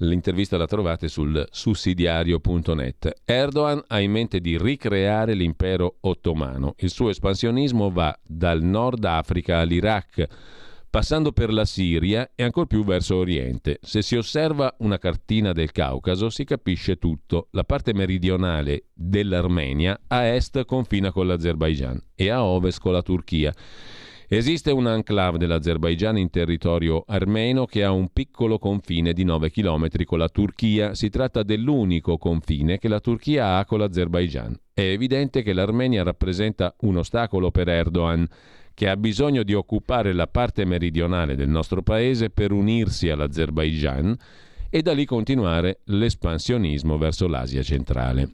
L'intervista la trovate sul sussidiario.net. Erdogan ha in mente di ricreare l'impero ottomano. Il suo espansionismo va dal Nord Africa all'Iraq, passando per la Siria e ancor più verso Oriente. Se si osserva una cartina del Caucaso si capisce tutto. La parte meridionale dell'Armenia a est confina con l'Azerbaigian e a ovest con la Turchia. Esiste un enclave dell'Azerbaigian in territorio armeno che ha un piccolo confine di 9 km con la Turchia. Si tratta dell'unico confine che la Turchia ha con l'Azerbaigian. È evidente che l'Armenia rappresenta un ostacolo per Erdogan che ha bisogno di occupare la parte meridionale del nostro paese per unirsi all'Azerbaigian e da lì continuare l'espansionismo verso l'Asia centrale.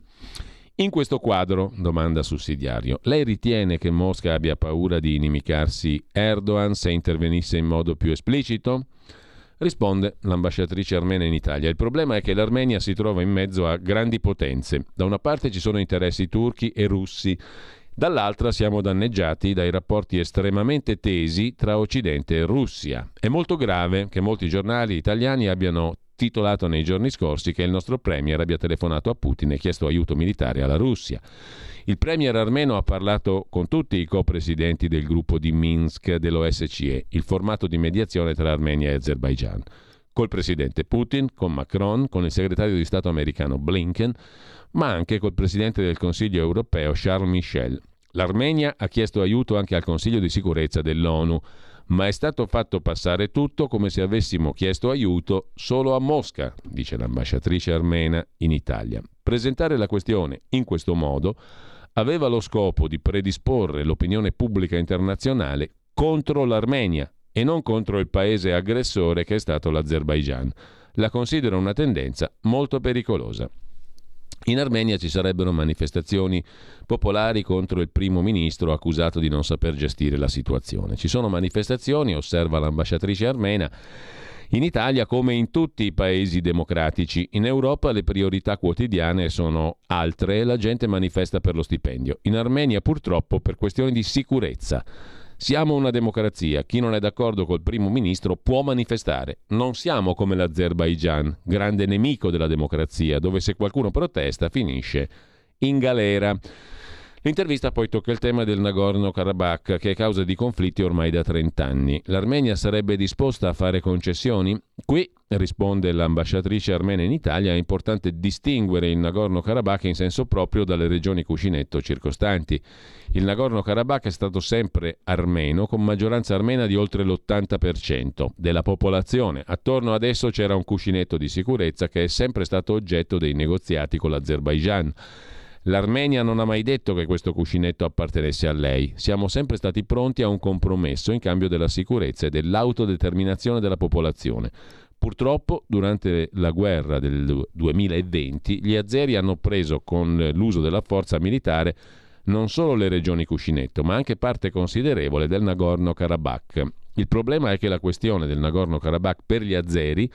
In questo quadro, domanda sussidiario, lei ritiene che Mosca abbia paura di inimicarsi Erdogan se intervenisse in modo più esplicito? Risponde l'ambasciatrice armena in Italia. Il problema è che l'Armenia si trova in mezzo a grandi potenze. Da una parte ci sono interessi turchi e russi Dall'altra siamo danneggiati dai rapporti estremamente tesi tra Occidente e Russia. È molto grave che molti giornali italiani abbiano titolato nei giorni scorsi che il nostro premier abbia telefonato a Putin e chiesto aiuto militare alla Russia. Il premier armeno ha parlato con tutti i copresidenti del gruppo di Minsk dell'OSCE, il formato di mediazione tra Armenia e Azerbaijan. Col presidente Putin, con Macron, con il segretario di Stato americano Blinken, ma anche col presidente del Consiglio europeo Charles Michel. L'Armenia ha chiesto aiuto anche al Consiglio di sicurezza dell'ONU, ma è stato fatto passare tutto come se avessimo chiesto aiuto solo a Mosca, dice l'ambasciatrice armena in Italia. Presentare la questione in questo modo aveva lo scopo di predisporre l'opinione pubblica internazionale contro l'Armenia e non contro il paese aggressore che è stato l'Azerbaigian. La considero una tendenza molto pericolosa. In Armenia ci sarebbero manifestazioni popolari contro il primo ministro accusato di non saper gestire la situazione. Ci sono manifestazioni, osserva l'ambasciatrice armena, in Italia come in tutti i paesi democratici. In Europa le priorità quotidiane sono altre e la gente manifesta per lo stipendio. In Armenia purtroppo per questioni di sicurezza. Siamo una democrazia, chi non è d'accordo col primo ministro può manifestare. Non siamo come l'Azerbaigian, grande nemico della democrazia, dove se qualcuno protesta finisce in galera. L'intervista poi tocca il tema del Nagorno-Karabakh, che è causa di conflitti ormai da 30 anni. L'Armenia sarebbe disposta a fare concessioni? Qui, risponde l'ambasciatrice armena in Italia, è importante distinguere il Nagorno-Karabakh in senso proprio dalle regioni cuscinetto circostanti. Il Nagorno-Karabakh è stato sempre armeno, con maggioranza armena di oltre l'80% della popolazione. Attorno ad esso c'era un cuscinetto di sicurezza che è sempre stato oggetto dei negoziati con l'Azerbaigian. L'Armenia non ha mai detto che questo cuscinetto appartenesse a lei. Siamo sempre stati pronti a un compromesso in cambio della sicurezza e dell'autodeterminazione della popolazione. Purtroppo, durante la guerra del 2020, gli azeri hanno preso con l'uso della forza militare non solo le regioni cuscinetto, ma anche parte considerevole del Nagorno-Karabakh. Il problema è che la questione del Nagorno-Karabakh per gli azeri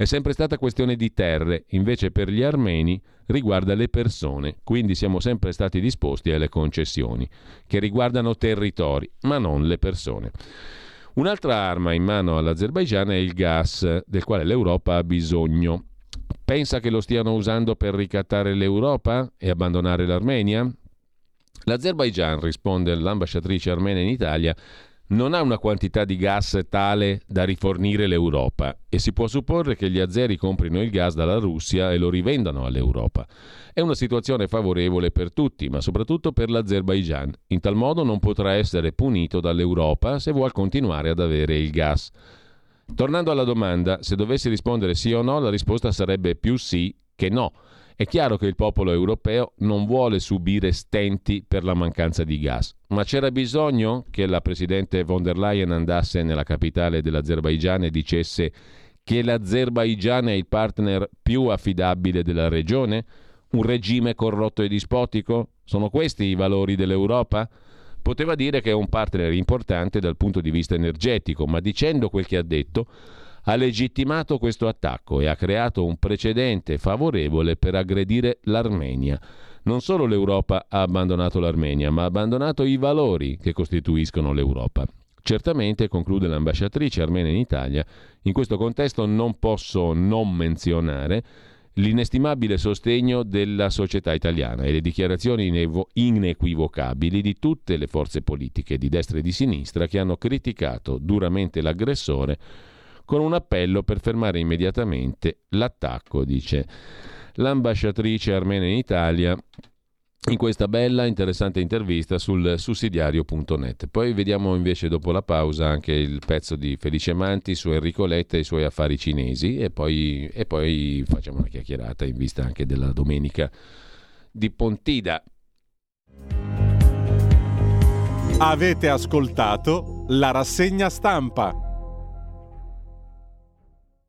è sempre stata questione di terre, invece per gli armeni riguarda le persone, quindi siamo sempre stati disposti alle concessioni, che riguardano territori, ma non le persone. Un'altra arma in mano all'Azerbaigian è il gas, del quale l'Europa ha bisogno. Pensa che lo stiano usando per ricattare l'Europa e abbandonare l'Armenia? L'Azerbaigian, risponde l'ambasciatrice armena in Italia, non ha una quantità di gas tale da rifornire l'Europa e si può supporre che gli azeri comprino il gas dalla Russia e lo rivendano all'Europa. È una situazione favorevole per tutti, ma soprattutto per l'Azerbaigian. In tal modo non potrà essere punito dall'Europa se vuol continuare ad avere il gas. Tornando alla domanda, se dovessi rispondere sì o no, la risposta sarebbe più sì che no. È chiaro che il popolo europeo non vuole subire stenti per la mancanza di gas, ma c'era bisogno che la presidente von der Leyen andasse nella capitale dell'Azerbaigian e dicesse che l'Azerbaigian è il partner più affidabile della regione? Un regime corrotto e dispotico? Sono questi i valori dell'Europa? Poteva dire che è un partner importante dal punto di vista energetico, ma dicendo quel che ha detto ha legittimato questo attacco e ha creato un precedente favorevole per aggredire l'Armenia. Non solo l'Europa ha abbandonato l'Armenia, ma ha abbandonato i valori che costituiscono l'Europa. Certamente, conclude l'ambasciatrice armena in Italia, in questo contesto non posso non menzionare l'inestimabile sostegno della società italiana e le dichiarazioni inequivocabili di tutte le forze politiche di destra e di sinistra che hanno criticato duramente l'aggressore con un appello per fermare immediatamente l'attacco, dice l'ambasciatrice armena in Italia in questa bella interessante intervista sul sussidiario.net. Poi vediamo invece dopo la pausa anche il pezzo di Felice Manti su Enrico Letta e i suoi affari cinesi e poi, e poi facciamo una chiacchierata in vista anche della domenica di Pontida. Avete ascoltato la rassegna stampa.